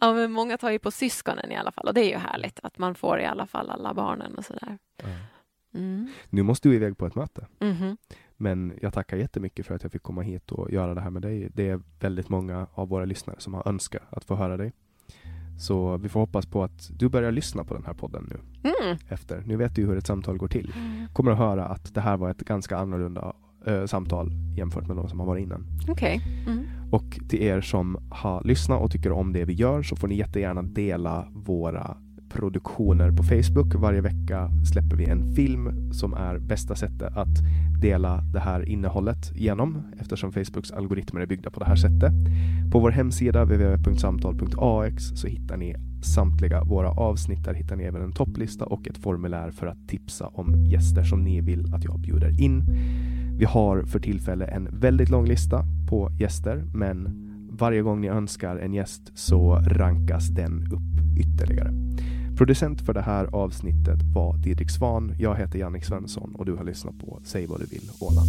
ja, men många tar ju på syskonen i alla fall och det är ju härligt att man får i alla fall alla barnen och sådär. Ja. Mm. Nu måste du iväg på ett möte. Mm -hmm. Men jag tackar jättemycket för att jag fick komma hit och göra det här med dig. Det är väldigt många av våra lyssnare som har önskat att få höra dig. Så vi får hoppas på att du börjar lyssna på den här podden nu. Mm. Efter. Nu vet du hur ett samtal går till. Mm. Kommer att höra att det här var ett ganska annorlunda äh, samtal jämfört med de som har varit innan. Okay. Mm. Och till er som har lyssnat och tycker om det vi gör så får ni jättegärna dela våra Produktioner på Facebook. Varje vecka släpper vi en film som är bästa sättet att dela det här innehållet genom eftersom Facebooks algoritmer är byggda på det här sättet. På vår hemsida www.samtal.ax så hittar ni samtliga våra avsnitt. Där hittar ni även en topplista och ett formulär för att tipsa om gäster som ni vill att jag bjuder in. Vi har för tillfället en väldigt lång lista på gäster, men varje gång ni önskar en gäst så rankas den upp ytterligare. Producent för det här avsnittet var Didrik Svan. Jag heter Jannik Svensson och du har lyssnat på Säg vad du vill Åland.